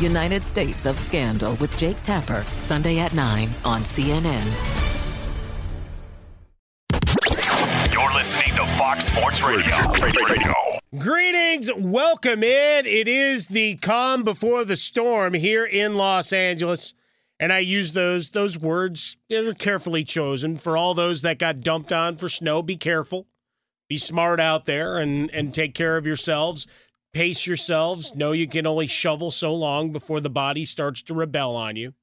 United States of Scandal with Jake Tapper, Sunday at 9 on CNN. You're listening to Fox Sports Radio. Radio. Greetings, welcome in. It is the calm before the storm here in Los Angeles, and I use those those words. They're carefully chosen for all those that got dumped on for snow. Be careful, be smart out there, and and take care of yourselves. Pace yourselves. Know you can only shovel so long before the body starts to rebel on you,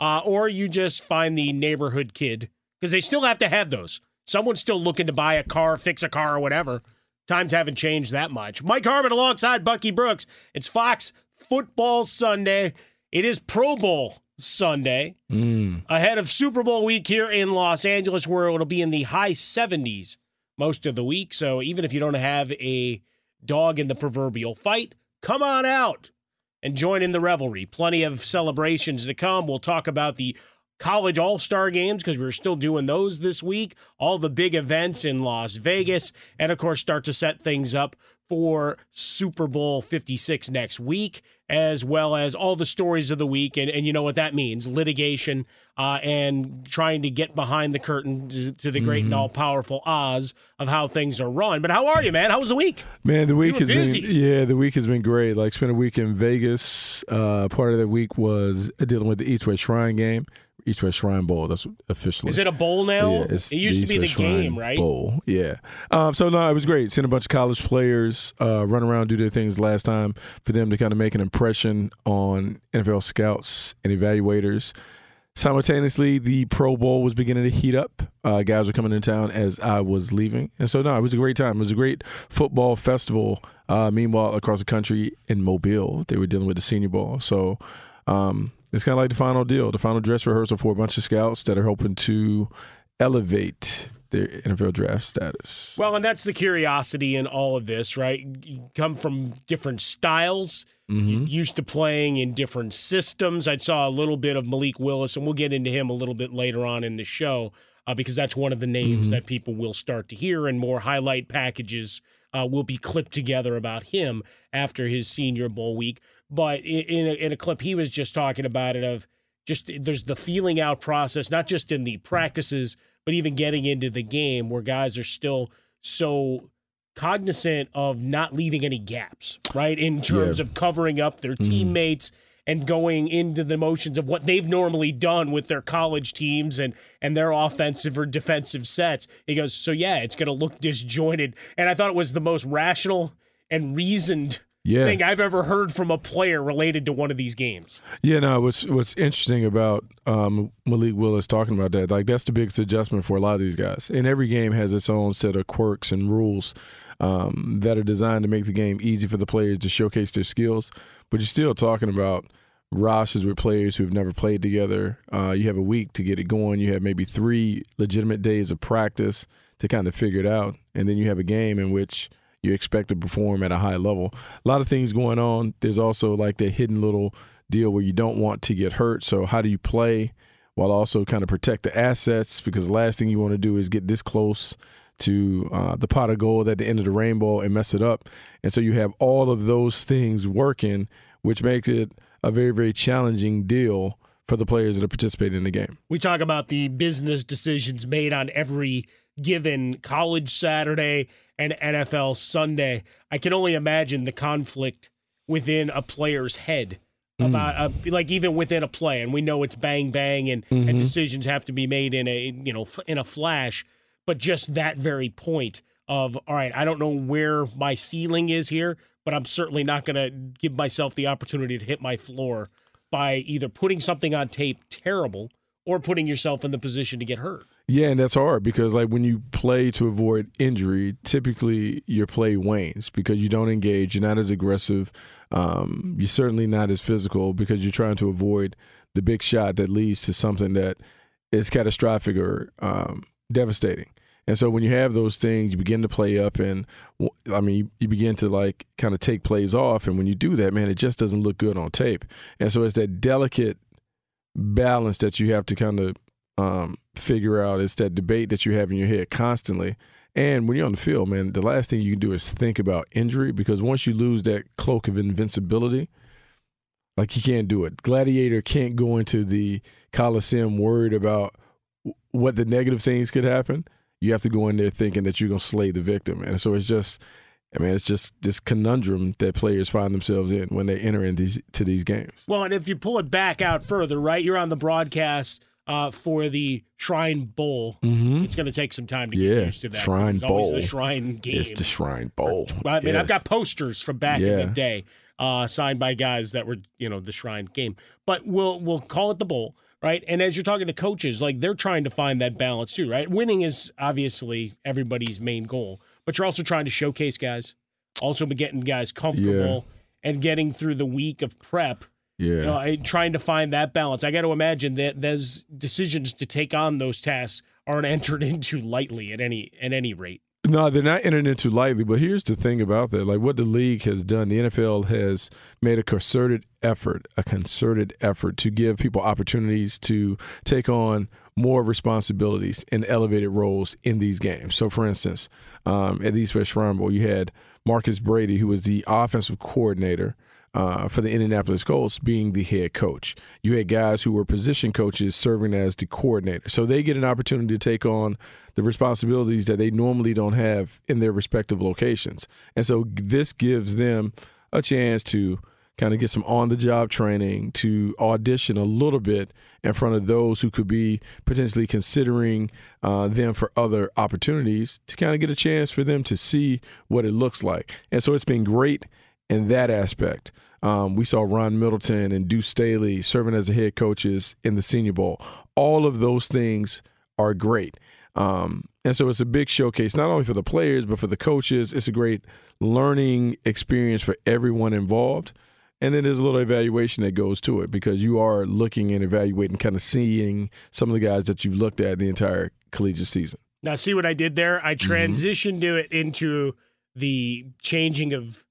uh, or you just find the neighborhood kid because they still have to have those. Someone's still looking to buy a car, fix a car, or whatever. Times haven't changed that much. Mike Harmon alongside Bucky Brooks. It's Fox Football Sunday. It is Pro Bowl Sunday ahead of Super Bowl week here in Los Angeles, where it'll be in the high 70s most of the week. So even if you don't have a dog in the proverbial fight, come on out and join in the revelry. Plenty of celebrations to come. We'll talk about the college all star games because we're still doing those this week, all the big events in Las Vegas, and of course, start to set things up for Super Bowl 56 next week, as well as all the stories of the week. And, and you know what that means litigation uh, and trying to get behind the curtain to, to the great and all powerful Oz of how things are run. But how are you, man? How was the week? Man, the week has busy. been yeah, the week has been great. Like spent a week in Vegas. Uh, part of the week was dealing with the East West Shrine game, East West Shrine Bowl. That's officially. Is it a bowl now? Yeah, it used to be the Shrine game, right? Bowl. Yeah. Um, so no, it was great. Seeing a bunch of college players uh, run around do their things last time for them to kind of make an impression on NFL scouts and evaluators. Simultaneously, the Pro Bowl was beginning to heat up. Uh, guys were coming in town as I was leaving, and so no, it was a great time. It was a great football festival. Uh, meanwhile, across the country in Mobile, they were dealing with the Senior Bowl. So um, it's kind of like the final deal, the final dress rehearsal for a bunch of scouts that are hoping to elevate their NFL draft status. Well, and that's the curiosity in all of this, right? You come from different styles. You used to playing in different systems. I saw a little bit of Malik Willis, and we'll get into him a little bit later on in the show uh, because that's one of the names that people will start to hear, and more highlight packages uh, will be clipped together about him after his Senior Bowl week. But in, in, a, in a clip, he was just talking about it of just there's the feeling out process, not just in the practices, but even getting into the game where guys are still so cognizant of not leaving any gaps, right? In terms Yeah. of covering up their Mhm. teammates and going into the motions of what they've normally done with their college teams and and their offensive or defensive sets. He goes, so yeah, it's going to look disjointed, and I thought it was the most rational and reasoned Yeah. thing I've ever heard from a player related to one of these games. Yeah, no. What's What's interesting about um, Malik Willis talking about that? Like that's the biggest adjustment for a lot of these guys. And every game has its own set of quirks and rules um, that are designed to make the game easy for the players to showcase their skills. But you're still talking about rosters with players who've never played together. Uh, you have a week to get it going. You have maybe three legitimate days of practice to kind of figure it out, and then you have a game in which you expect to perform at a high level. A lot of things going on. There's also like that hidden little deal where you don't want to get hurt. So how do you play while also kind of protect the assets? Because the last thing you want to do is get this close to uh, the pot of gold at the end of the rainbow and mess it up. And so you have all of those things working, which makes it a very, very challenging deal for the players that are participating in the game. We talk about the business decisions made on every given college Saturday and NFL Sunday. I can only imagine the conflict within a player's head about uh, like even within a play and we know it's bang bang and, and Mhm. decisions have to be made in a you know in a flash but just that very point of all right I don't know where my ceiling is here but I'm certainly not going to give myself the opportunity to hit my floor by either putting something on tape terrible or putting yourself in the position to get hurt. Yeah, and that's hard because like when you play to avoid injury, typically your play wanes because you don't engage. You're not as aggressive. Um, you're certainly not as physical because you're trying to avoid the big shot that leads to something that is catastrophic or um, devastating. And so when you have those things, you begin to play up, and I mean, you, begin to like kind of take plays off. And when you do that, man, it just doesn't look good on tape. And so it's that delicate balance that you have to kind of um, figure out. It's that debate that you have in your head constantly. And when you're on the field, man, the last thing you can do is think about injury because once you lose that cloak of invincibility, like you can't do it. Gladiator can't go into the Coliseum worried about what the negative things could happen. You have to go in there thinking that you're going to slay the victim. And so it's just, I mean, it's just this conundrum that players find themselves in when they enter into these, to these games. Well, and if you pull it back out further, right, you're on the broadcast uh, for the Shrine Bowl. Mm-hmm. It's going to take some time to Yeah, get used to that. Shrine Bowl. the Shrine game. It's the Shrine Bowl. I mean, I've got posters from back in the day, uh, signed by guys that were, you know, the Shrine game. But we'll we'll call it the bowl, right? And as you're talking to coaches, like they're trying to find that balance too, right? Winning is obviously everybody's main goal, but you're also trying to showcase guys, also be getting guys comfortable and getting through the week of prep. Yeah. You know, trying to find that balance. I got to imagine that those decisions to take on those tasks aren't entered into lightly at any at any rate. No, they're not entering into lightly. But here's the thing about that: like what the league has done, the NFL has made a concerted effort, a concerted effort to give people opportunities to take on more responsibilities and elevated roles in these games. So, for instance, um, at East West Bowl, you had Marcus Brady, who was the offensive coordinator. Uh, for the Indianapolis Colts being the head coach. You had guys who were position coaches serving as the coordinator. So they get an opportunity to take on the responsibilities that they normally don't have in their respective locations. And so this gives them a chance to kind of get some on the job training, to audition a little bit in front of those who could be potentially considering uh, them for other opportunities, to kind of get a chance for them to see what it looks like. And so it's been great in that aspect. Um, we saw Ron Middleton and Deuce Staley serving as the head coaches in the Senior Bowl. All of those things are great. Um, and so it's a big showcase, not only for the players, but for the coaches. It's a great learning experience for everyone involved. And then there's a little evaluation that goes to it because you are looking and evaluating, kind of seeing some of the guys that you've looked at the entire collegiate season. Now, see what I did there? I Mm-hmm. transitioned it into the changing of,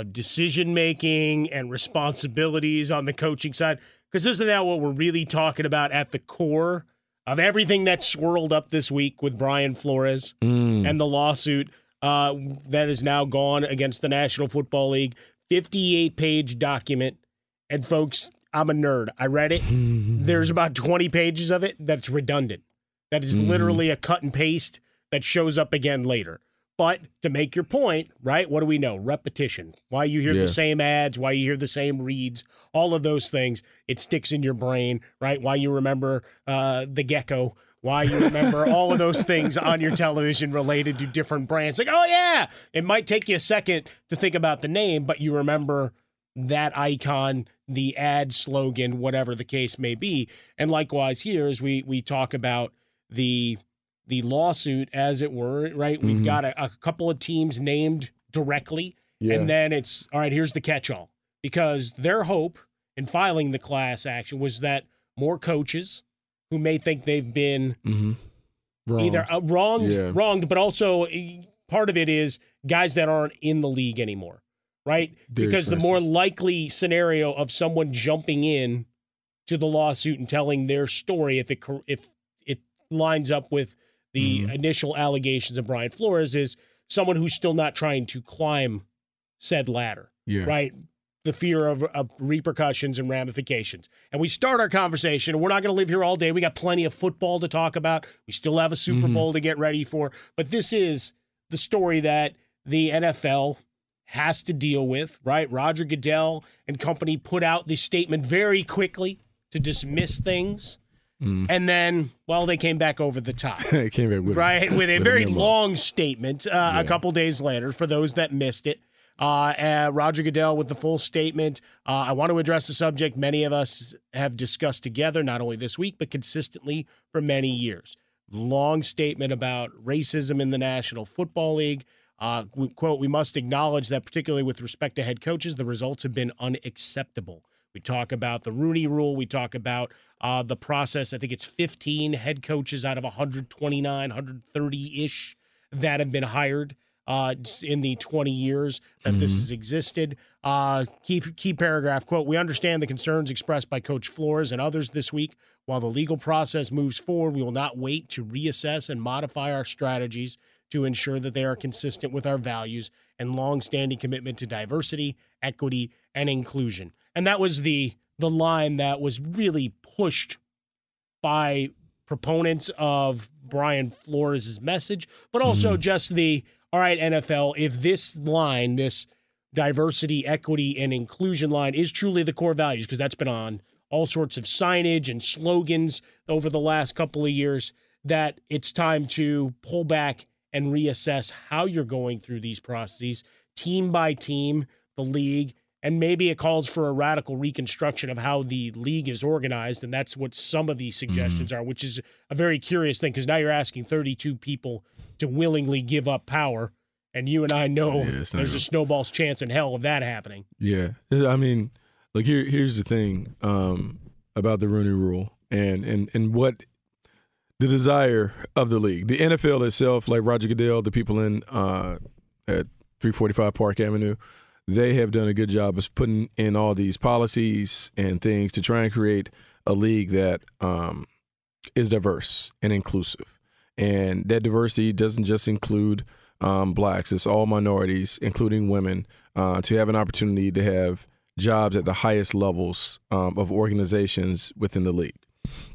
of decision making and responsibilities on the coaching side. Because isn't that what we're really talking about at the core of everything that swirled up this week with Brian Flores Mm. and the lawsuit uh, that is now gone against the National Football League? 58 page document. And folks, I'm a nerd. I read it. There's about 20 pages of it that's redundant. That is Mm-hmm. literally a cut and paste that shows up again later. But to make your point, right? What do we know? Repetition. Why you hear Yeah. the same ads, why you hear the same reads, all of those things, it sticks in your brain, right? Why you remember uh, the gecko, why you remember all of those things on your television related to different brands. Like, oh, yeah, it might take you a second to think about the name, but you remember that icon, the ad slogan, whatever the case may be. And likewise here, as we we talk about the the lawsuit, as it were, right? We've Mhm. got a, a couple of teams named directly, Yeah. and then it's all right. Here's the catch-all, because their hope in filing the class action was that more coaches who may think they've been Mm-hmm. Wrong. either uh, wronged, Yeah. wronged, but also uh, part of it is guys that aren't in the league anymore, right? Very because the more likely scenario of someone jumping in to the lawsuit and telling their story, if it if it lines up with the Mm-hmm. initial allegations of Brian Flores, is someone who's still not trying to climb said ladder, Yeah. right? The fear of, of repercussions and ramifications. And we start our conversation, and we're not going to live here all day. We got plenty of football to talk about. We still have a Super Mhm. Bowl to get ready for. But this is the story that the NFL has to deal with, right? Roger Goodell and company put out this statement very quickly to dismiss things. Mm. And then, well, they came back over the top. It came back with right? With a very memo. long statement uh, a couple days later for those that missed it. Uh, uh, roger goodell with the full statement. Uh, i want to address the subject many of us have discussed together not only this week but consistently for many years. Long statement about racism in the national football league. Uh, we- quote we must acknowledge that particularly with respect to head coaches the results have been unacceptable we talk about the Rooney Rule. We talk about uh, the process. I think it's 15 head coaches out of 129, 130 ish that have been hired uh, in the 20 years that this has existed. Uh, key, key paragraph quote We understand the concerns expressed by Coach Flores and others this week. While the legal process moves forward, we will not wait to reassess and modify our strategies to ensure that they are consistent with our values and longstanding commitment to diversity, equity, and inclusion. And that was the the line that was really pushed by proponents of Brian Flores' message, but also mm-hmm. just the all right, NFL, if this line, this diversity, equity, and inclusion line is truly the core values, because that's been on all sorts of signage and slogans over the last couple of years, that it's time to pull back and reassess how you're going through these processes, team by team, the league, and maybe it calls for a radical reconstruction of how the league is organized. And that's what some of these suggestions are, which is a very curious thing because now you're asking 32 people to willingly give up power. And you and I know Yeah, there's a snowball's chance in hell of that happening. Yeah, I mean, look here. Here's the thing um, about the Rooney Rule and and and what the desire of the league, the NFL itself, like Roger Goodell, the people in uh, at 345 Park Avenue, they have done a good job of putting in all these policies and things to try and create a league that um, is diverse and inclusive, and that diversity doesn't just include um, blacks; it's all minorities, including women, uh, to have an opportunity to have jobs at the highest levels um, of organizations within the league.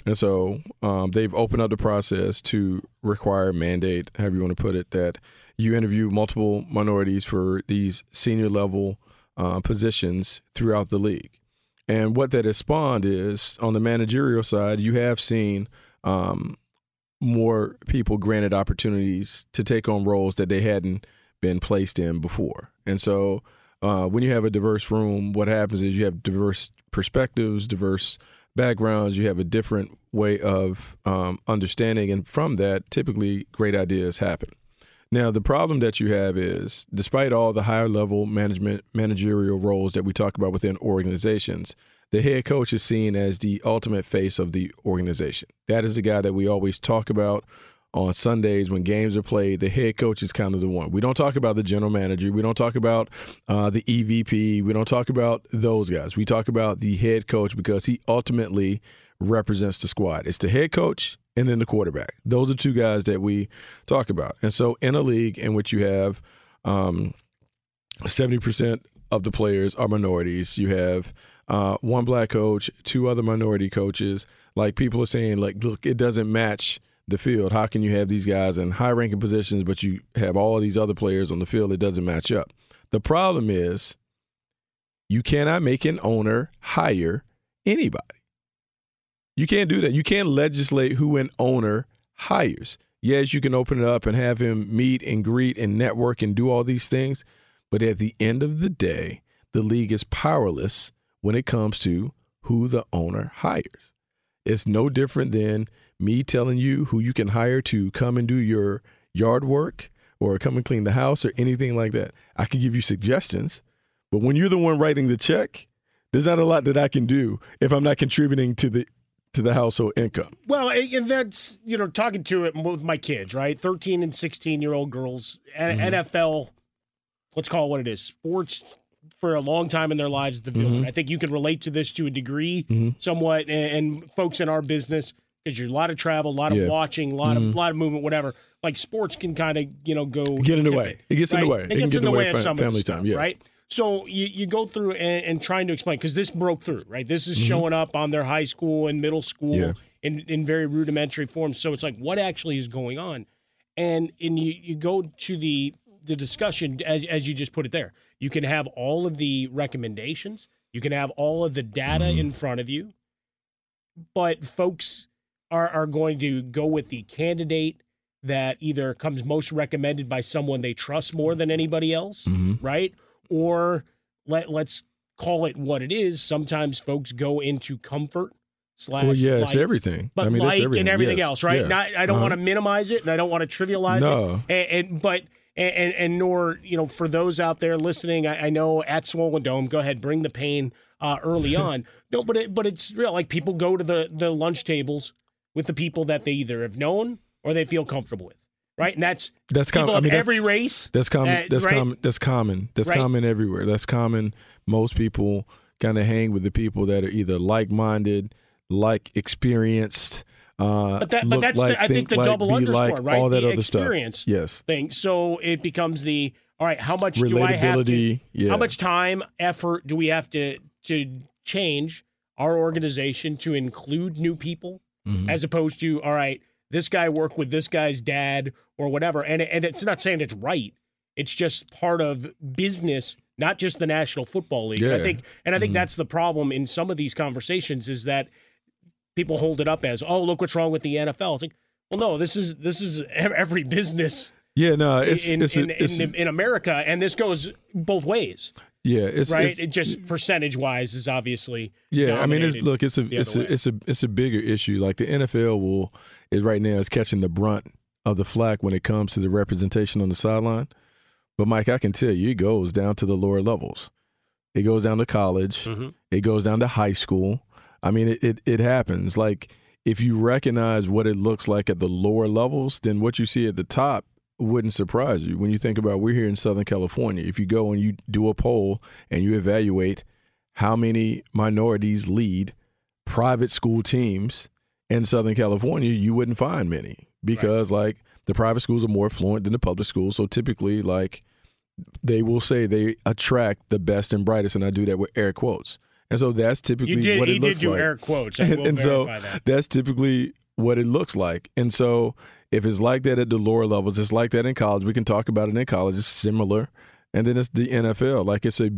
And so um, they've opened up the process to require, mandate, however you want to put it, that you interview multiple minorities for these senior level uh, positions throughout the league. And what that has spawned is on the managerial side, you have seen um, more people granted opportunities to take on roles that they hadn't been placed in before. And so uh, when you have a diverse room, what happens is you have diverse perspectives, diverse backgrounds, you have a different way of um, understanding. And from that, typically great ideas happen. Now, the problem that you have is despite all the higher level management, managerial roles that we talk about within organizations, the head coach is seen as the ultimate face of the organization. That is the guy that we always talk about on Sundays when games are played. The head coach is kind of the one. We don't talk about the general manager. We don't talk about uh, the EVP. We don't talk about those guys. We talk about the head coach because he ultimately represents the squad. It's the head coach and then the quarterback. Those are two guys that we talk about. And so, in a league in which you have um, 70% of the players are minorities, you have uh, one black coach, two other minority coaches. Like people are saying, like, look, it doesn't match the field. How can you have these guys in high ranking positions, but you have all these other players on the field? that doesn't match up. The problem is you cannot make an owner hire anybody. You can't do that. You can't legislate who an owner hires. Yes, you can open it up and have him meet and greet and network and do all these things. But at the end of the day, the league is powerless when it comes to who the owner hires. It's no different than me telling you who you can hire to come and do your yard work or come and clean the house or anything like that. I can give you suggestions, but when you're the one writing the check, there's not a lot that I can do if I'm not contributing to the to the household income. Well, and that's you know talking to it with my kids, right? Thirteen and sixteen year old girls, mm-hmm. NFL. Let's call it what it is. Sports for a long time in their lives the villain. Mm-hmm. I think you can relate to this to a degree, mm-hmm. somewhat, and, and, folks in our business because you're a lot of travel, a lot of yeah. watching, a lot mm-hmm. of lot of movement, whatever. Like sports can kind of you know go get in the way. It gets right? in the way. It, it gets in the way, of some family of time, stuff, yeah. right? So you, you go through and, and trying to explain because this broke through, right? This is mm-hmm. showing up on their high school and middle school yeah. in, in very rudimentary forms. So it's like, what actually is going on? And and you, you go to the the discussion as, as you just put it there. You can have all of the recommendations, you can have all of the data mm-hmm. in front of you, but folks are, are going to go with the candidate that either comes most recommended by someone they trust more than anybody else, mm-hmm. right? Or let let's call it what it is. Sometimes folks go into comfort slash well, yeah, like, it's everything. But I mean, like everything. and everything yes. else, right? Yeah. Not, I don't uh-huh. want to minimize it and I don't want to trivialize no. it. And, and but and, and, and nor you know for those out there listening, I, I know at Swollen Dome, go ahead, bring the pain uh, early on. no, but it, but it's real. Like people go to the the lunch tables with the people that they either have known or they feel comfortable with right? And that's that's common. I mean, every race. That's common. Uh, that's right? common. That's common. That's Right. common everywhere. That's common. Most people kind of hang with the people that are either like-minded, like experienced. Uh, But that, but that's like, the, I think the like, double underscore, like, right? All that the other stuff. experience Yes. thing. So it becomes the all right. How much do I have to? Yeah. How much time, effort do we have to to change our organization to include new people, Mhm. as opposed to all right, this guy worked with this guy's dad or whatever. And and it's not saying it's right. It's just part of business, not just the National Football League. I think, and I think Mhm. that's the problem in some of these conversations is that people hold it up as, oh, look what's wrong with the NFL. It's like, well, no, this is this is every business Yeah. No. It's in it's, in, it's in, in America, and this goes both ways, yeah. It's right? it's- it just percentage wise is obviously Yeah, I mean, it's look, it's a it's a it's a it's a bigger issue. Like the NFL will is right now is catching the brunt of the flack when it comes to the representation on the sideline. But Mike, I can tell you, it goes down to the lower levels. It goes down to college. Mhm. It goes down to high school. I mean, it, it it happens. Like if you recognize what it looks like at the lower levels, then what you see at the top wouldn't surprise you. When you think about we're here in Southern California, if you go and you do a poll and you evaluate how many minorities lead private school teams in Southern California, you wouldn't find many because like the private schools are more affluent than the public schools. So typically, like they will say they attract the best and brightest, and I do that with air quotes. And so that's typically did, what he it did looks do like. air quotes. I and, will and so that. that's typically what it looks like. And so if it's like that at the lower levels, it's like that in college. We can talk about it in college. It's similar. And then it's the NFL. Like it's a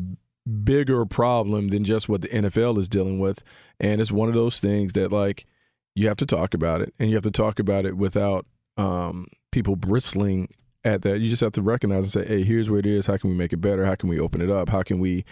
bigger problem than just what the NFL is dealing with. And it's one of those things that like you have to talk about it and you have to talk about it without um, people bristling at that. You just have to recognize and say, hey, here's where it is. How can we make it better? How can we open it up? How can we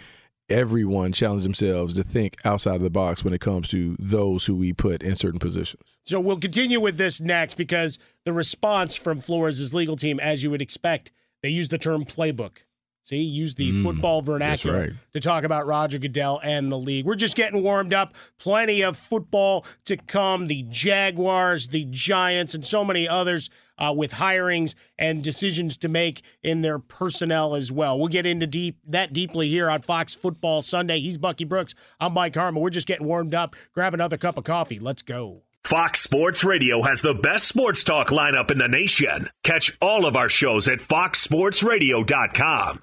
everyone challenge themselves to think outside of the box when it comes to those who we put in certain positions. So we'll continue with this next because the response from Flores' legal team, as you would expect, they use the term playbook. See, use the Mm, football vernacular right. to talk about Roger Goodell and the league. We're just getting warmed up. Plenty of football to come. The Jaguars, the Giants, and so many others uh, with hirings and decisions to make in their personnel as well. We'll get into deep that deeply here on Fox Football Sunday. He's Bucky Brooks. I'm Mike Harmon. We're just getting warmed up. Grab another cup of coffee. Let's go. Fox Sports Radio has the best sports talk lineup in the nation. Catch all of our shows at foxsportsradio.com.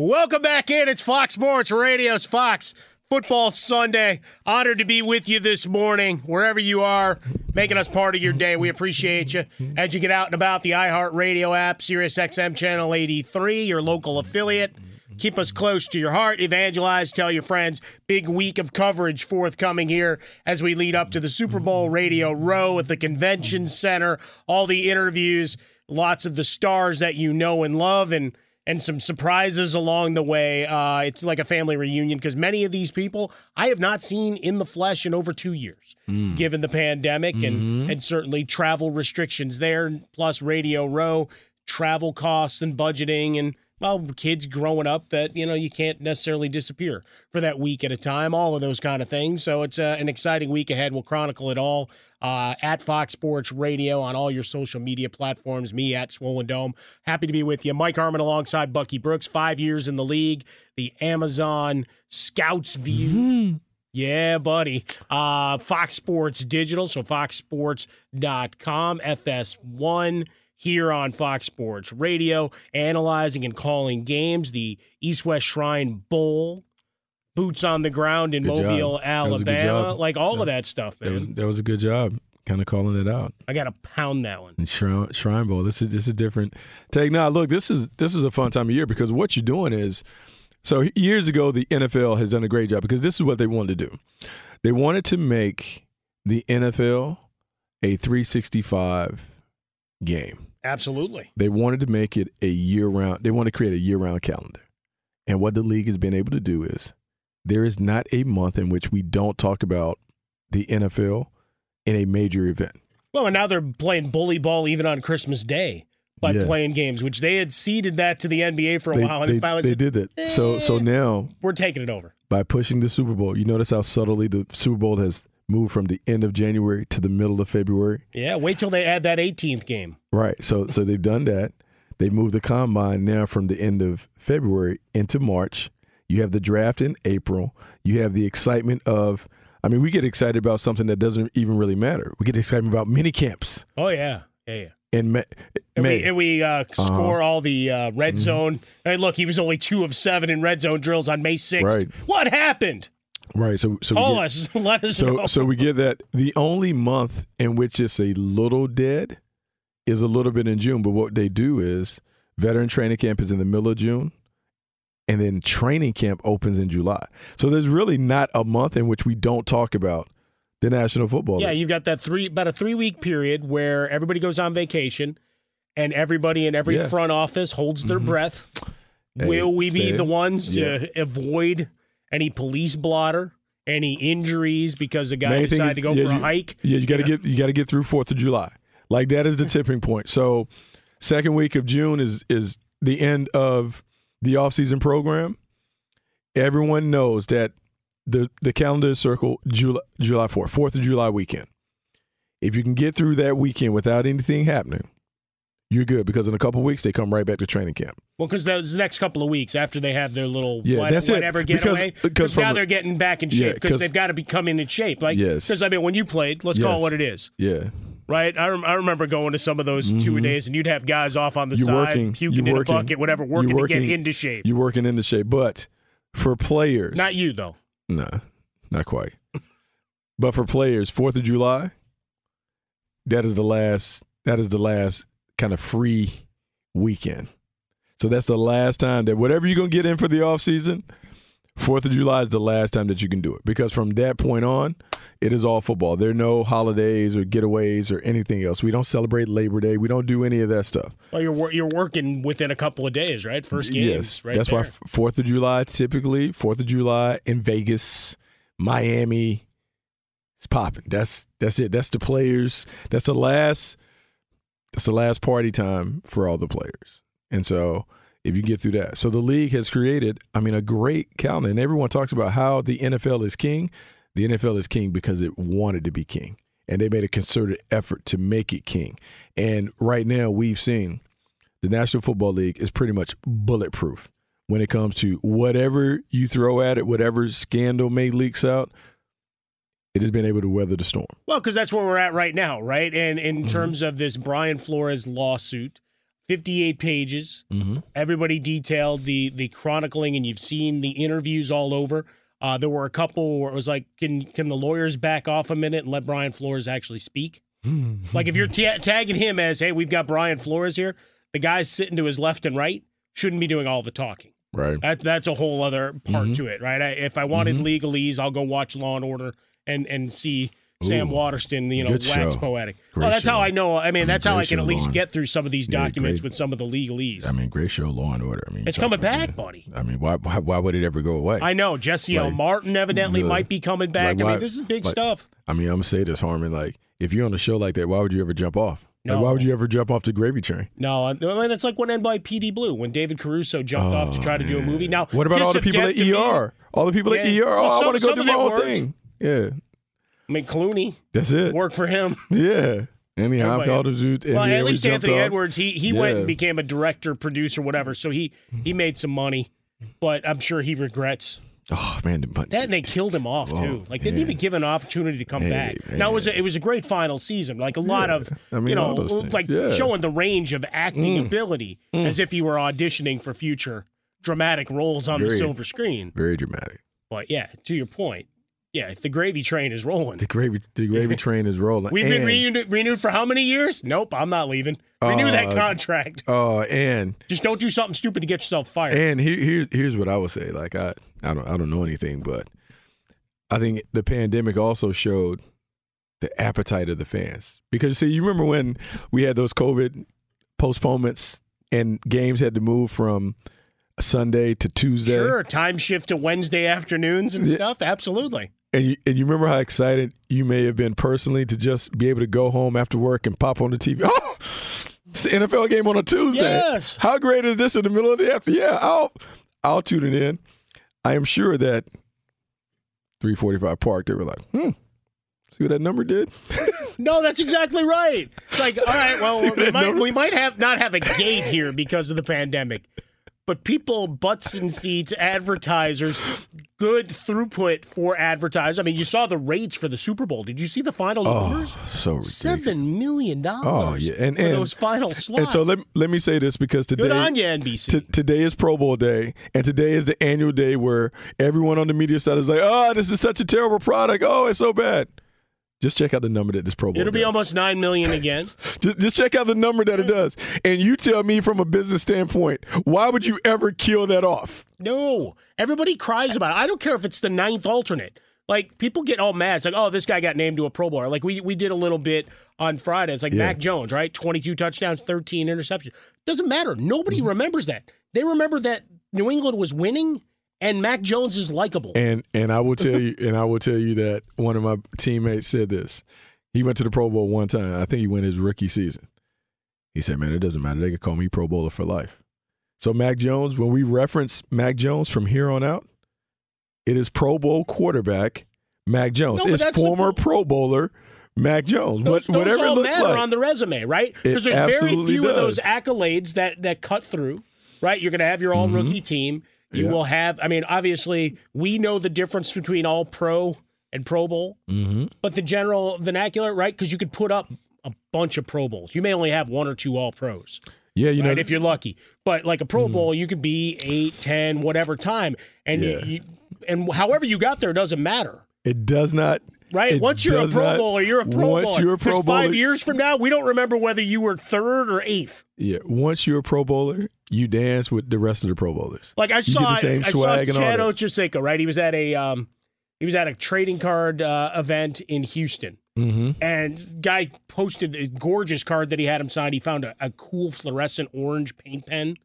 Welcome back in. It's Fox Sports Radio's Fox Football Sunday. Honored to be with you this morning, wherever you are, making us part of your day. We appreciate you. As you get out and about the iHeartRadio app, SiriusXM Channel 83, your local affiliate. Keep us close to your heart. Evangelize, tell your friends. Big week of coverage forthcoming here as we lead up to the Super Bowl Radio Row at the Convention Center. All the interviews, lots of the stars that you know and love, and and some surprises along the way. Uh, it's like a family reunion because many of these people I have not seen in the flesh in over two years, mm. given the pandemic mm-hmm. and and certainly travel restrictions there, plus Radio Row, travel costs and budgeting and well, kids growing up that you know you can't necessarily disappear for that week at a time. All of those kind of things. So it's uh, an exciting week ahead. We'll chronicle it all uh, at Fox Sports Radio on all your social media platforms. Me at Swollen Dome. Happy to be with you, Mike Harmon alongside Bucky Brooks. Five years in the league. The Amazon Scouts View. Mm-hmm. Yeah, buddy. Uh, Fox Sports Digital, so foxsports.com, FS1 here on Fox Sports Radio, analyzing and calling games. The East West Shrine Bowl, boots on the ground in good Mobile, job. Alabama, like all that, of that stuff, man. That was, that was a good job. Kind of calling it out. I got to pound that one. And Shrine, Shrine Bowl. This is this is different take. Now, look, this is this is a fun time of year because what you're doing is so years ago the NFL has done a great job because this is what they wanted to do. They wanted to make the NFL a 365 game. Absolutely. They wanted to make it a year round. They want to create a year round calendar. And what the league has been able to do is there is not a month in which we don't talk about the NFL in a major event. Well, and now they're playing bully ball even on Christmas Day by yeah. playing games, which they had ceded that to the NBA for a they, while, and they, finally they said, did that. Eh, so, so now we're taking it over by pushing the Super Bowl. You notice how subtly the Super Bowl has moved from the end of January to the middle of February. Yeah, wait till they add that 18th game. Right. So so they've done that. They moved the combine now from the end of February into March. You have the draft in April. You have the excitement of I mean, we get excited about something that doesn't even really matter. We get excited about mini camps. Oh yeah. Yeah, yeah. in May. And we, and we uh, score all the uh, red Mm-hmm. zone. Hey, look, he was only two of seven in red zone drills on May 6th. Right. What happened? Right. So so we Call get- us. Let us So know. so we get that the only month in which it's a little dead is a little bit in June. But what they do is veteran training camp is in the middle of June, and then training camp opens in July. So there's really not a month in which we don't talk about the National Football yeah, League. you've got that three about a three week period where everybody goes on vacation, and everybody in every Yeah. Mm-hmm. front office holds their breath. Hey, Will we be the ones to yeah. avoid any police blotter, any injuries because a guy Main decided is- to go yeah, for a hike? Yeah, you got to get you got to get through Fourth of July. Like that is the tipping point. So, second week of June is is the end of the offseason program. Everyone knows that the the calendar is circled July July fourth, Fourth of July weekend. If you can get through that weekend without anything happening, you're good because in a couple weeks they come right back to training camp. Well, because those next couple of weeks after they have their little Yeah, what- that's it. whatever Because- getaway, because because now a- they're getting back in Yeah, shape because 'cause- they've got to be coming in shape. Like, Yes. because I mean, when you played, let's call it what it is, Yeah, right? I, rem- I remember going to some of those two days, and you'd have guys off on the Mm-hmm. you're side, working, puking in working, a bucket, whatever, you're working, to get into shape. You're working into shape, but for players, Not you though. Nah, not quite. but for players, Fourth of July, that is the last. That is the last kind of free weekend. So that's the last time that whatever you're gonna get in for the off season, Fourth of July is the last time that you can do it because from that point on, it is all football. There are no holidays or getaways or anything else. We don't celebrate Labor Day. We don't do any of that stuff. Well, you're you're working within a couple of days, right? First games, Yes, right that's there. why Fourth of July typically Fourth of July in Vegas, Miami, it's popping. That's that's it. That's the players. That's the last. That's the last party time for all the players. And so if you get through that, so the league has created, I mean, a great calendar. And everyone talks about how the NFL is king. The NFL is king because it wanted to be king, and they made a concerted effort to make it king. And right now, we've seen the National Football League is pretty much bulletproof when it comes to whatever you throw at it, whatever scandal may leaks out. It has been able to weather the storm. Well, because that's where we're at right now, right? And in Mm-hmm. terms of this Brian Flores lawsuit, 58 pages. Mm-hmm. Everybody detailed the the chronicling, and you've seen the interviews all over. Uh, there were a couple where it was like, can can the lawyers back off a minute and let Brian Flores actually speak? like if you're ta tagging him as, hey, we've got Brian Flores here, the guys sitting to his left and right shouldn't be doing all the talking. Right. That that's a whole other part Mhm. to it, right? I, if I wanted Mhm. legalese, I'll go watch Law and Order and and see Sam Ooh, Waterston, you know, wax show. poetic. Great well, that's how. I know. I mean, that's how I can at least get through some of these Yeah, documents great. with some of the legalese. I mean, great show, Law and Order. I mean, It's coming back, buddy. I mean, why, why why would it ever go away? I know Jesse L. Martin evidently the- might be coming back. like, I mean, this is big like- stuff. I mean, I'm gonna say this, Harmon. Like, if you're on a show like that, why would you ever jump off? Like, No. why would you ever jump off the gravy train? No, I mean it's like what NYPD Blue when David Caruso jumped off to try to do a movie. Now, Oh, What about all the people at ER? All the people at ER. Oh, Well, I want to go do my own worked. thing. Yeah, I mean, Clooney that's it. Work for him. Yeah, Anthony Everybody- Hopkins. Dude, Well, at least Anthony off. Edwards, he he went and became a director, producer, whatever. So he he made some money, but I'm sure he regrets Oh man, but that. And they killed him off too. Oh, Like they didn't man. even give him an opportunity to come Hey, back. Now it was a, it was a great final season. Like a lot Yeah. of I mean, you know like Yeah. showing the range of acting Mm. ability Mm. as if you were auditioning for future dramatic roles on the silver screen. very dramatic. But yeah, to your point, yeah, the gravy train is rolling. The gravy, the gravy train is rolling. We've been And- renewed, renewed for how many years? Nope, I'm not leaving. Renew that Uh, contract. Oh, and Just don't do something stupid to get yourself fired. And here, here's here's what I would say. Like I, I don't I don't know anything, but I think the pandemic also showed the appetite of the fans. Because see, you remember when we had those COVID postponements and games had to move from Sunday to Tuesday. Sure, time shift to Wednesday afternoons and stuff. Absolutely. And you, and you remember how excited you may have been personally to just be able to go home after work and pop on the TV. Oh, it's an NFL game on a Tuesday. Yes. How great is this in the middle of the afternoon? Yeah, I'll I'll tune it in. I am sure that 345 Park, they were like, hmm, see what that number did? No, that's exactly right. It's like, all right, well, we might, number? we might have not have a gate here because of the pandemic, but people butts and seats, advertisers, good throughput for advertisers. I mean, you saw the rates for the Super Bowl. Did you see the final Oh, numbers? so ridiculous. Seven million Oh dollars. oh yeah, and, and those final slots. And so let let me say this because today Good on you, NBC. t- today is Pro Bowl day, and today is the annual day where everyone on the media side is like, "Oh, this is such a terrible product. Oh, it's so bad." Just check out the number that this Pro Bowl. It'll be does. almost nine million again. Just, just check out the number that it does, and you tell me from a business standpoint, why would you ever kill that off? No, everybody cries about it. I don't care if it's the ninth alternate. Like people get all mad. It's like, oh, this guy got named to a Pro Bowler. Like we we did a little bit on Friday. It's like Yeah. Mac Jones, right? Twenty two touchdowns, thirteen interceptions. Doesn't matter. Nobody Mm-hmm. remembers that. They remember that New England was winning and Mac Jones is likable. And and I will tell you, and I will tell you that one of my teammates said this. He went to the Pro Bowl one time. I think he went his rookie season. He said, "Man, it doesn't matter. They could call me Pro Bowler for life." So Mac Jones, when we reference Mac Jones from here on out, it is Pro Bowl quarterback Mac Jones. No, it's that's the- former Pro Bowler Mac Jones. those, what, whatever those all it looks matter like. on the resume, right? Because there's very few of those accolades that that cut through, right? You're going to have your all mm-hmm. rookie team. You Mm-hmm. Yeah. will have. I mean, obviously, we know the difference between all pro and Pro Bowl, mm-hmm. but the general vernacular, right? Because you could put up a bunch of Pro Bowls. You may only have one or two All Pros. Yeah, you right, know, if you're lucky. But like a Pro Bowl, you could be eight, ten, whatever time, and Yeah. you, and however you got there doesn't matter. it does not. Right. it once you're a Pro not- Bowler, you're a Pro once Bowler. You're a Pro 'Cause five years from now, we don't remember whether you were third or eighth. Yeah, once you're a Pro Bowler, you dance with the rest of the Pro Bowlers. Like I saw, the same I saw swag and all Chad. Ochocinco, right? He was at a um, he was at a trading card uh, event in Houston, Mm-hmm. and guy posted a gorgeous card that he had him sign. He found a, a cool fluorescent orange paint pen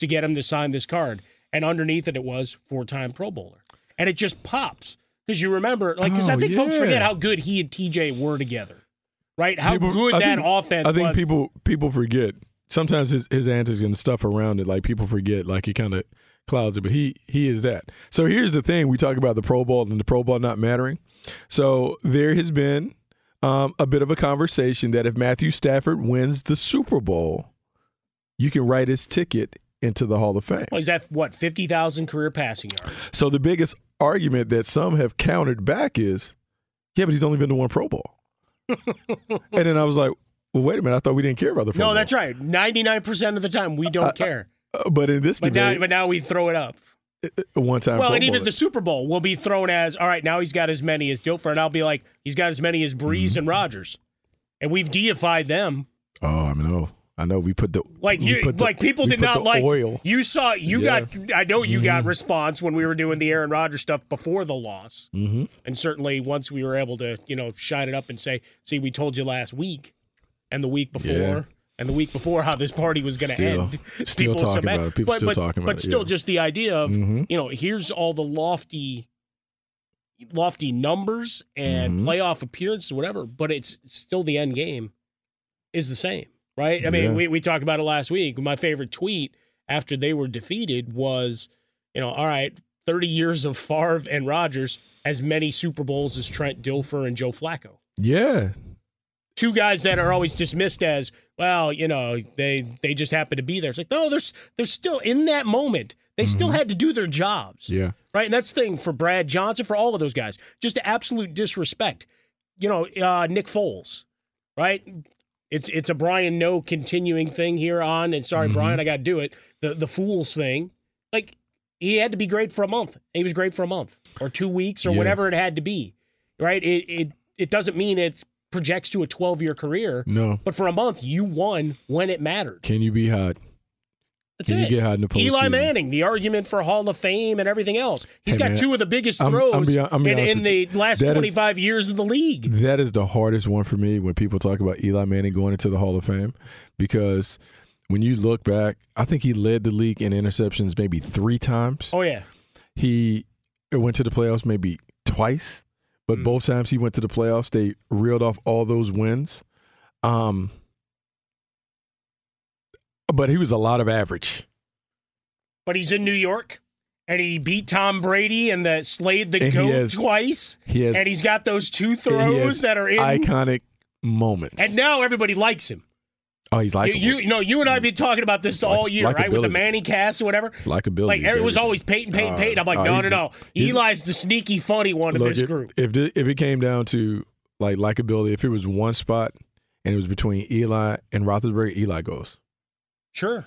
to get him to sign this card, and underneath it, it was four time Pro Bowler, and it just pops because you remember, like, because I Oh, think folks forget how good he and TJ were together, right? How People- good I that think- offense I think was. people people forget. Sometimes his, his antics and stuff around it, like people forget, like he kind of clouds it. But he he is that. So here's the thing: we talk about the Pro Bowl and the Pro Bowl not mattering. So there has been um, a bit of a conversation that if Matthew Stafford wins the Super Bowl, you can write his ticket into the Hall of Fame. well, he's at what fifty thousand career passing yards. So the biggest argument that some have countered back is, yeah, but he's only been to one Pro Bowl. and then I was like, well, wait a minute. I thought we didn't care about the Pro Bowl. No, Bowl. that's right. Ninety nine percent of the time, we don't care. Uh, but in this But now, debate, but now we throw it up. one time. Well, Pro and even Bowler. the Super Bowl will be thrown as all right. Now he's got as many as Dilfer, and I'll be like, he's got as many as Brees Mm-hmm. and Rodgers, and we've deified them. Oh, I know. I know. We put the Like you, the- like people did not like oil. You saw, you Yeah. got. I know you got response when we were doing the Aaron Rodgers stuff before the loss, Mm-hmm. and certainly once we were able to, you know, shine it up and say, "See, we told you last week, and the week before." Yeah. And the week before, how this party was going to end. still so talking about it. People but, still but, talking about But it, still, yeah. just the idea of Mhm. you know, here's all the lofty, lofty numbers and Mhm. playoff appearances, whatever. But it's still the end game is the same, right? I mean, Yeah. we we talked about it last week. My favorite tweet after they were defeated was, you know, all right, thirty years of Favre and Rodgers, as many Super Bowls as Trent Dilfer and Joe Flacco Yeah, two guys that are always dismissed as well you know they they just happen to be there it's like no there's there's still in that moment they still had to do their jobs Mm-hmm. yeah. right and that's the thing for brad johnson for all of those guys just absolute disrespect you know uh nick foles right it's it's a brian no continuing thing here on and sorry Mhm. brian i gotta do it the the fools thing like he had to be great for a month he was great for a month or two weeks or Yeah. whatever it had to be right it it it doesn't mean it projects to a 12 year career No. but for a month, you won when it mattered. Can you be hot? That's it. you get hot in the Eli? Manning, the argument for Hall of Fame and everything else. He's Hey, got man, two of the biggest I'm- throws I'm be- I'm be in, in the last That is- 25 years of the league. That is the hardest one for me when people talk about Eli Manning going into the Hall of Fame because when you look back, I think he led the league in interceptions maybe three times. Oh, yeah. He went to the playoffs maybe twice, but Mm. both times he went to the playoffs, they reeled off all those wins. Um, but he was a lot of average. But he's in New York and he beat Tom Brady and the slayed the And GOAT has- twice. He has and he's got those two throws that are in. iconic moments. and now everybody likes him. Oh, he's like you, you know, you and I have been talking about this all year, right? With the ManningCast or whatever. Likeability Like it was always Peyton, Peyton, Uh, Peyton. I'm like, oh, no, no, no. Eli's the sneaky funny one of this if, group. If if it came down to like likability, if it was one spot and it was between Eli and Roethlisberger, Eli goes. Sure.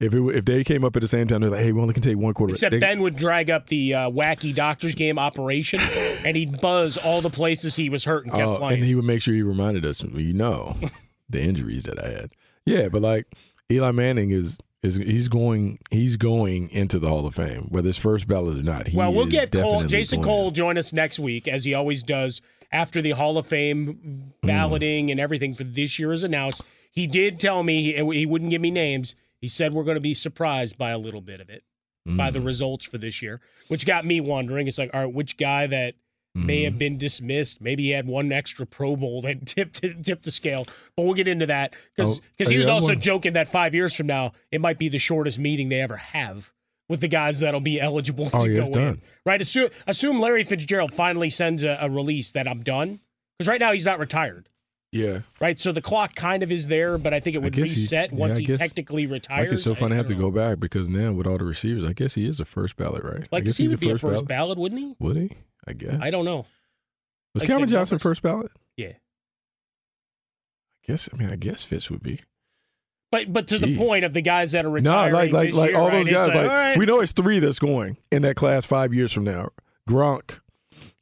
If it, if they came up at the same time, they're like, "Hey, we only can take one quarter." Except They- Ben would drag up the uh, wacky doctor's game operation, and he'd buzz all the places he was hurt and kept Oh, playing. and he would make sure he reminded us, well, you know, the injuries that I had. Yeah, but like Eli Manning is is he's going he's going into the Hall of Fame, whether it's first ballot or not. He well, we'll get Cole, Jason Cole will join us next week, as he always does after the Hall of Fame balloting and everything for this year is announced. He did tell me, and he wouldn't give me names. He said we're going to be surprised by a little bit of it, by the results for this year, which got me wondering. It's like, all right, which guy that may have been dismissed, maybe he had one extra Pro Bowl that tipped tipped the scale. But we'll get into that because Oh, he was also wanna- joking that five years from now it might be the shortest meeting they ever have with the guys that'll be eligible to Oh, go in. done. Right? Assume, assume Larry Fitzgerald finally sends a, a release that I'm done because right now he's not retired. Yeah. Right, so the clock kind of is there, but I think it would guess he- reset yeah, once he guess- technically retires. Like it's so I- fun I to have to go back because now with all the receivers, I guess he is a first ballot, right? I Like, guess he he's would be a first ballot, wouldn't he? Would he? I guess. I don't know. Was Like the Johnson numbers. first ballot? Yeah. I guess. I mean, I guess Fitz would be. But but to the point of the guys that are No, retiring like like this like year, all right? those guys. like, Like, right. we know it's three that's going in that class five years from now. Gronk,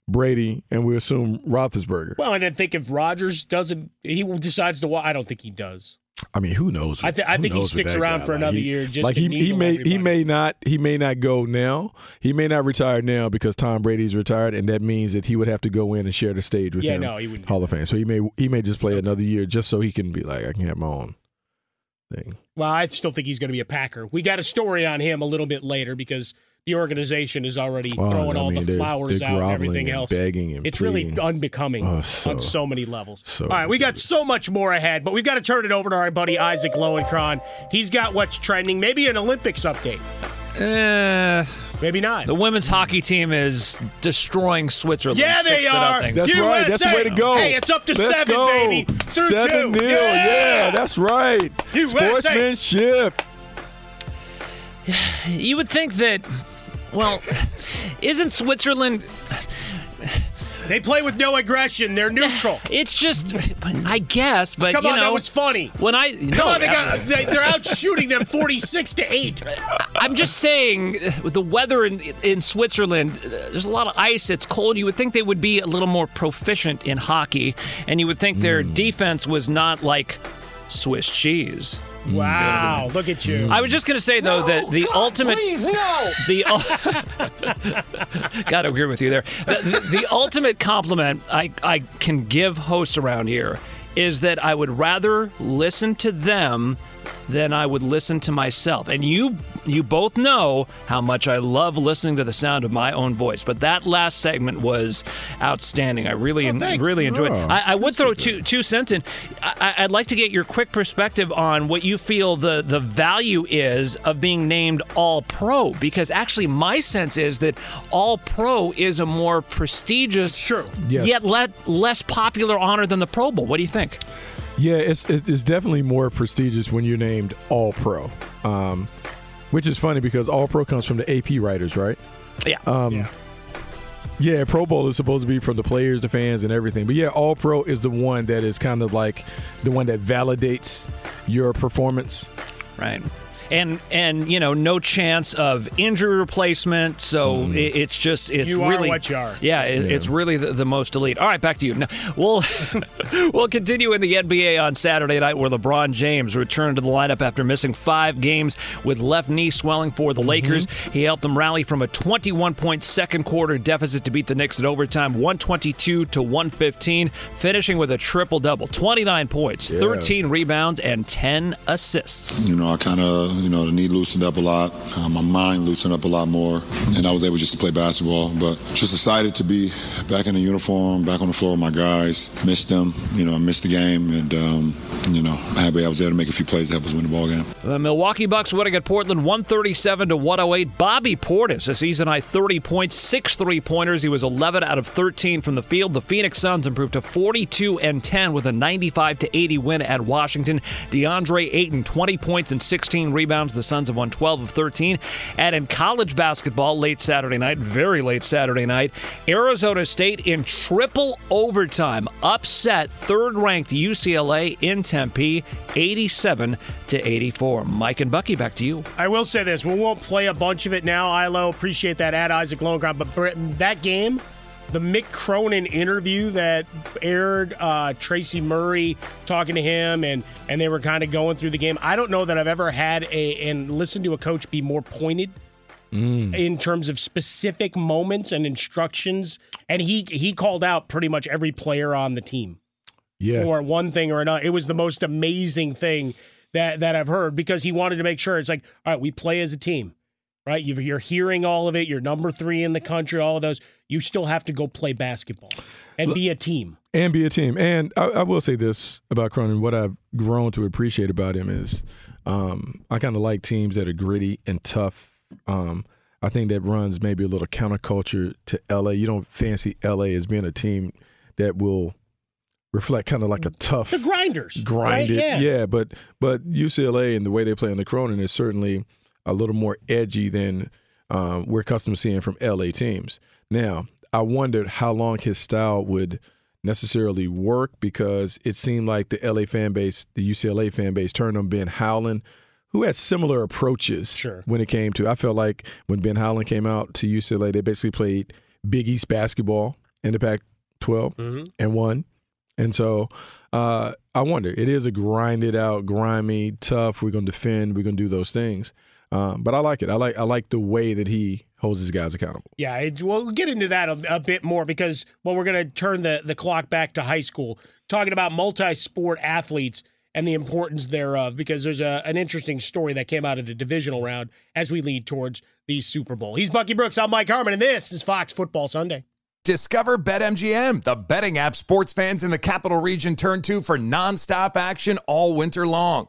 Brady, and we assume Roethlisberger. Well, and I think if Rodgers doesn't, he decides to. I don't think he does. I mean, who knows? I, th- I Who think he knows with sticks around guy? for Like, another he- year. Just like he he may everybody. he may not he may not go now. He may not retire now because Tom Brady's retired, and that means that he would have to go in and share the stage with Yeah, him. no, he wouldn't Hall of Fame. So he may he may just play another year just so he can be like I can have my own thing. Well, I still think he's going to be a Packer. We got a story on him a little bit later because the organization is already Oh, throwing I all mean, the they're- flowers they're out and groveling everything and else. begging and it's really unbecoming Oh, on so- so many levels. so all right, we got so much more ahead, but we've got to turn it over to our buddy Isaac Lowenkron. He's got what's trending, maybe an Olympics update. Uh, maybe not. The women's hockey team is destroying Switzerland. Yeah, they are. nothing. That's right. That's the way to go. Hey, it's up to Let's seven, go. baby. Through seven two. nil. Yeah. Yeah. that's right. USA. Sportsmanship. You would think that. Well, isn't Switzerland? They play with no aggression. They're neutral. It's just, I guess, but Come you know, that was funny. When I Come no, on, they got, they, they're out shooting them forty-six to eight. I'm just saying, with the weather in in Switzerland, uh, there's a lot of ice. It's cold. You would think they would be a little more proficient in hockey, and you would think their Hmm. defense was not like Swiss cheese. Wow, mm. look at you. I was just gonna say though that the ultimate, please, no. the gotta agree with you there. The, the, the ultimate compliment I I can give hosts around here is that I would rather listen to them than I would listen to myself. And you you both know how much I love listening to the sound of my own voice. But that last segment was outstanding. I really really enjoyed. it. Oh, I, I would throw two two cents in. I, I'd like to get your quick perspective on what you feel the the value is of being named All Pro because actually my sense is that All Pro is a more prestigious, sure, Yes. yet le- less popular honor than the Pro Bowl. What do you think? Yeah, it's it's definitely more prestigious when you're named All Pro, um, which is funny because All Pro comes from the AP writers, right? Yeah. Um, yeah. Pro Bowl is supposed to be from the players, the fans, and everything. But yeah, All Pro is the one that is kind of like the one that validates your performance. Right. And and you know no chance of injury replacement, so mm-hmm. it, it's just it's You are really what you are. Yeah, it, Yeah. it's really the, the most elite. All right, back to you. Now, we'll we'll continue in the NBA on Saturday night, where LeBron James returned to the lineup after missing five games with left knee swelling for the mm-hmm. Lakers. He helped them rally from a 21 point second quarter deficit to beat the Knicks in overtime, 122 to 115, finishing with a triple double, 29 points, Yeah. 13 rebounds, and 10 assists. You know, I kind of You know, the knee loosened up a lot. Uh, my mind loosened up a lot more, and I was able just to play basketball. But just excited to be back in the uniform, back on the floor with my guys. Missed them. You know, I missed the game, and um, you know, happy I was able to make a few plays to help us win the ball game. The Milwaukee Bucks winning at Portland 137 to 108. Bobby Portis, a season high 30 points, six three pointers. He was 11 out of 13 from the field. The Phoenix Suns improved to 42 and 10 with a 95 to 80 win at Washington. DeAndre Ayton 20 points and 16 rebounds. The Suns have won 12 of 13. And in college basketball, late Saturday night, very late Saturday night, Arizona State in triple overtime upset third-ranked UCLA in Tempe, 87 to 84. Mike and Bucky, back to you. I will say this: we won't play a bunch of it now. Ilo, appreciate that at Isaac Lowenkron, but that game the Mick Cronin interview that aired, uh, Tracy Murray talking to him, and and they were kind of going through the game. I don't know that I've ever had a and listened to a coach be more pointed mm. in terms of specific moments and instructions. And he he called out pretty much every player on the team yeah. for one thing or another. It was the most amazing thing that that I've heard because he wanted to make sure it's like, all right, we play as a team right? You're hearing all of it. You're number three in the country, all of those. You still have to go play basketball and be a team. And be a team. And I, I will say this about Cronin. What I've grown to appreciate about him is um, I kind of like teams that are gritty and tough. Um, I think that runs maybe a little counterculture to LA. You don't fancy LA as being a team that will reflect kind of like a tough the grinders grinded right? yeah. yeah but but UCLA and the way they play on the Cronin is certainly a little more edgy than um, we're accustomed to seeing from LA teams. Now, I wondered how long his style would necessarily work because it seemed like the LA fan base, the UCLA fan base, turned on Ben Howland, who had similar approaches sure. when it came to. I felt like when Ben Howland came out to UCLA, they basically played Big East basketball in the Pac 12 mm-hmm. and won. And so uh, I wonder, it is a grinded out, grimy, tough, we're going to defend, we're going to do those things. Um, but I like it. I like I like the way that he holds his guys accountable. Yeah, it, we'll get into that a, a, bit more because well, we're going to turn the the clock back to high school, talking about multi-sport athletes and the importance thereof. Because there's a, an interesting story that came out of the divisional round as we lead towards the Super Bowl. He's Bucky Brooks. I'm Mike Harmon, and this is Fox Football Sunday. Discover BetMGM, the betting app sports fans in the capital region turn to for nonstop action all winter long.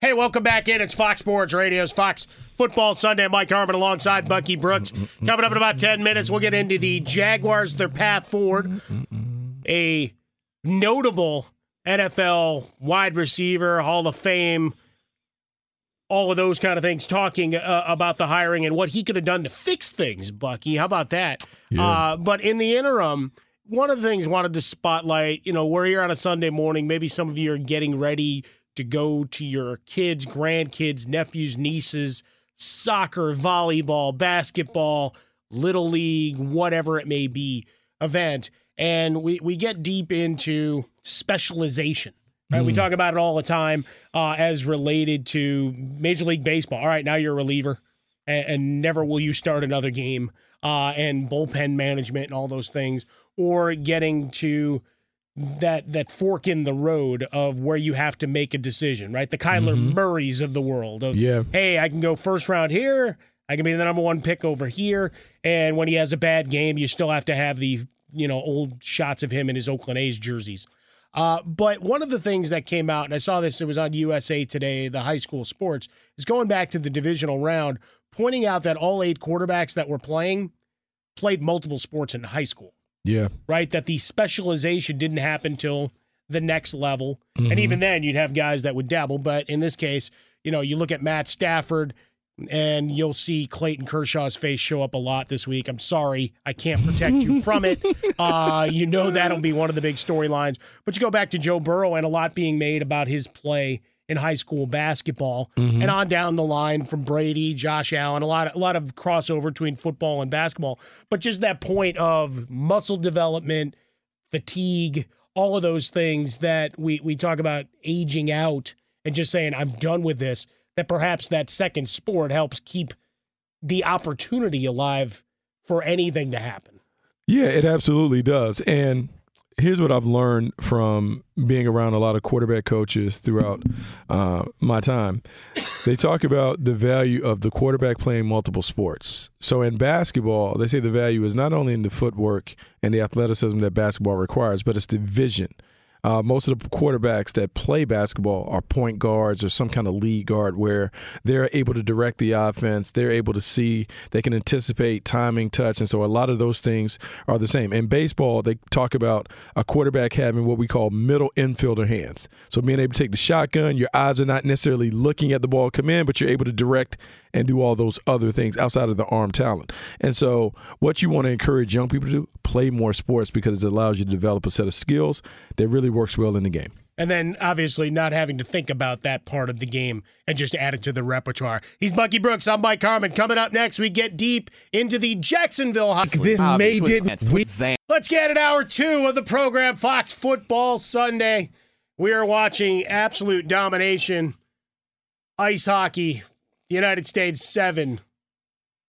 Hey, welcome back in. It's Fox Sports Radio's Fox Football Sunday. Mike Harmon alongside Bucky Brooks. Coming up in about 10 minutes, we'll get into the Jaguars, their path forward. A notable NFL wide receiver, Hall of Fame, all of those kind of things, talking uh, about the hiring and what he could have done to fix things, Bucky. How about that? Yeah. Uh, but in the interim, one of the things I wanted to spotlight, you know, we're here on a Sunday morning. Maybe some of you are getting ready to go to your kids, grandkids, nephews, nieces, soccer, volleyball, basketball, little league, whatever it may be, event. And we, we get deep into specialization. Right, we talk about it all the time uh, as related to Major League Baseball. All right, now you're a reliever, and, and never will you start another game, uh, and bullpen management and all those things, or getting to that that fork in the road of where you have to make a decision. Right, the Kyler Murrays of the world. Of Yeah. hey, I can go first round here. I can be the number one pick over here. And when he has a bad game, you still have to have the you know old shots of him in his Oakland A's jerseys. Uh, but one of the things that came out, and I saw this, it was on USA Today, the high school sports, is going back to the divisional round, pointing out that all eight quarterbacks that were playing played multiple sports in high school Yeah. right? That the specialization didn't happen till the next level. And Mhm. even then, you'd have guys that would dabble. But in this case, you know, you look at Matt Stafford and you'll see Clayton Kershaw's face show up a lot this week. I'm sorry, I can't protect you from it. Uh, you know that'll be one of the big storylines. But you go back to Joe Burrow and a lot being made about his play in high school basketball Mhm. and on down the line from Brady, Josh Allen, a lot of, a lot of crossover between football and basketball. But just that point of muscle development, fatigue, all of those things that we we talk about aging out and just saying I'm done with this. That perhaps that second sport helps keep the opportunity alive for anything to happen. Yeah, it absolutely does. And here's what I've learned from being around a lot of quarterback coaches throughout uh, my time. They talk about the value of the quarterback playing multiple sports. So in basketball, they say the value is not only in the footwork and the athleticism that basketball requires, but it's the vision. Uh, most of the quarterbacks that play basketball are point guards or some kind of lead guard where they're able to direct the offense. They're able to see, they can anticipate timing, touch. And so a lot of those things are the same. In baseball, they talk about a quarterback having what we call middle infielder hands. So being able to take the shotgun, your eyes are not necessarily looking at the ball come in, but you're able to direct and do all those other things outside of the arm talent. And so what you want to encourage young people to do, play more sports because it allows you to develop a set of skills that really works well in the game. And then obviously not having to think about that part of the game and just add it to the repertoire. He's Bucky Brooks. I'm Mike Harmon. Coming up next, we get deep into the Jacksonville Huskies. This made it. We, Let's get it. Hour two of the program, Fox Football Sunday. We are watching absolute domination. Ice hockey, United States seven,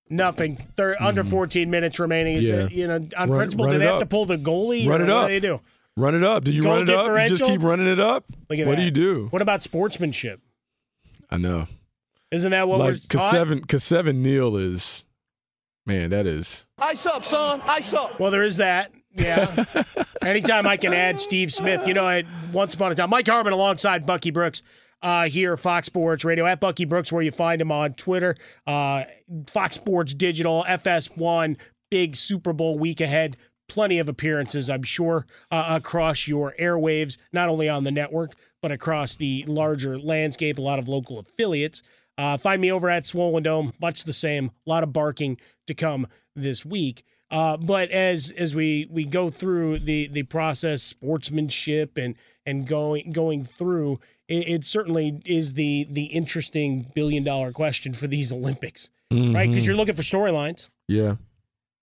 nothing. Thir- Under 14 minutes remaining. Is Mm-hmm. Yeah. it, you know, on Run- principle, run do it they have up. to pull the goalie? Run or it what up. do they do? Run it up. Do you Goal run it up? You just keep running it up? Look at what that. do you do? What about sportsmanship? I know. Isn't that what like we're taught? seven, cause seven Neil is, man, that is. Ice up, son. Ice up. Well, there is that. Yeah. Anytime I can add Steve Smith, you know, I, once upon a time, Mike Harmon alongside Bucky Brooks uh, here, Fox Sports Radio at Bucky Brooks, where you find him on Twitter, uh, Fox Sports Digital, FS1, big Super Bowl week ahead. Plenty of appearances, I'm sure, uh, across your airwaves, not only on the network, but across the larger landscape, a lot of local affiliates. Uh, find me over at Swollen Dome, much the same. A lot of barking to come this week. Uh, but as as we we go through the the process, sportsmanship and and going going through, it, it certainly is the the interesting billion dollar question for these Olympics, right? Because you're looking for storylines. Yeah.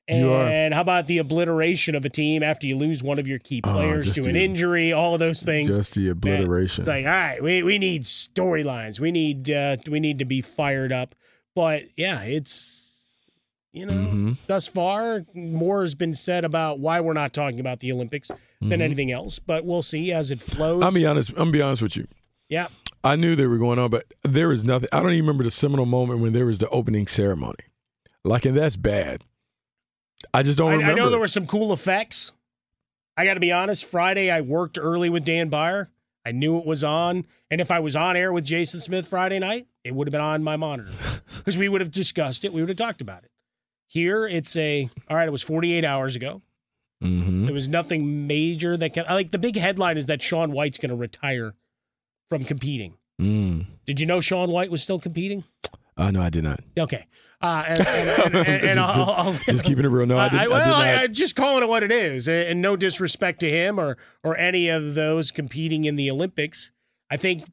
And how about the obliteration of a team after you lose one of your key Oh, players to an the- injury? All of those things. Just the obliteration. It's like, all right, we, we need storylines. We need uh, we need to be fired up. But yeah, it's you know, Mhm. thus far more has been said about why we're not talking about the Olympics than Mhm. anything else. But we'll see as it flows. I'll be honest. I'm be honest with you. Yeah. I knew they were going on, but there is nothing. I don't even remember the seminal moment when there was the opening ceremony. Like, and that's bad. I just don't I, I know there were some cool effects. I got to be honest. Friday, I worked early with Dan Beyer. I knew it was on, and if I was on air with Jason Smith Friday night, it would have been on my monitor because we would have discussed it. We would have talked about it. Here, it's a all right. It was 48 hours ago. Mhm. There was nothing major that can. Like the big headline is that Shaun White's going to retire from competing. Mm. Did you know Shaun White was still competing? Uh, no, I did not. Okay. Uh, and, and, and, and, and just, I'll, I'll, just keeping it real. No, I, did, I, well, I did not. I, just calling it what it is, and no disrespect to him or or any of those competing in the Olympics. I think,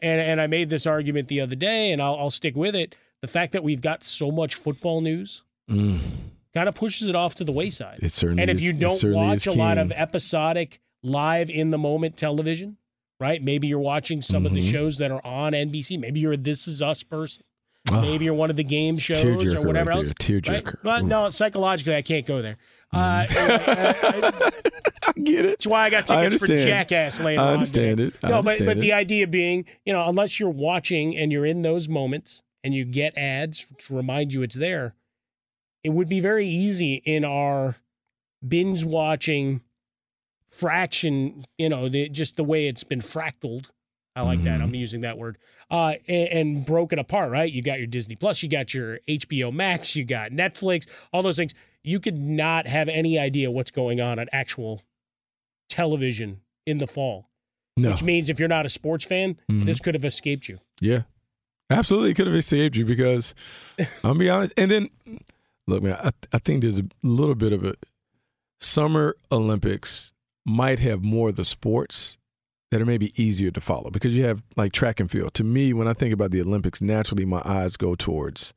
and and I made this argument the other day, and I'll, I'll stick with it. The fact that we've got so much football news Mm. kind of pushes it off to the wayside. It certainly and if you it don't watch a lot of episodic, live in the moment television, right? Maybe you're watching some of the Mhm. shows that are on NBC. Maybe you're a This Is Us person. Oh, Maybe you're one of the game shows or whatever right else. there, right? tearjerker. Well, no, psychologically, I can't go there. Uh, I get it. That's why I got I tickets for. Jackass later I on. understand today. it. I no, but understand but the it. idea being, you know, unless you're watching and you're in those moments and you get ads to remind you it's there, it would be very easy in our binge watching fraction, you know, the, just the way it's been fractaled. I like that. Mm-hmm. I'm using that word. Uh, and, and broken apart, right? You got your Disney Plus, you got your HBO Max, you got Netflix, all those things. You could not have any idea what's going on on actual television in the fall. No. Which means if you're not a sports fan, Mhm. this could have escaped you. Yeah, absolutely could have escaped you because I'll be honest. And then, look, man, I, I think there's a little bit of a summer Olympics might have more of the sports that are maybe easier to follow because you have like track and field. To me, when I think about the Olympics, naturally my eyes go towards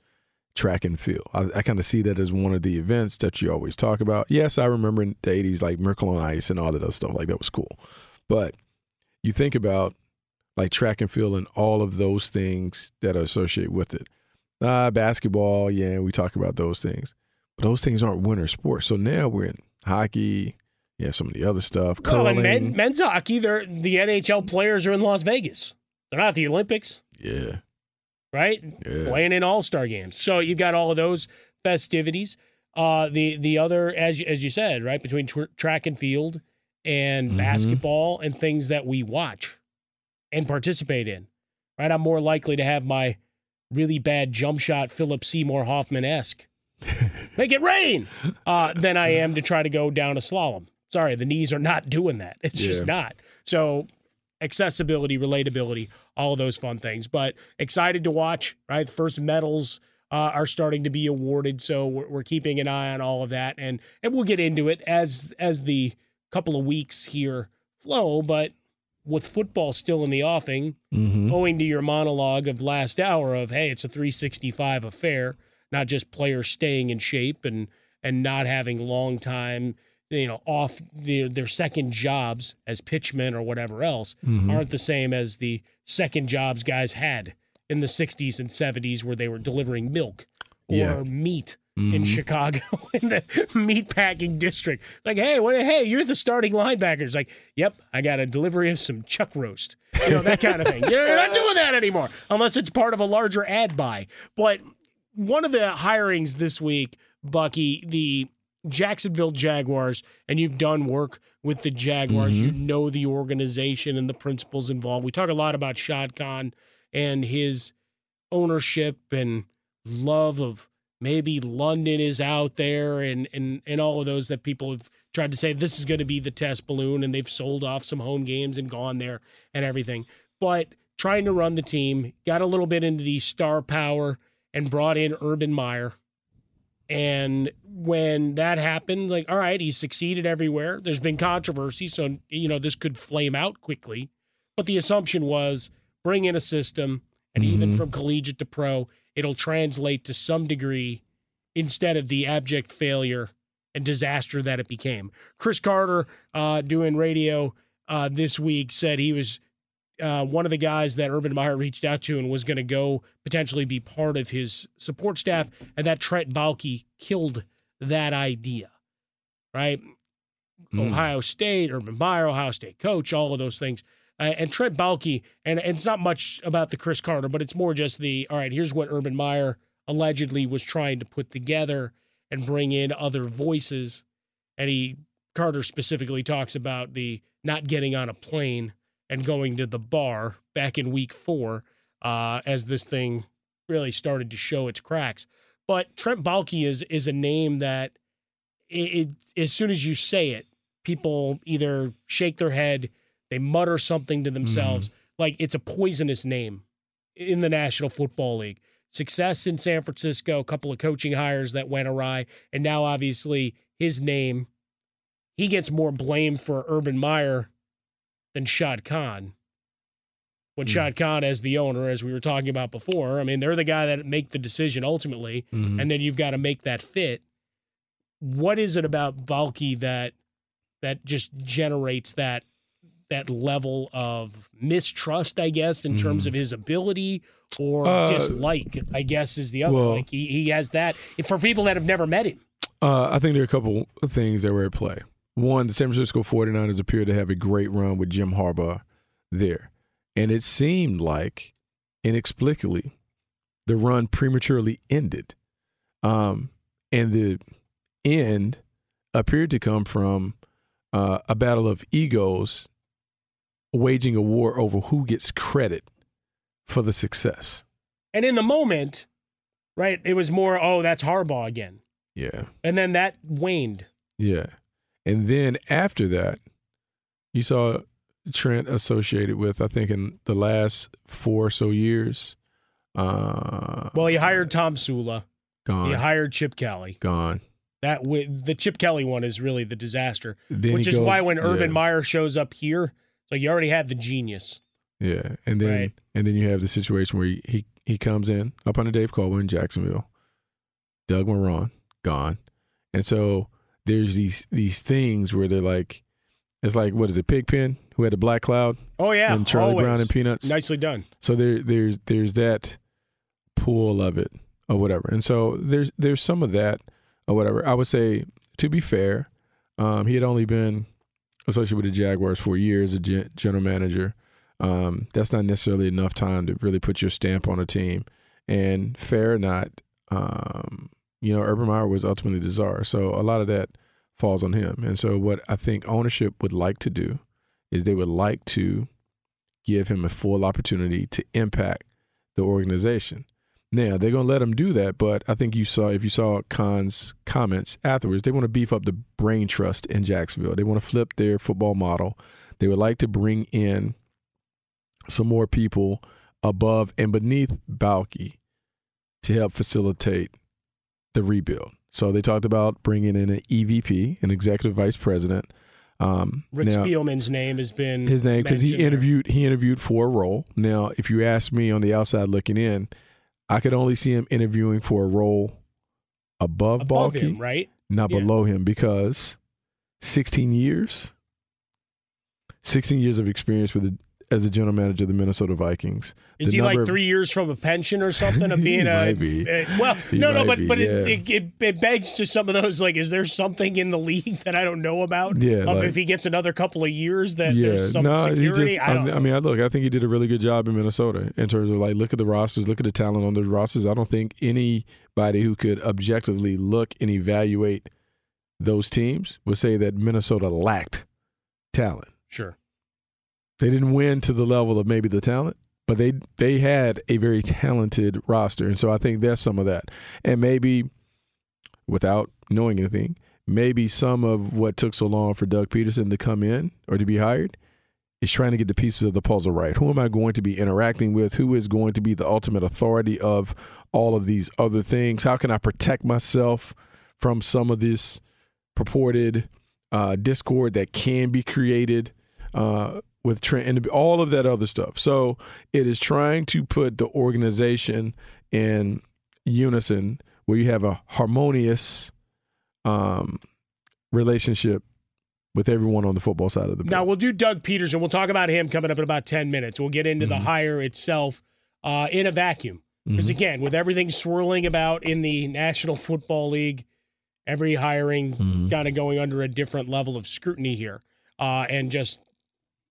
track and field. I, I kind of see that as one of the events that you always talk about. Yes, I remember in the 80s, like Miracle on Ice and all that other stuff. Like that was cool. But you think about like track and field and all of those things that are associated with it. Uh, basketball, yeah, we talk about those things. But those things aren't winter sports. So now we're in hockey, yeah, some of the other stuff. Well, Curling. and men, men's hockey, they're, the NHL players are in Las Vegas. They're not at the Olympics, yeah. right? Yeah. Playing in All Star games. So you've got all of those festivities. Uh, the the other, as you, as you said, right between tr- track and field and Mhm. basketball and things that we watch and participate in, right? I'm more likely to have my really bad jump shot, Philip Seymour Hoffman esque, make it rain, uh, than I am to try to go down a slalom. Sorry, the knees are not doing that. It's just not. So accessibility, relatability, all of those fun things. But excited to watch, right? The first medals uh, are starting to be awarded, so we're, we're keeping an eye on all of that, and and we'll get into it as as the couple of weeks here flow. But with football still in the offing, Mhm. owing to your monologue of last hour of hey, it's a 365 affair, not just players staying in shape and and not having long time you know off their their second jobs as pitchmen or whatever else Mhm. aren't the same as the second jobs guys had in the 60s and 70s where they were delivering milk or Yeah. meat in Mhm. Chicago in the meat packing district. Like, hey, what, hey, you're the starting linebacker. It's like, yep, I got a delivery of some chuck roast. You know, that kind of thing. You're not doing that anymore unless it's part of a larger ad buy. But one of the hirings this week, Bucky, the Jacksonville Jaguars, and you've done work with the Jaguars. You mm-hmm. know the organization and the principles involved. We talk a lot about Shad Khan and his ownership and love of maybe London is out there and and and all of those that people have tried to say this is going to be the test balloon and they've sold off some home games and gone there and everything. But trying to run the team, got a little bit into the star power and brought in Urban Meyer. And when that happened, like, all right, he succeeded everywhere. There's been controversy, so you know this could flame out quickly. But the assumption was bring in a system, and even Mhm. from collegiate to pro, it'll translate to some degree instead of the abject failure and disaster that it became. Cris Carter, uh, doing radio uh, this week, said he was uh, one of the guys that Urban Meyer reached out to and was going to go potentially be part of his support staff, and that Trent Baalke killed that idea, right? Mm. Ohio State, Urban Meyer, Ohio State coach, all of those things. Uh, and Trent Baalke, and, and it's not much about the Cris Carter, but it's more just the all right, here's what Urban Meyer allegedly was trying to put together and bring in other voices. And he, Carter specifically talks about the not getting on a plane and going to the bar back in week four uh, as this thing really started to show its cracks. But Trent Baalke is is a name that it, it as soon as you say it, people either shake their head, they mutter something to themselves, like it's a poisonous name in the National Football League. success in San Francisco, a couple of coaching hires that went awry, and now obviously his name, he gets more blame for Urban Meyer than Shad Khan. When Hmm. Shad Khan, as the owner, as we were talking about before, I mean, they're the guy that make the decision ultimately, Mhm. and then you've got to make that fit. What is it about Baalke that that just generates that that level of mistrust, I guess, in terms Mhm. of his ability or Uh, dislike, I guess is the other. well- like he, he has that for people that have never met him. Uh, I think there are a couple of things that were at play. One, the San Francisco 49ers appeared to have a great run with Jim Harbaugh there. And it seemed like, inexplicably, the run prematurely ended. Um, and the end appeared to come from uh, a battle of egos waging a war over who gets credit for the success. And in the moment, right, it was more, oh, that's Harbaugh again. Yeah. And then that waned. Yeah. And then after that, you saw Trent associated with, I think, in the last four or so years, uh, Well, he hired Tomsula. gone. He hired Chip Kelly. gone. That wi- the Chip Kelly one is really the disaster, Then which is goes- why when Urban yeah. Meyer shows up here, so you already have the genius. Yeah. And then Right. and then you have the situation where he, he, he comes in up under Dave Caldwell in Jacksonville. Doug Marrone, gone. And so there's these these things where they're like it's like what is it, Pigpen, who had the black cloud? Oh yeah, And Charlie always. Brown and Peanuts. Nicely done. So there there's there's that pool of it or whatever. And so there's there's some of that or whatever. I would say to be fair, um, he had only been associated with the Jaguars for years as a gen- general manager. Um, that's not necessarily enough time to really put your stamp on a team. And fair or not, um, you know, Urban Meyer was ultimately the czar. So a lot of that falls on him. And so what I think ownership would like to do is they would like to give him a full opportunity to impact the organization. Now they're going to let him do that, but I think you saw if you saw Khan's comments afterwards, they want to beef up the brain trust in Jacksonville. They want to flip their football model. They would like to bring in some more people above and beneath Baalke to help facilitate the rebuild. So they talked about bringing in an EVP, an executive vice president. Um, Rick now- Spielman's name has been his name because he interviewed he interviewed for a role. Now, if you ask me on the outside looking in, I could only see him interviewing for a role above, above Baalke, him, right? not Yeah. below him, because sixteen years, sixteen years of experience with the, as the general manager of the Minnesota Vikings. Is he like three years from a pension or something of being a? might be. uh, well, He no, no, but be, but yeah. it, it, it begs to some of those like, is there something in the league that I don't know about? Yeah, like- if he gets another couple of years, that yeah, there's some no, security. just. I. I mean, I look. I think he did a really good job in Minnesota in terms of like look at the rosters, look at the talent on the rosters. I don't think anybody who could objectively look and evaluate those teams would say that Minnesota lacked talent. sure. They didn't win to the level of maybe the talent, but they they had a very talented roster, and so I think that's some of that. And maybe, without knowing anything, maybe some of what took so long for Doug Pederson to come in or to be hired is trying to get the pieces of the puzzle right. Who am I going to be interacting with? Who is going to be the ultimate authority of all of these other things? How can I protect myself from some of this purported uh, discord that can be created? Uh, with Trent and all of that other stuff. So it is trying to put the organization in unison where you have a harmonious um, relationship with everyone on the football side of the ball. Now we'll do Doug Pederson. We'll talk about him coming up in about ten minutes. We'll get into the Mm-hmm. hire itself uh, in a vacuum because Mhm. again, with everything swirling about in the National Football League, every hiring Mm-hmm. kind of going under a different level of scrutiny here, uh, and just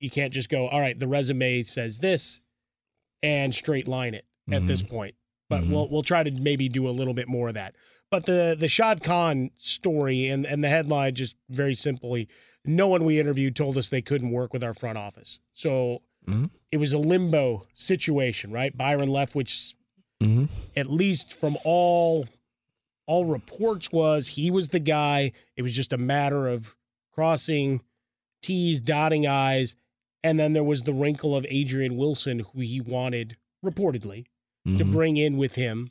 you can't just go, all right, the resume says this, and straight line it at this Mm-hmm. point. But we'll we'll try to maybe do a little bit more of that. But the the Shad Khan story and and the headline just very simply, no one we interviewed told us they couldn't work with our front office. So Mhm. it was a limbo situation, right? Byron Leftwich, Mhm. at least from all all reports, was he was the guy. It was just a matter of crossing T's, dotting I's, and then there was the wrinkle of Adrian Wilson, who he wanted reportedly to Mhm. bring in with him.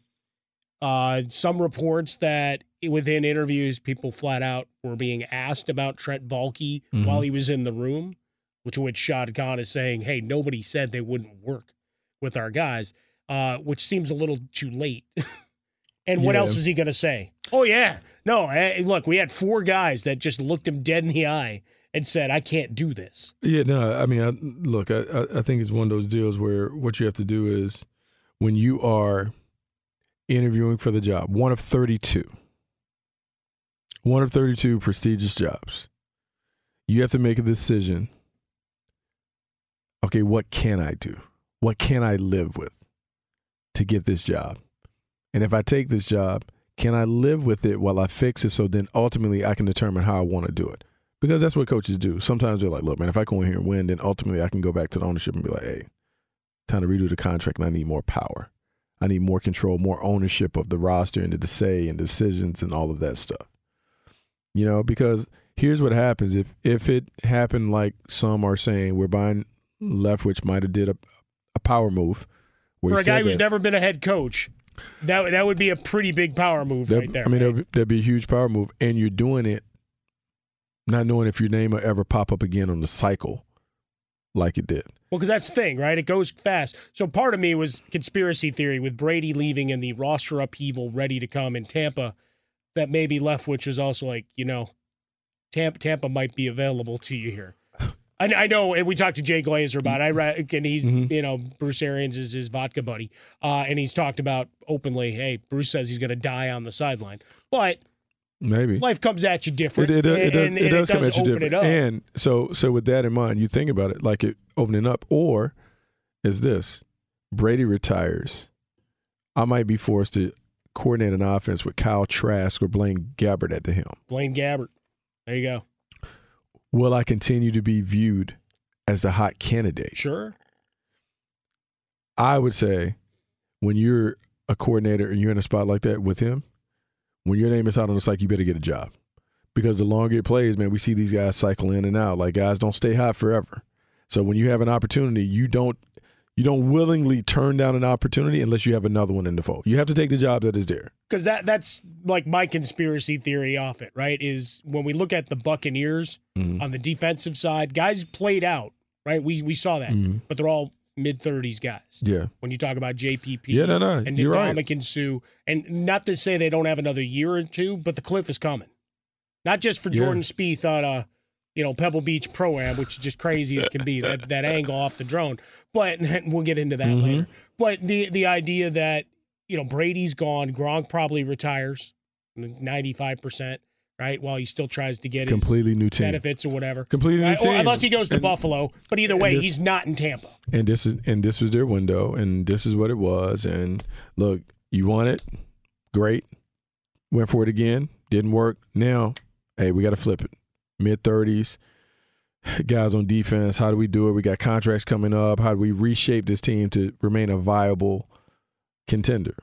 Uh, some reports that within interviews, people flat out were being asked about Trent Baalke Mhm. while he was in the room, which which Shad Khan is saying, "Hey, nobody said they wouldn't work with our guys," uh, which seems a little too late. and what Yeah. else is he going to say? Oh yeah, no. eh, look, we had four guys that just looked him dead in the eye and said, "I can't do this." Yeah, no, I mean, I, look, I, I- think it's one of those deals where what you have to do is when you are interviewing for the job, one of 32, one of 32 prestigious jobs, you have to make a decision. Okay, what can I do? What can I live with to get this job? And if I take this job, can I live with it while I fix it so then ultimately I can determine how I want to do it? Because that's what coaches do. Sometimes they're like, look, man, if I go in here and win, then ultimately I can go back to the ownership and be like, hey, time to redo the contract and I need more power. I need more control, more ownership of the roster and the say and decisions and all of that stuff. You know, because here's what happens if if it happened like some are saying, we're buying Leftwich might have did a, a power move. where For a guy who's that. never been a head coach, that that would be a pretty big power move That- right there. I mean, right? that'd, be- that'd be a huge power move, and you're doing it not knowing if your name will ever pop up again on the cycle like it did. Well, because that's the thing, right? It goes fast. So part of me was conspiracy theory with Brady leaving and the roster upheaval ready to come in Tampa. That maybe Leftwich was also like, you know, Tampa, Tampa might be available to you here. I, I know, and we talked to Jay Glazer about. It. I and he's, Mm-hmm. you know, Bruce Arians is his vodka buddy, uh, and he's talked about openly. Hey, Bruce says he's going to die on the sideline, but Maybe life comes at you different. It, it, it, does- and, it and does come at you different. And so, so with that in mind, you think about it like it opening up, or is this Brady retires? I might be forced to coordinate an offense with Kyle Trask or Blaine Gabbert at the helm. Blaine Gabbert. There you go. Will I continue to be viewed as the hot candidate? Sure. I would say when you're a coordinator and you're in a spot like that with him, when your name is out on the cycle, you better get a job. Because the longer it plays, man, we see these guys cycle in and out. Like guys don't stay hot forever. So when you have an opportunity, you don't you don't willingly turn down an opportunity unless you have another one in the fold. You have to take the job that is there. because that that's like my conspiracy theory off it, right? Is when we look at the Buccaneers Mhm. on the defensive side, guys played out, right? We we saw that, Mhm. but they're all mid thirties guys. Yeah. When you talk about JPP, Yeah, no, no, and you're right. And Suh, and not to say they don't have another year or two, but the cliff is coming. Not just for Yeah. Jordan Spieth on a you know Pebble Beach Pro Am, which is just crazy as can be that that angle off the drone. But we'll get into that Mhm. later. But the the idea that you know Brady's gone, Gronk probably retires, ninety five percent, right? While he still tries to get his Completely new team. benefits or whatever. Completely new Right? Or team. unless he goes to And- Buffalo. But either way, this- he's not in Tampa. And this is and this was their window, and this is what it was. And look, you want it, great. Went for it again, didn't work. Now, hey, we got to flip it. Mid thirties, guys on defense. How do we do it? We got contracts coming up. How do we reshape this team to remain a viable contender?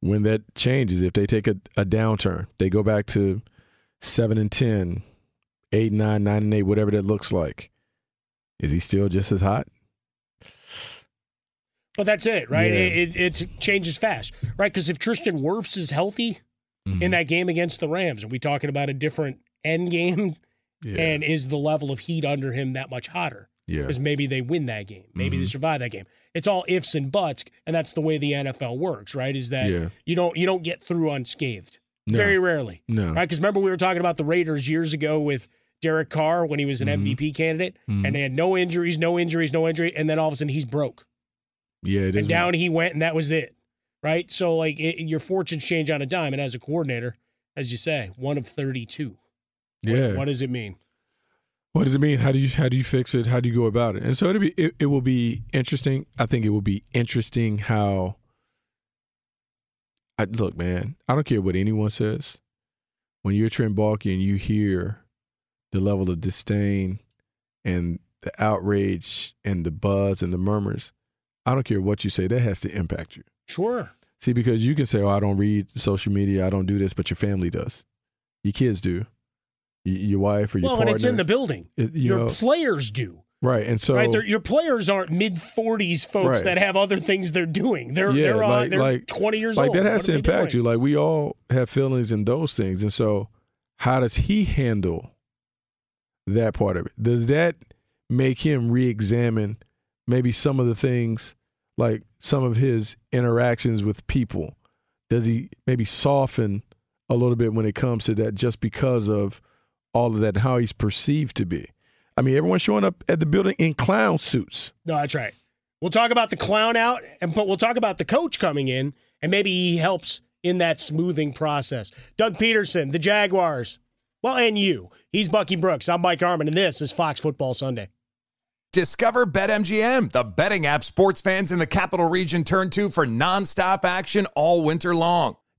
When that changes, if they take a, a downturn, they go back to seven and 10, 8, 9, 9 and eight, whatever that looks like. Is he still just as hot? Well, that's it, right? Yeah. It, it, it changes fast, right? Because if Tristan Wirfs is healthy Mm-hmm. in that game against the Rams, are we talking about a different end game? Yeah. And is the level of heat under him that much hotter? Yeah. Because maybe they win that game. Maybe they Mhm. survive that game. It's all ifs and buts, and that's the way the NFL works, right? Is that Yeah. you don't you don't get through unscathed. No. Very rarely. No. Right? Because remember we were talking about the Raiders years ago with Derek Carr when he was an Mhm. MVP candidate, Mhm. and they had no injuries, no injuries, no injury, and then all of a sudden he's broke Yeah, it is. and down he went, and that was it. Right? So like it, your fortunes change on a dime, and as a coordinator, as you say, one of thirty-two. What- Yeah. What, does it mean? What does it mean? How do you how do you fix it? How do you go about it? And so it'll be it, it will be interesting. I think it will be interesting how I look, man, I don't care what anyone says. When you're Trent Baalke and you hear the level of disdain and the outrage and the buzz and the murmurs, I don't care what you say, that has to impact you. Sure. See, because you can say, "Oh, I don't read social media, I don't do this," but your family does. Your kids do. Your wife or your Well, partner. and it's in the building. It- you Your know- players do. Right, and so right, your players aren't mid forties folks Right. that have other things they're doing. They're yeah, they're uh, like, they're like twenty years like old. Like that has are to impact you. Like we all have feelings in those things, and so how does he handle that part of it? Does that make him re-examine maybe some of the things, like some of his interactions with people? Does he maybe soften a little bit when it comes to that, just because of all of that, how he's perceived to be? I mean, everyone's showing up at the building in clown suits. No, that's right. We'll talk about the clown out, and but we'll talk about the coach coming in, and maybe he helps in that smoothing process. Doug Pederson, the Jaguars. Well, and you. He's Bucky Brooks. I'm Mike Harmon, and this is Fox Football Sunday. Discover BetMGM, the betting app sports fans in the capital region turn to for nonstop action all winter long.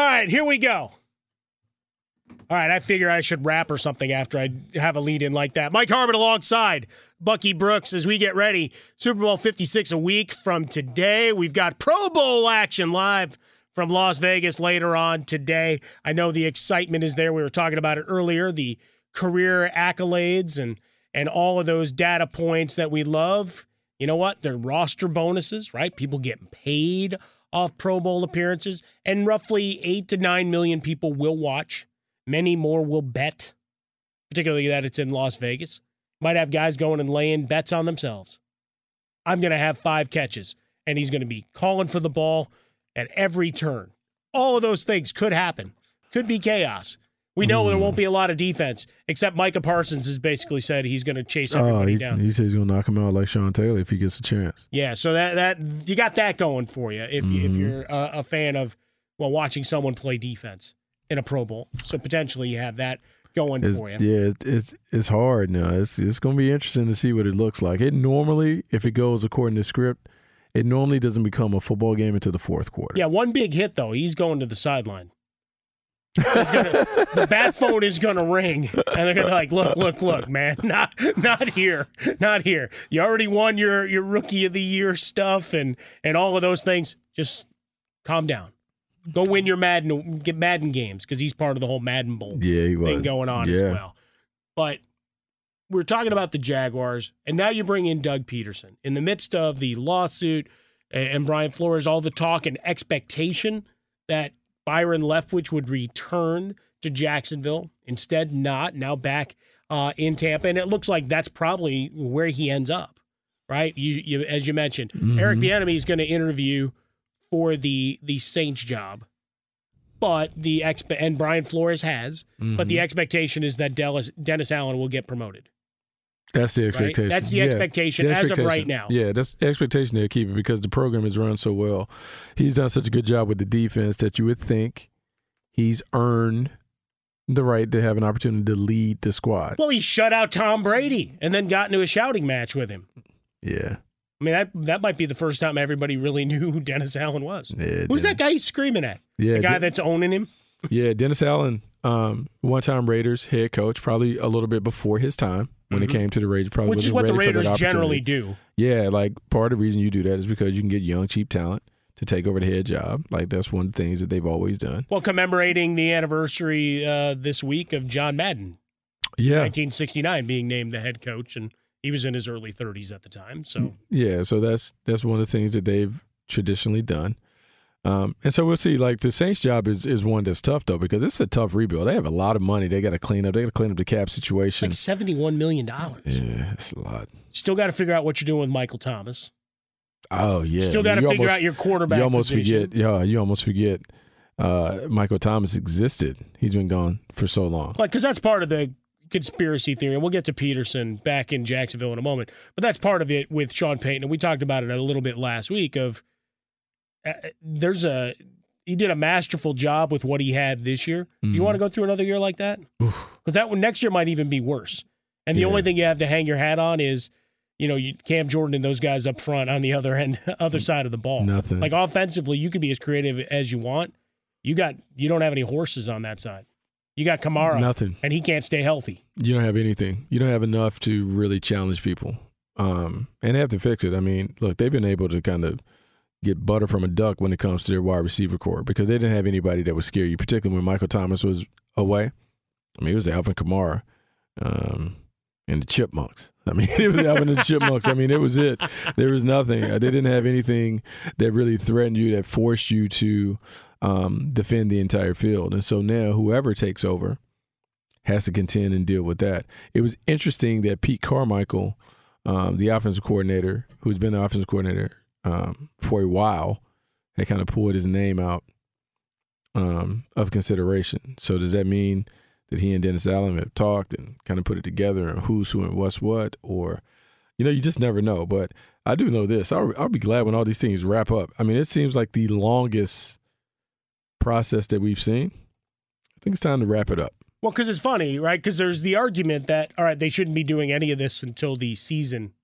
All right, here we go. All right, I figure I should rap or something after I have a lead in like that. Mike Harmon alongside Bucky Brooks as we get ready. Super Bowl 56 a week from today. We've got Pro Bowl action live from Las Vegas later on today. I know the excitement is there. We were talking about it earlier, the career accolades and and all of those data points that we love. You know what? They're roster bonuses, right? People getting paid off Pro Bowl appearances, and roughly eight to nine million people will watch. Many more will bet, particularly that it's in Las Vegas. Might have guys going and laying bets on themselves. I'm going to have five catches, and he's going to be calling for the ball at every turn. All of those things could happen. Could be chaos. We know there won't be a lot of defense, except Micah Parsons has basically said he's going to chase Oh, everybody he, down. he says he's gonna knock him out like Sean Taylor if he gets a chance. Yeah, so that that you got that going for you if you if Mhm. you're a, a fan of well watching someone play defense in a Pro Bowl. So potentially you have that going It's, for you. yeah, it, it's it's hard now. It's it's gonna be interesting to see what it looks like. It normally, if it goes according to script, it normally doesn't become a football game until the fourth quarter. Yeah, one big hit though, he's going to the sideline. Gonna, the bat phone is going to ring, and they're going to be like, "Look, look, look, man, not not here, not here. You already won your your rookie of the year stuff and and all of those things. Just calm down. Go win your Madden get Madden games because he's part of the whole Madden Bowl Yeah, thing going on as well. But we're talking about the Jaguars, and now you bring in Doug Pederson in the midst of the lawsuit and Brian Flores, all the talk and expectation that Byron Leftwich would return to Jacksonville. Instead, not now back uh, in Tampa, and it looks like that's probably where he ends up. Right? You, you as you mentioned, Eric Mhm. Bieniemy is going to interview for the the Saints job, but the exp and Brian Flores has, but the Mhm. expectation is that Dennis, Dennis Allen will get promoted. That's the Right? expectation. That's the Yeah, expectation the as of right now. Yeah, that's the expectation they'll keep it because the program is run so well. He's done such a good job with the defense that you would think he's earned the right to have an opportunity to lead the squad. Well, he shut out Tom Brady and then got into a shouting match with him. Yeah. I mean, that that might be the first time everybody really knew who Dennis Allen was. Yeah, Who's Dennis. that guy he's screaming at? Yeah, the guy Den- that's owning him? yeah, Dennis Allen, um, one time Raiders head coach, probably a little bit before his time when Mhm. it came to the Raiders. Probably Which is what the ready for that Raiders generally do. Yeah, like part of the reason you do that is because you can get young, cheap talent to take over the head job. Like that's one of the things that they've always done. Well, commemorating the anniversary uh, this week of John Madden, Yeah, 1969, being named the head coach, and he was in his early 30s at the time. So yeah. So that's that's one of the things that they've traditionally done. Um, and so we'll see. Like the Saints' job is is one that's tough though because it's a tough rebuild. They have a lot of money. They got to clean up. They got to clean up the cap situation. like 71 million dollars. yeah, it's a lot. Still got to figure out what you're doing with Michael Thomas. Oh yeah. Still got to figure almost- out your quarterback You almost position. forget. Yeah, you almost forget. Uh, Michael Thomas existed. He's been gone for so long. Like, because that's part of the conspiracy theory, and we'll get to Pederson back in Jacksonville in a moment. But that's part of it with Sean Payton, and we talked about it a little bit last week. Of Uh, uh, there's a he did a masterful job with what he had this year. Do you mm-hmm. want to go through another year like that? Because that one next year might even be worse. And the Yeah. only thing you have to hang your hat on is, you know, you, Cam Jordan and those guys up front on the other end, other side of the ball. Nothing. Like offensively, you could be as creative as you want. You got you don't have any horses on that side. You got Kamara, Nothing. and he can't stay healthy. You don't have anything. You don't have enough to really challenge people. Um, and they have to fix it. I mean, look, they've been able to kind of get butter from a duck when it comes to their wide receiver corps because they didn't have anybody that would scare you, particularly when Michael Thomas was away. I mean, it was Alvin Kamara um, and the Chipmunks. I mean, it was Alvin and the Chipmunks. I mean, it was it. There was nothing. They didn't have anything that really threatened you, that forced you to um, defend the entire field. And so now, whoever takes over has to contend and deal with that. It was interesting that Pete Carmichael, um, the offensive coordinator, who's been the offensive coordinator um, for a while, had kind of pulled his name out um, of consideration. So does that mean that he and Dennis Allen have talked and kind of put it together and who's who and what's what? Or, you know, you just never know. But I do know this. I'll, I'll be glad when all these things wrap up. I mean, it seems like the longest process that we've seen. I think it's time to wrap it up. Well, because it's funny, right? Because there's the argument that all right, they shouldn't be doing any of this until the season,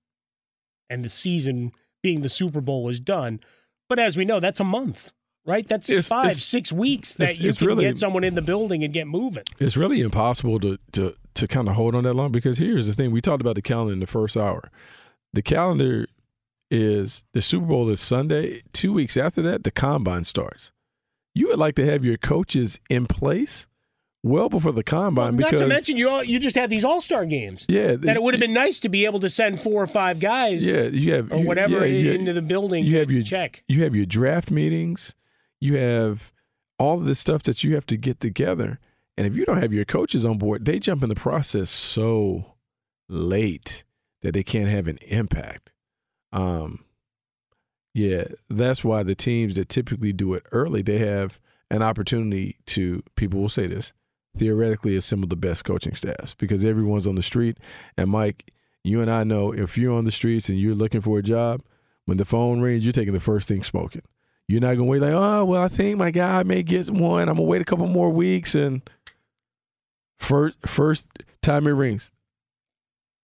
and the season being the Super Bowl is done. But as we know, that's a month, right? That's It's- five, it's- six weeks that it's- you can really- get someone in the building and get moving. It's really impossible to to to kind of hold on that long because here's the thing: we talked about the calendar in the first hour. The calendar is the Super Bowl is Sunday. Two weeks after that, the combine starts. You would like to have your coaches in place well before the combine Not because to mention, you all, you just had these All Star games. yeah, That it would have been nice to be able to send four or five guys, yeah you have or you- whatever, yeah, you- into the building. you have your check. You have your draft meetings. You have all of this stuff that you have to get together. And if you don't have your coaches on board, they jump in the process so late that they can't have an impact. Um, yeah, that's why the teams that typically do it early, they have an opportunity to, people will say this, theoretically assemble the best coaching staffs because everyone's on the street. And Mike, you and I know if you're on the streets and you're looking for a job, when the phone rings, you're taking the first thing smoking. You're not gonna wait like, oh well, I think my guy may get one. I'm gonna wait a couple more weeks and first first time it rings,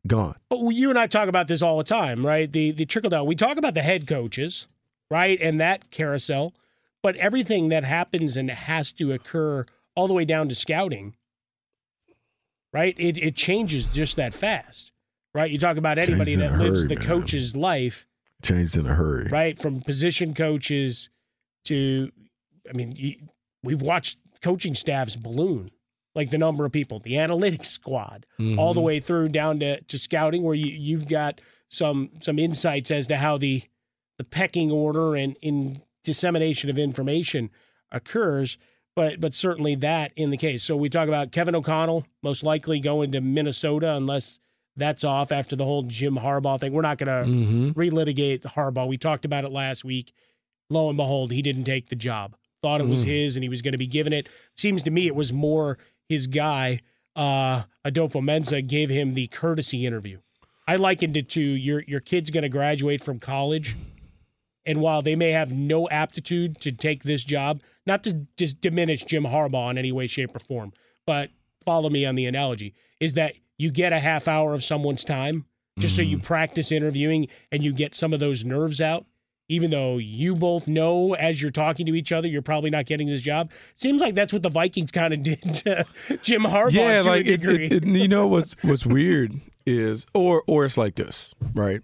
gone. But you and I talk about this all the time, right? The the trickle down. We talk about the head coaches, right, and that carousel, but everything that happens and has to occur all the way down to scouting, right? It it changes just that fast, right? You talk about anybody that lives hurry, the man. coach's life, Changed in a hurry. right, from position coaches to, I mean, you, we've watched coaching staffs balloon, like the number of people, the analytics squad, all the Mhm. way through down to, to scouting, where you, you've got some some insights as to how the the pecking order and in dissemination of information occurs. But but certainly that in the case. So we talk about Kevin O'Connell most likely going to Minnesota unless that's off after the whole Jim Harbaugh thing. We're not going to Mm-hmm. relitigate the Harbaugh. We talked about it last week. Lo and behold, he didn't take the job. Thought it was Mm. his and he was going to be given it. Seems to me it was more his guy, uh, Adofo-Mensah gave him the courtesy interview. I likened it to your your kid's going to graduate from college, and while they may have no aptitude to take this job, not to just diminish Jim Harbaugh in any way, shape, or form, but follow me on the analogy, is that you get a half hour of someone's time just mm-hmm. so you mm-hmm. practice interviewing and you get some of those nerves out even though you both know as you're talking to each other, you're probably not getting this job. Seems like that's what the Vikings kind of did to Jim Harbaugh. Yeah, like. It, it, you know what's what's weird is, or or it's like this, right?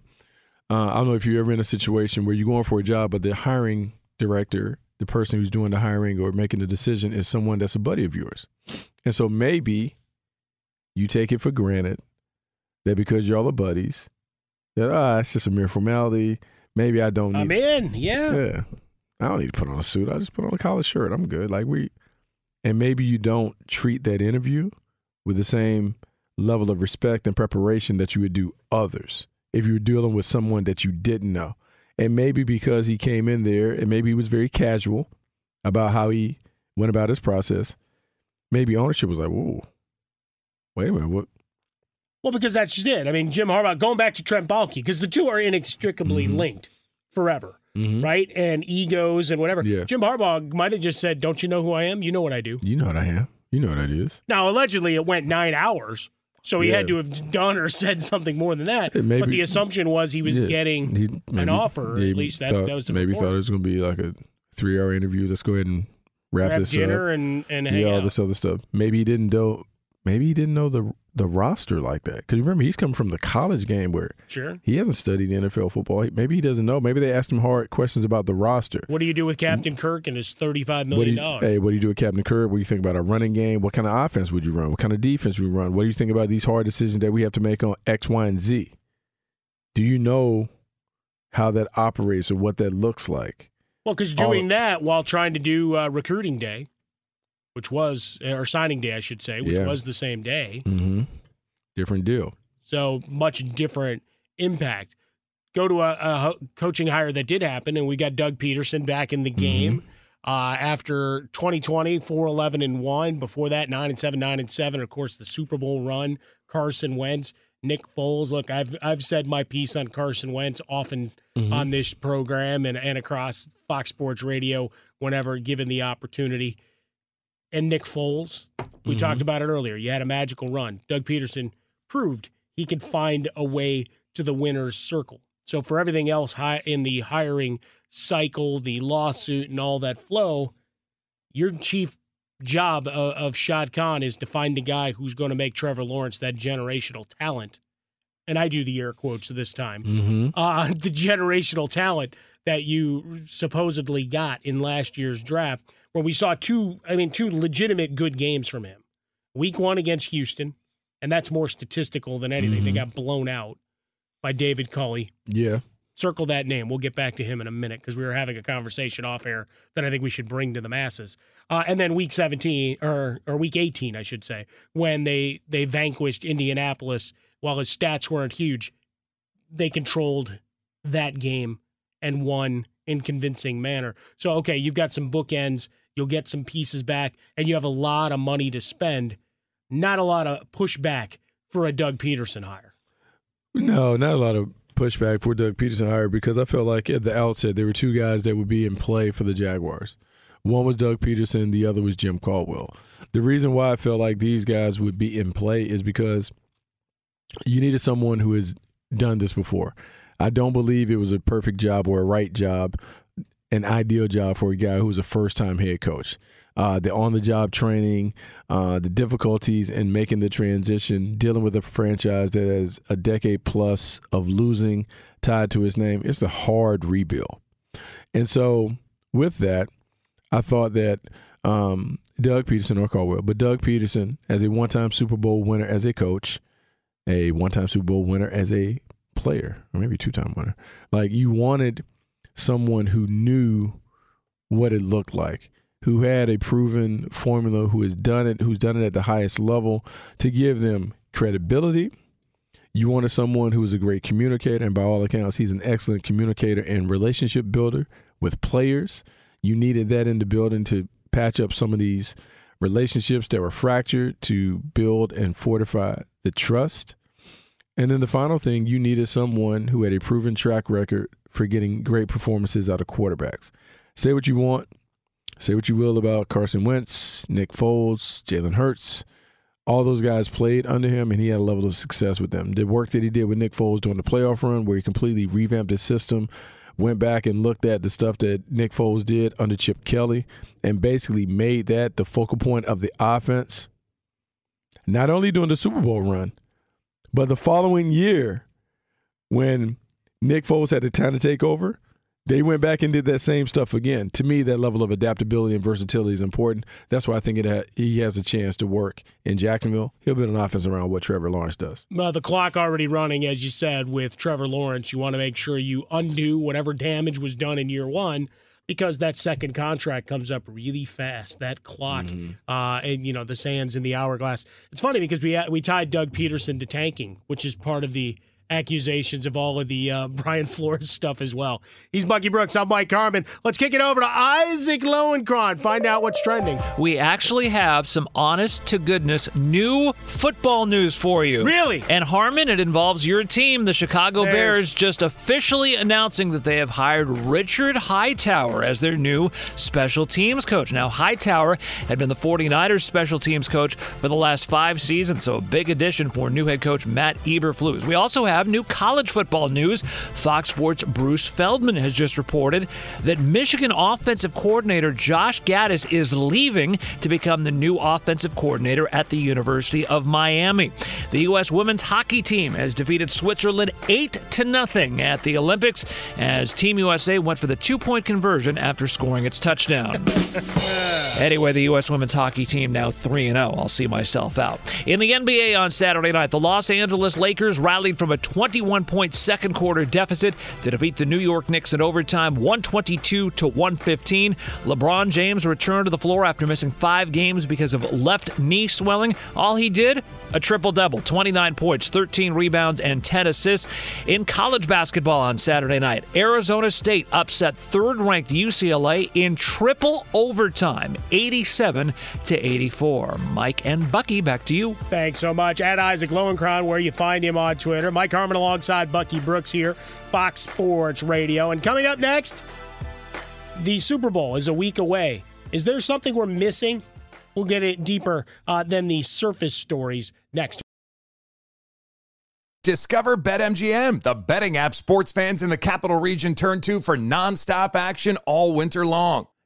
Uh, I don't know if you're ever in a situation where you're going for a job, but the hiring director, the person who's doing the hiring or making the decision, is someone that's a buddy of yours, and so maybe you take it for granted that because you're all the buddies, that ah, it's just a mere formality maybe I don't need. I'm in. Yeah. Yeah. I don't need to put on a suit. I just put on a collar shirt. I'm good. Like we, and maybe you don't treat that interview with the same level of respect and preparation that you would do others if you were dealing with someone that you didn't know. And maybe because he came in there and maybe he was very casual about how he went about his process, maybe ownership was like, whoa, wait a minute, what well, because that's just it. I mean, Jim Harbaugh, going back to Trent Baalke, because the two are inextricably mm-hmm. linked forever, mm-hmm. right? And egos and whatever. Yeah. Jim Harbaugh might have just said, Don't you know who I am? You know what I do. You know what I am. You know what that is. Now, allegedly, it went nine hours. So he yeah. had to have done or said something more than that. Maybe, but the assumption was he was yeah, getting he, maybe, an offer. at least that, thought, that was the maybe thought it was going to be like a three-hour interview. Let's go ahead and wrap, wrap this dinner up. and and yeah, all out. this other stuff. Maybe he didn't know. Maybe he didn't know the the roster like that. Because remember, he's coming from the college game where sure he hasn't studied NFL football. Maybe he doesn't know. Maybe they asked him hard questions about the roster. What do you do with Captain Kirk and his thirty-five million dollars? Hey, what do you do with Captain Kirk? What do you think about a running game? What kind of offense would you run? What kind of defense would you run? What do you think about these hard decisions that we have to make on X, Y, and Z? Do you know how that operates or what that looks like? Well, because doing of, that while trying to do uh, recruiting day which was or signing day, I should say, which yeah. was the same day. Mm-hmm. Different deal. So much different impact. Go to a, a, coaching hire that did happen, and we got Doug Pederson back in the mm-hmm. game. Mm-hmm. Uh, after 2020, 4 11 and 1. Before that, 9 and 7, 9 and 7. Of course, the Super Bowl run. Carson Wentz, Nick Foles. Look, I've I've said my piece on Carson Wentz often mm-hmm. on this program and, and across Fox Sports Radio whenever given the opportunity and Nick Foles. We mm-hmm. talked about it earlier. You had a magical run. Doug Pederson proved he could find a way to the winner's circle. So for everything else in the hiring cycle, the lawsuit, and all that flow, your chief job of, Shad Khan is to find a guy who's going to make Trevor Lawrence that generational talent. And I do the air quotes this time. Mm-hmm. Uh, the generational talent that you supposedly got in last year's draft where we saw two, I mean, two legitimate good games from him. Week one against Houston, and that's more statistical than anything. Mm-hmm. They got blown out by David Culley. Yeah. Circle that name. We'll get back to him in a minute because we were having a conversation off air that I think we should bring to the masses. Uh, and then week 17 or or week 18, I should say, when they they vanquished Indianapolis while his stats weren't huge, they controlled that game and won in convincing manner. So okay, you've got some bookends You'll get some pieces back, and you have a lot of money to spend. Not a lot of pushback for a Doug Pederson hire. No, not a lot of pushback for Doug Pederson hire because I felt like at the outset there were two guys that would be in play for the Jaguars. One was Doug Pederson, the other was Jim Caldwell. The reason why I felt like these guys would be in play is because you needed someone who has done this before. I don't believe it was a perfect job or a right job an ideal job for a guy who's a first time head coach. Uh, the on the job training, uh, the difficulties in making the transition, dealing with a franchise that has a decade plus of losing tied to his name. It's a hard rebuild. And so, with that, I thought that um, Doug Pederson or Caldwell, but Doug Pederson, as a one time Super Bowl winner as a coach, a one time Super Bowl winner as a player, or maybe two time winner, like you wanted someone who knew what it looked like, who had a proven formula, who has done it, who's done it at the highest level to give them credibility. You wanted someone who was a great communicator, and by all accounts, he's an excellent communicator and relationship builder with players. You needed that in the building to patch up some of these relationships that were fractured to build and fortify the trust. And then the final thing, you needed someone who had a proven track record for getting great performances out of quarterbacks. Say what you want Say what you will about Carson Wentz, Nick Foles, Jalen Hurts. All those guys played under him, and he had a level of success with them. The work that he did with Nick Foles during the playoff run, where he completely revamped his system, went back and looked at the stuff that Nick Foles did under Chip Kelly, and basically made that the focal point of the offense. Not only during the Super Bowl run, but the following year, when Nick Foles had the time to take over, they went back and did that same stuff again. To me, that level of adaptability and versatility is important. That's why I think it ha- he has a chance to work in Jacksonville. He'll build an offense around what Trevor Lawrence does. Well, the clock already running, as you said, with Trevor Lawrence. You want to make sure you undo whatever damage was done in year one because that second contract comes up really fast. That clock, mm-hmm. uh, and you know the sands in the hourglass. It's funny because we we tied Doug Pederson to tanking, which is part of the accusations of all of the uh, Brian Flores stuff as well. He's Bucky Brooks. I'm Mike Harmon. Let's kick it over to Isaac Lowenkron. Find out what's trending. We actually have some honest to goodness new football news for you. Really? And Harmon, it involves your team, the Chicago Bears, Bears just officially announcing that they have hired Richard Hightower as their new special teams coach. Now, Hightower had been the 49ers special teams coach for the last five seasons, so a big addition for new head coach Matt Eberflus. We also have have new college football news. Fox Sports' Bruce Feldman has just reported that Michigan offensive coordinator Josh Gattis is leaving to become the new offensive coordinator at the University of Miami. The U.S. women's hockey team has defeated Switzerland 8 to nothing at the Olympics as Team USA went for the two point conversion after scoring its touchdown. anyway, the U.S. women's hockey team now 3 0. I'll see myself out. In the NBA on Saturday night, the Los Angeles Lakers rallied from a 21 point second quarter deficit to defeat the New York Knicks in overtime 122 to 115. LeBron James returned to the floor after missing five games because of left knee swelling. All he did, a triple double 29 points, 13 rebounds, and 10 assists. In college basketball on Saturday night, Arizona State upset third ranked UCLA in triple overtime 87 to 84. Mike and Bucky, back to you. Thanks so much. At Isaac Lowenkron, where you find him on Twitter. Mike Harmon alongside Bucky Brooks here, Fox Sports Radio. And coming up next, the Super Bowl is a week away. Is there something we're missing? We'll get it deeper uh, than the surface stories next. Discover BetMGM, the betting app sports fans in the capital region turn to for nonstop action all winter long.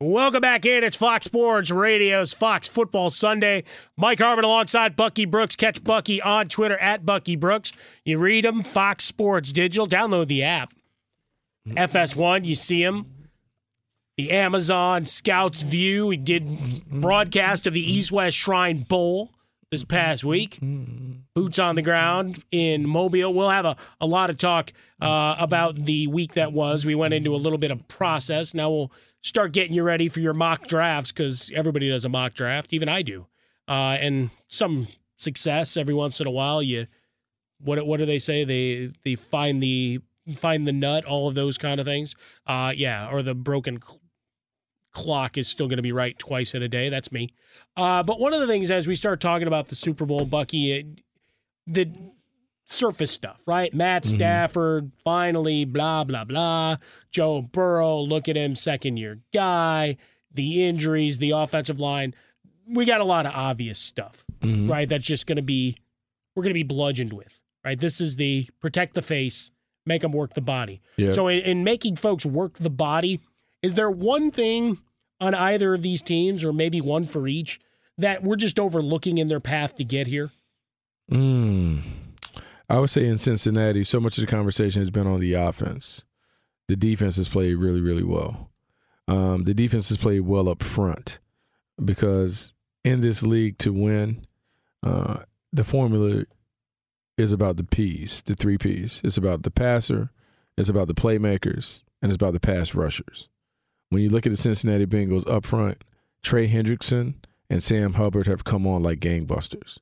Welcome back in. It's Fox Sports Radio's Fox Football Sunday. Mike Harmon alongside Bucky Brooks. Catch Bucky on Twitter at Bucky Brooks. You read him, Fox Sports Digital. Download the app. FS1, you see him. The Amazon Scouts View. We did broadcast of the East West Shrine Bowl this past week. Boots on the ground in Mobile. We'll have a, a lot of talk uh, about the week that was. We went into a little bit of process. Now we'll start getting you ready for your mock drafts because everybody does a mock draft. Even I do. Uh, and some success every once in a while. You what what do they say? They they find the find the nut, all of those kind of things. Uh, yeah, or the broken cl- clock is still going to be right twice in a day. That's me. Uh, but one of the things as we start talking about the Super Bowl, Bucky, it, the surface stuff, right? Matt Mm-hmm. Stafford finally, blah blah blah. Joe Burrow, look at him, second year guy. The injuries, the offensive line. We got a lot of obvious stuff, Mhm. right? That's just going to be we're going to be bludgeoned with, right? This is the protect the face, make them work the body. Yeah. So in, in making folks work the body, is there one thing on either of these teams, or maybe one for each, that we're just overlooking in their path to get here? Mm. I would say in Cincinnati, so much of the conversation has been on the offense. The defense has played really, really well. Um, the defense has played well up front because in this league to win, uh, the formula is about the P's, the three P's. It's about the passer, it's about the playmakers, and it's about the pass rushers. When you look at the Cincinnati Bengals up front, Trey Hendrickson and Sam Hubbard have come on like gangbusters.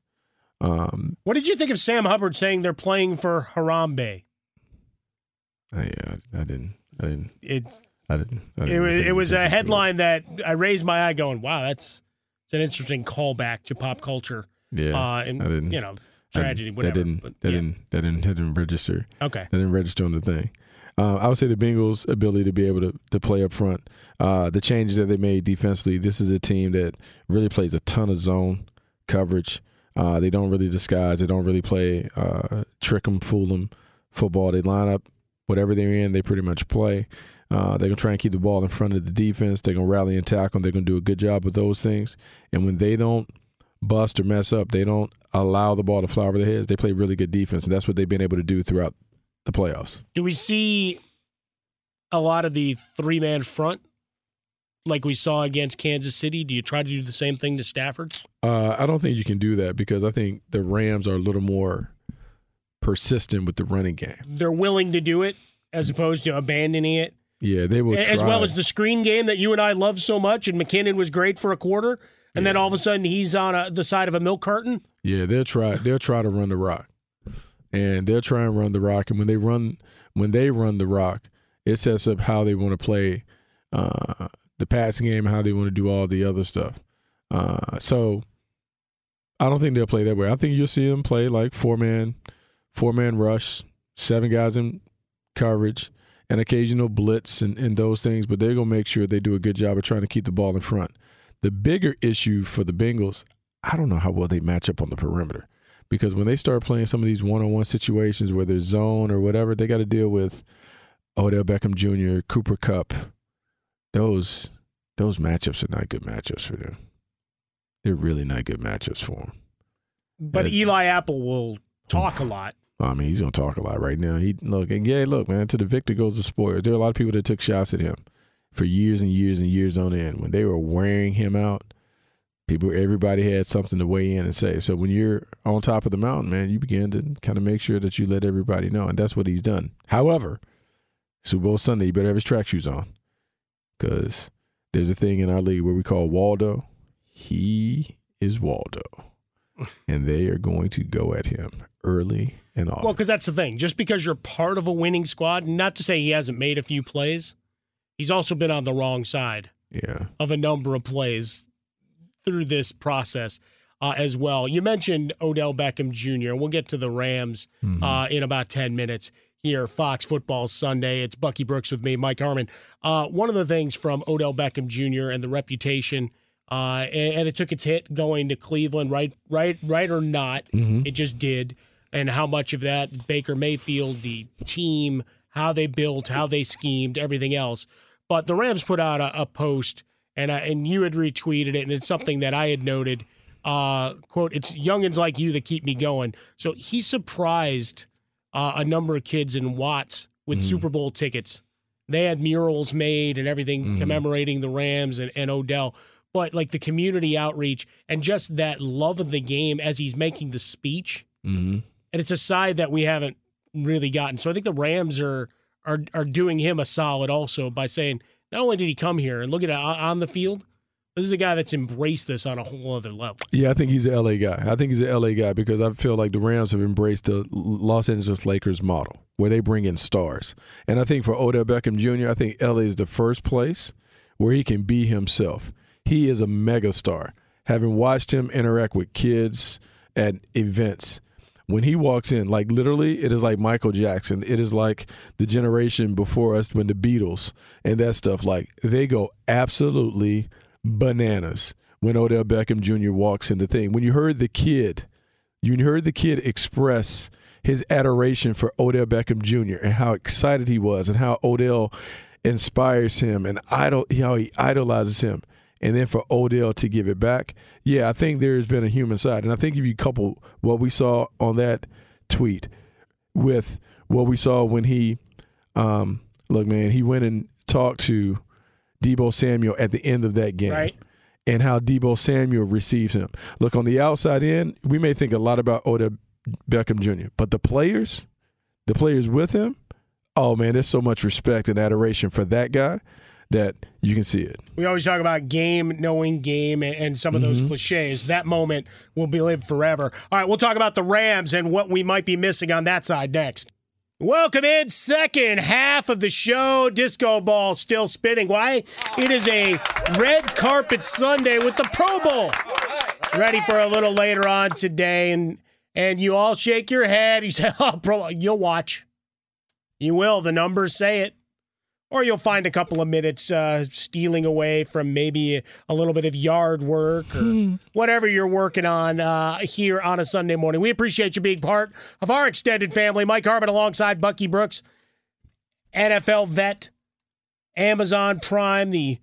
Um, What did you think of Sam Hubbard saying they're playing for Harambe? I, yeah, I didn't. I didn't. It's I didn't. I it, didn't was- think it was a headline that I raised my eye, going, "Wow, that's it's an interesting callback to pop culture." Yeah, uh, and I didn't. you know, I- tragedy, whatever. That didn't. but, that yeah. didn't. That didn't. That didn't register. Okay. That didn't register on the thing. Uh, I would say the Bengals' ability to be able to to play up front, uh, the changes that they made defensively. This is a team that really plays a ton of zone coverage. Uh, they don't really disguise. They don't really play uh, trick them, fool them football. They line up whatever they're in. They pretty much play. Uh, they're gonna try and keep the ball in front of the defense. They're gonna rally and tackle. They're gonna do a good job with those things. And when they don't bust or mess up, they don't allow the ball to fly over their heads. They play really good defense, and that's what they've been able to do throughout the playoffs. Do we see a lot of the three man front like we saw against Kansas City? Do you try to do the same thing to Stafford's? Uh, I don't think you can do that because I think the Rams are a little more persistent with the running game. They're willing to do it as opposed to abandoning it. Yeah, they will. as try. well as the screen game that you and I love so much, and McKinnon was great for a quarter, and then all of a sudden he's on a, the side of a milk carton. Yeah, they'll try. They'll try to run the rock, and they'll try and run the rock. And when they run, when they run the rock, it sets up how they want to play uh, the passing game, how they want to do all the other stuff. Uh, so I don't think they'll play that way. I think you'll see them play like four man, four man rush, seven guys in coverage, and occasional blitz and, and those things. But they're gonna make sure they do a good job of trying to keep the ball in front. The bigger issue for the Bengals, I don't know how well they match up on the perimeter because when they start playing some of these one-on-one situations where there's zone or whatever, they got to deal with Odell Beckham Jr., Cooper Kupp. Those those matchups are not good matchups for them. They're really not good matchups for them. But. Eli Apple will talk a lot. I mean, he's gonna talk a lot right now. He look and yeah, look, man. To the victor goes the spoiler. There are a lot of people that took shots at him for years and years and years on end. When they were wearing him out, people, everybody had something to weigh in and say. So when you're on top of the mountain, man, you begin to kind of make sure that you let everybody know, and that's what he's done. However, Super Bowl Sunday, you better have his track shoes on, because there's a thing in our league where we call Waldo. He is Waldo, and they are going to go at him early and often. Well, because that's the thing. Just because you're part of a winning squad, not to say he hasn't made a few plays, he's also been on the wrong side yeah. of a number of plays through this process uh, as well. You mentioned Odell Beckham Jr. We'll get to the Rams Mm-hmm. uh, in about 10 minutes here. Fox Football Sunday. It's Bucky Brooks with me, Mike Harmon. Uh, one of the things from Odell Beckham Jr. and the reputation, uh, and, and it took its hit going to Cleveland, right, right, right or not, Mhm. it just did. And how much of that Baker Mayfield, the team, how they built, how they schemed, everything else. But the Rams put out a, a post, and uh, and you had retweeted it, and it's something that I had noted. Uh, quote: It's youngins like you that keep me going. So he surprised uh, a number of kids in Watts with Super Bowl tickets. They had murals made and everything commemorating the Rams and, and Odell. but like the community outreach and just that love of the game as he's making the speech. Mm-hmm. And it's a side that we haven't really gotten. So I think the Rams are are are doing him a solid also by saying not only did he come here and look at it on the field, this is a guy that's embraced this on a whole other level. Yeah, I think he's an LA guy. I think he's an LA guy because I feel like the Rams have embraced the Los Angeles Lakers model where they bring in stars. And I think for Odell Beckham Jr., I think LA is the first place where he can be himself. He is a megastar. Having watched him interact with kids at events, when he walks in, like literally, it is like Michael Jackson. It is like the generation before us when the Beatles and that stuff. Like they go absolutely bananas when Odell Beckham Jr. walks in the thing. When you heard the kid, you heard the kid express his adoration for Odell Beckham Jr. and how excited he was and how Odell inspires him and idol how he idolizes him and then for Odell to give it back. Yeah, I think there's been a human side. And I think if you couple what we saw on that tweet with what we saw when he, um, look, man, he went and talked to Deebo Samuel at the end of that game. Right. And how Deebo Samuel receives him. Look, on the outside in, we may think a lot about Odell Beckham Jr., but the players, the players with him, oh man, there's so much respect and adoration for that guy that you can see it. We always talk about game, knowing game, and some of those mm-hmm. cliches. That moment will be lived forever. All right, we'll talk about the Rams and what we might be missing on that side next. Welcome in, second half of the show. Disco ball still spinning. Why? It is a red carpet Sunday with the Pro Bowl. Ready for a little later on today, and and you all shake your head. You say, "Oh, Pro, you'll watch." You will. The numbers say it or you'll find a couple of minutes uh, stealing away from maybe a little bit of yard work or hmm. whatever you're working on uh, here on a Sunday morning. We appreciate you being part of our extended family. Mike Harmon alongside Bucky Brooks, NFL vet, Amazon Prime, the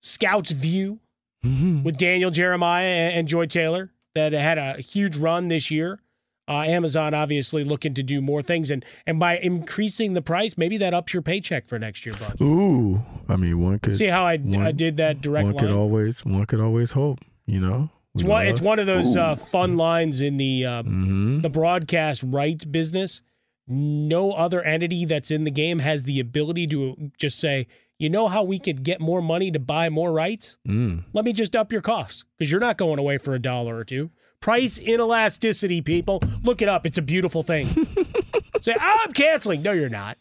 Scouts View mm-hmm. with Daniel Jeremiah and Joy Taylor that had a huge run this year. Uh, Amazon obviously looking to do more things, and and by increasing the price, maybe that ups your paycheck for next year, Buck. Ooh, I mean, one could see how I, one, I did that direct. One line. could always one could always hope, you know. It's one, it's one of those uh, fun lines in the uh, mm-hmm. the broadcast rights business. No other entity that's in the game has the ability to just say, you know how we could get more money to buy more rights? Mm. Let me just up your costs because you're not going away for a dollar or two. Price inelasticity, people. Look it up. It's a beautiful thing. Say, oh, I'm canceling. No, you're not.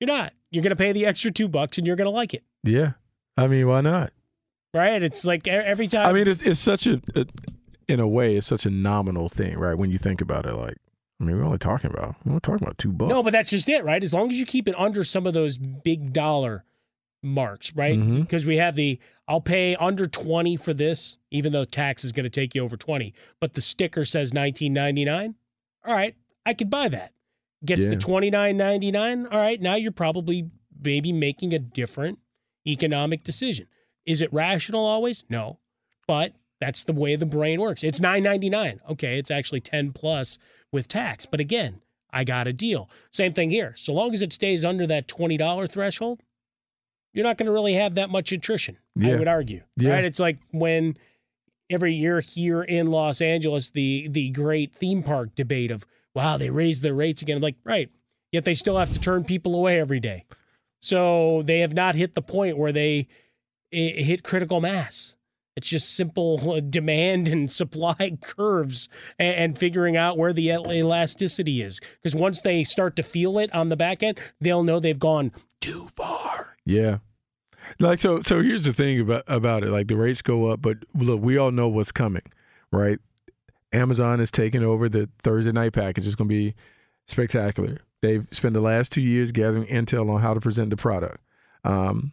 You're not. You're going to pay the extra two bucks and you're going to like it. Yeah. I mean, why not? Right? It's like every time. I mean, it's, it's such a, a, in a way, it's such a nominal thing, right? When you think about it, like, I mean, we're only talking about, we're only talking about two bucks. No, but that's just it, right? As long as you keep it under some of those big dollar marks, right? Mm-hmm. Because we have the I'll pay under 20 for this, even though tax is going to take you over 20. But the sticker says 19.99. All right, I could buy that. Gets yeah. to 29.99. All right, now you're probably maybe making a different economic decision. Is it rational always? No. But that's the way the brain works. It's 9.99. Okay, it's actually 10 plus with tax. But again, I got a deal. Same thing here. So long as it stays under that $20 threshold, you're not going to really have that much attrition. Yeah. I would argue. Yeah. Right? It's like when every year here in Los Angeles, the the great theme park debate of wow, they raised their rates again. I'm like, right. Yet they still have to turn people away every day. So they have not hit the point where they eh, hit critical mass. It's just simple uh, demand and supply curves and, and figuring out where the elasticity is. Because once they start to feel it on the back end, they'll know they've gone too far. Yeah. Like so so here's the thing about about it. Like the rates go up, but look, we all know what's coming, right? Amazon is taking over the Thursday night package. It's gonna be spectacular. They've spent the last two years gathering intel on how to present the product. Um,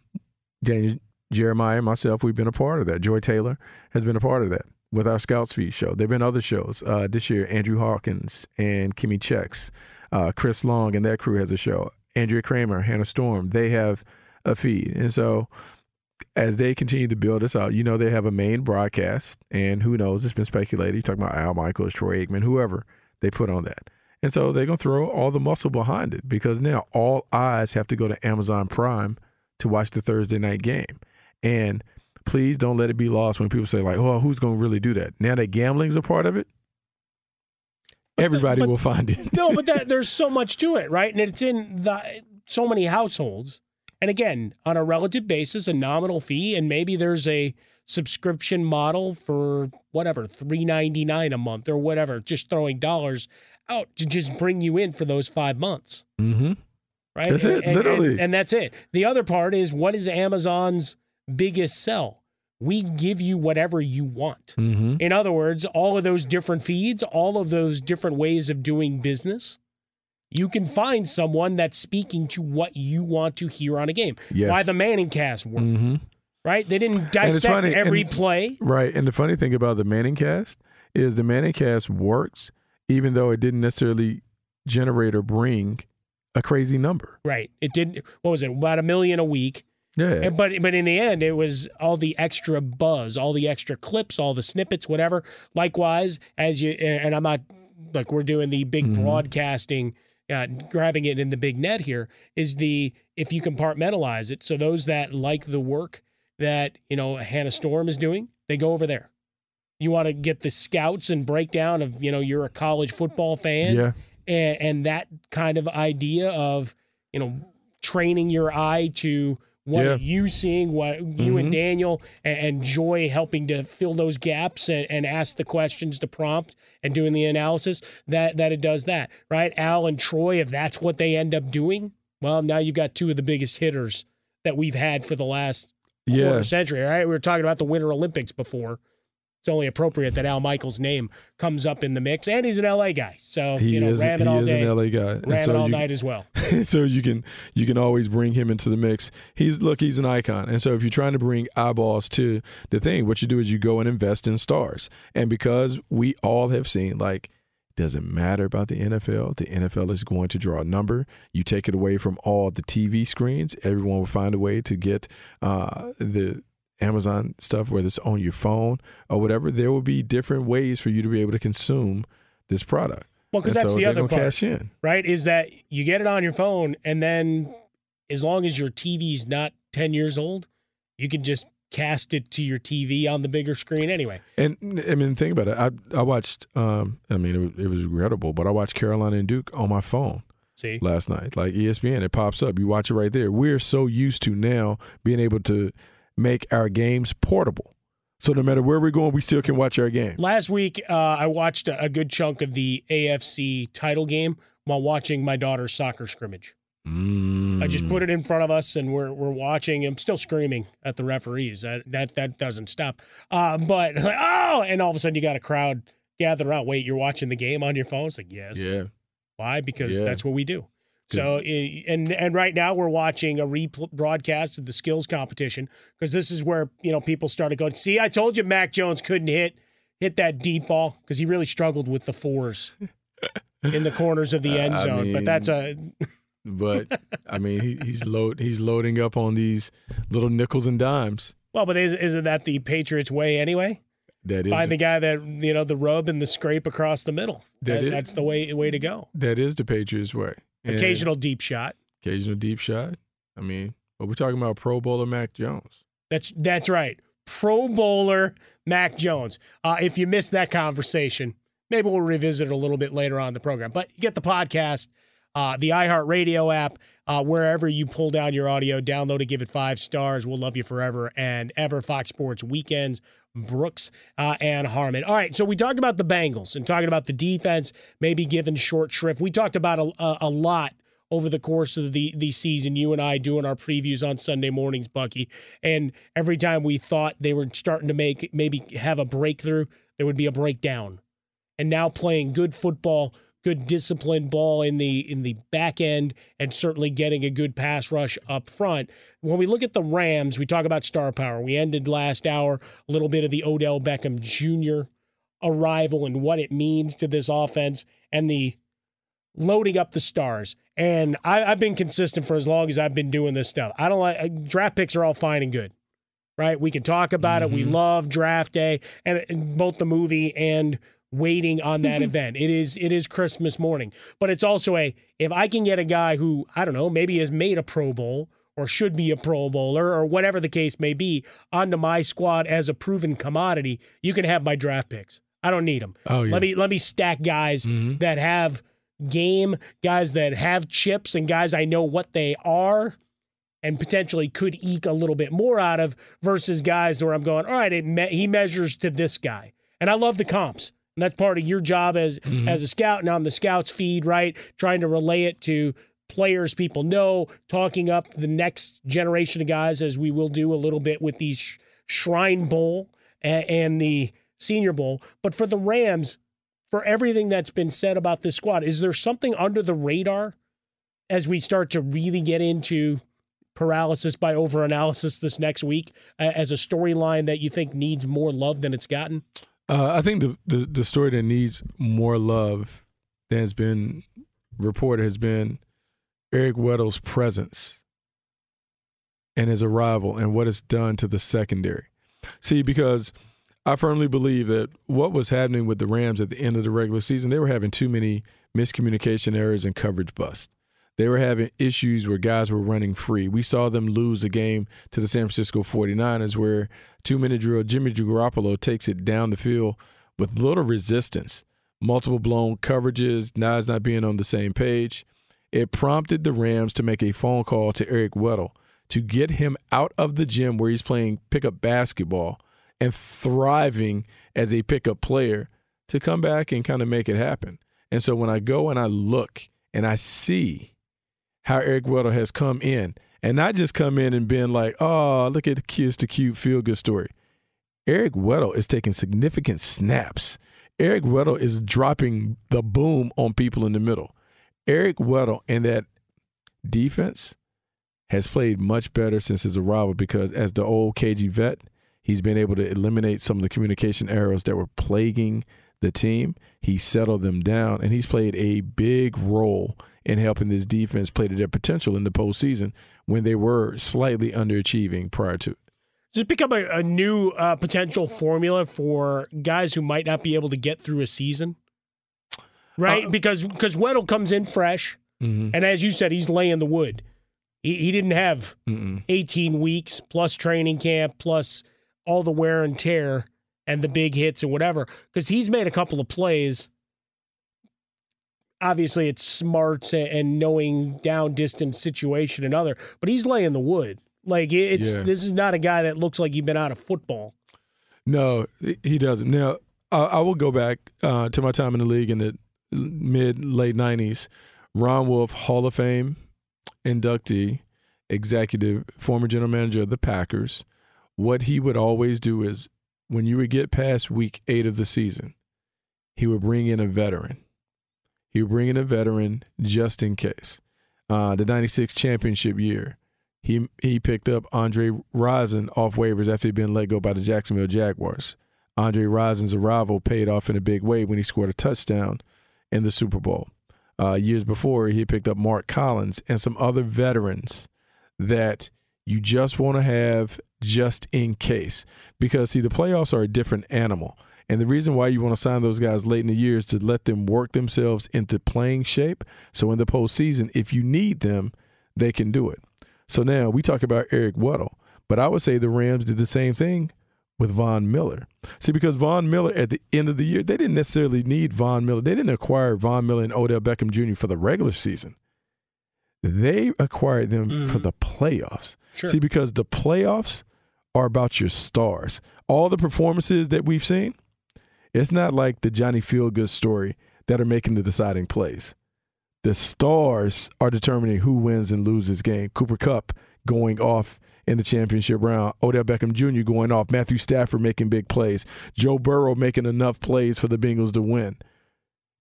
Daniel Jeremiah, myself, we've been a part of that. Joy Taylor has been a part of that with our Scouts Feed show. There have been other shows uh, this year. Andrew Hawkins and Kimmy Checks, uh, Chris Long and that crew has a show. Andrea Kremer, Hannah Storm, they have a feed. And so as they continue to build this out, you know, they have a main broadcast, and who knows, it's been speculated. You're talking about Al Michaels, Troy Aikman, whoever they put on that. And so they're going to throw all the muscle behind it because now all eyes have to go to Amazon Prime to watch the Thursday night game. And please don't let it be lost when people say like, "Oh, who's going to really do that?" Now that gambling's a part of it, everybody but- will find it. no, but that, there's so much to it, right? And it's in the so many households. And again, on a relative basis, a nominal fee, and maybe there's a subscription model for whatever three ninety nine a month or whatever, just throwing dollars out to just bring you in for those five months, mm-hmm. right? That's it, And- and- literally. and, and that's it. The other part is what is Amazon's biggest sell? We give you whatever you want. Mm-hmm. In other words, all of those different feeds, all of those different ways of doing business, you can find someone that's speaking to what you want to hear on a game. Yes. Why the ManningCast worked, Mm-hmm. right? They didn't dissect funny, every and- play. Right. And the funny thing about the ManningCast is the ManningCast works even though it didn't necessarily generate or bring a crazy number. Right. It didn't. what was it? About a million a week. Yeah. And, but but in the end, it was all the extra buzz, all the extra clips, all the snippets, whatever. Likewise, as you and I'm not like we're doing the big Mhm. broadcasting, uh, grabbing it in the big net here is the if you compartmentalize it. So those that like the work that you know Hannah Storm is doing, they go over there. You want to get the scouts and breakdown of you know you're a college football fan, Yeah. and, and that kind of idea of you know training your eye to what Yeah. are you seeing what you and Mhm. daniel and, and joy helping to fill those gaps and, and ask the questions to prompt and doing the analysis that that it does that right al and troy if that's what they end up doing well now you've got two of the biggest hitters that we've had for the last Yeah. quarter century right we were talking about the winter olympics before it's only appropriate that al michaels name comes up in the mix and he's an la guy so He you know is, ram it all is day an LA guy. Ram so it all you- night as well so you can you can always bring him into the mix. He's look, he's an icon. And so if you're trying to bring eyeballs to the thing, what you do is you go and invest in stars. And because we all have seen like doesn't matter about the NFL. The NFL is going to draw a number. You take it away from all the TV screens. Everyone will find a way to get uh, the Amazon stuff, whether it's on your phone or whatever. There will be different ways for you to be able to consume this product. Well, because that's so the other part, cash in. right? Is that you get it on your phone, and then as long as your TV's not ten years old, you can just cast it to your TV on the bigger screen anyway. And I mean, think about it. I I watched. Um, I mean, it was, it was regrettable, but I watched Carolina and Duke on my phone See, last night. Like ESPN, it pops up. You watch it right there. We're so used to now being able to make our games portable. So no matter where we're going, we still can watch our game. last week uh, I watched a, a good chunk of the AFC title game while watching my daughter's soccer scrimmage. Mm. I just put it in front of us, and we're we're watching. I'm still screaming at the referees. That that that doesn't stop. Uh, but like, oh, and all of a sudden you got a crowd gather around. Wait, you're watching the game on your phone? It's like yes. Yeah. Why? Because Yeah. that's what we do. So eh, and and right now we're watching a rebroadcast of the skills competition because this is where you know people started going. See, I told you Mac Jones couldn't hit hit that deep ball because he really struggled with the fours in the corners of the end I zone. but that's a But I mean, he, he's load he's loading up on these little nickels and dimes. well, but is, isn't that the Patriots way anyway? That is Find the, the guy that you know the rub and the scrape across the middle. That That- is- that's the way way to go. that is the Patriots way. And Occasional deep shot. occasional deep shot. I mean, but we're talking about Pro Bowler Mac Jones. That's that's right. Pro Bowler Mac Jones. Uh, if you missed that conversation, maybe we'll revisit it a little bit later on the program. But you get the podcast, uh, the iHeartRadio app, uh, wherever you pull down your audio, download it, give it five stars. We'll love you forever and ever. Fox Sports Weekends, Brooks uh, and Harmon. All right, so we talked about the Bengals and talking about the defense, maybe given short shrift. We talked about a, a, a lot over the course of the the season. You and I doing our previews on Sunday mornings, Bucky, and every time we thought they were starting to make maybe have a breakthrough, there would be a breakdown. And now playing good football, good disciplined ball in the in the back end, and certainly getting a good pass rush up front. When we look at the Rams, we talk about star power. We ended last hour a little bit of the Odell Beckham Jr. arrival and what it means to this offense and the loading up the stars. And I, I've been consistent for as long as I've been doing this stuff. I don't like draft picks are all fine and good, right? We can talk about it. We mm-hmm. love draft day and, and both the movie and waiting on that event. It is it is Christmas morning, but it's also a if I can get a guy who I don't know maybe has made a Pro Bowl or should be a Pro Bowler or whatever the case may be onto my squad as a proven commodity, you can have my draft picks. I don't need them. Oh, yeah. Let me let me stack guys Mhm. that have game, guys that have chips, and guys I know what they are, and potentially could eke a little bit more out of versus guys where I'm going, all right, it me- he measures to this guy, and I love the comps. And that's part of your job as Mhm. as a scout and on the scouts feed, right? Trying to relay it to players people know, talking up the next generation of guys, as we will do a little bit with these Sh- Shrine Bowl and, and the Senior Bowl. But for the Rams, for everything that's been said about this squad, is there something under the radar as we start to really get into paralysis by overanalysis this next week uh, as a storyline that you think needs more love than it's gotten? Uh, I think the, the the story that needs more love than has been reported has been Eric Weddle's presence and his arrival and what it's done to the secondary. See, because I firmly believe that what was happening with the Rams at the end of the regular season, they were having too many miscommunication errors and coverage busts. They were having issues where guys were running free. We saw them lose a game to the San Francisco 49ers where two minute drill Jimmy Garoppolo takes it down the field with little resistance, multiple blown coverages, guys not being on the same page. It prompted the Rams to make a phone call to Eric Weddle to get him out of the gym where he's playing pickup basketball and thriving as a pickup player to come back and kind of make it happen. And so when I go and I look and I see how Eric Weddle has come in and not just come in and been like, oh, look at the kids, the cute feel good story. Eric Weddle is taking significant snaps. Eric Weddle is dropping the boom on people in the middle. Eric Weddle and that defense has played much better since his arrival because as the old KG vet, he's been able to eliminate some of the communication errors that were plaguing the team. He settled them down and he's played a big role in helping this defense play to their potential in the postseason when they were slightly underachieving prior to. Does it become a, a new uh, potential formula for guys who might not be able to get through a season? Right? Uh, because because Weddle comes in fresh, Mhm. and as you said, he's laying the wood. He, he didn't have Mm-mm. 18 weeks plus training camp plus all the wear and tear and the big hits and whatever because he's made a couple of plays. Obviously, it's smarts and- knowing down distance situation and other, but he's laying the wood. Like it's Yeah. this is not a guy that looks like he's been out of football. No, he doesn't. Now, I, I will go back uh, to my time in the league in the mid late '90s. Ron Wolf, Hall of Fame inductee, executive, former general manager of the Packers. What he would always do is, when you would get past week eight of the season, he would bring in a veteran. He would bring in a veteran just in case. Uh, the '96 championship year, he he picked up Andre Rison off waivers after he'd been let go by the Jacksonville Jaguars. Andre Rison's arrival paid off in a big way when he scored a touchdown in the Super Bowl. Uh, years before, he picked up Mark Collins and some other veterans that you just want to have just in case. Because, see, the playoffs are a different animal. And the reason why you want to sign those guys late in the year is to let them work themselves into playing shape. So in the postseason, if you need them, they can do it. So now we talk about Eric Weddle, but I would say the Rams did the same thing with Von Miller. See, because Von Miller at the end of the year, they didn't necessarily need Von Miller. They didn't acquire Von Miller and Odell Beckham Jr. for the regular season. They acquired them for mm-hmm. the playoffs. Sure. See, because the playoffs are about your stars. All the performances that we've seen, it's not like the Johnny Feelgood story that are making the deciding plays. The stars are determining who wins and loses game. Cooper Kupp going off in the championship round. Odell Beckham Jr. going off. Matthew Stafford making big plays. Joe Burrow making enough plays for the Bengals to win.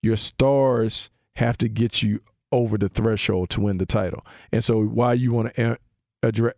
Your stars have to get you over the threshold to win the title. And so, why you want to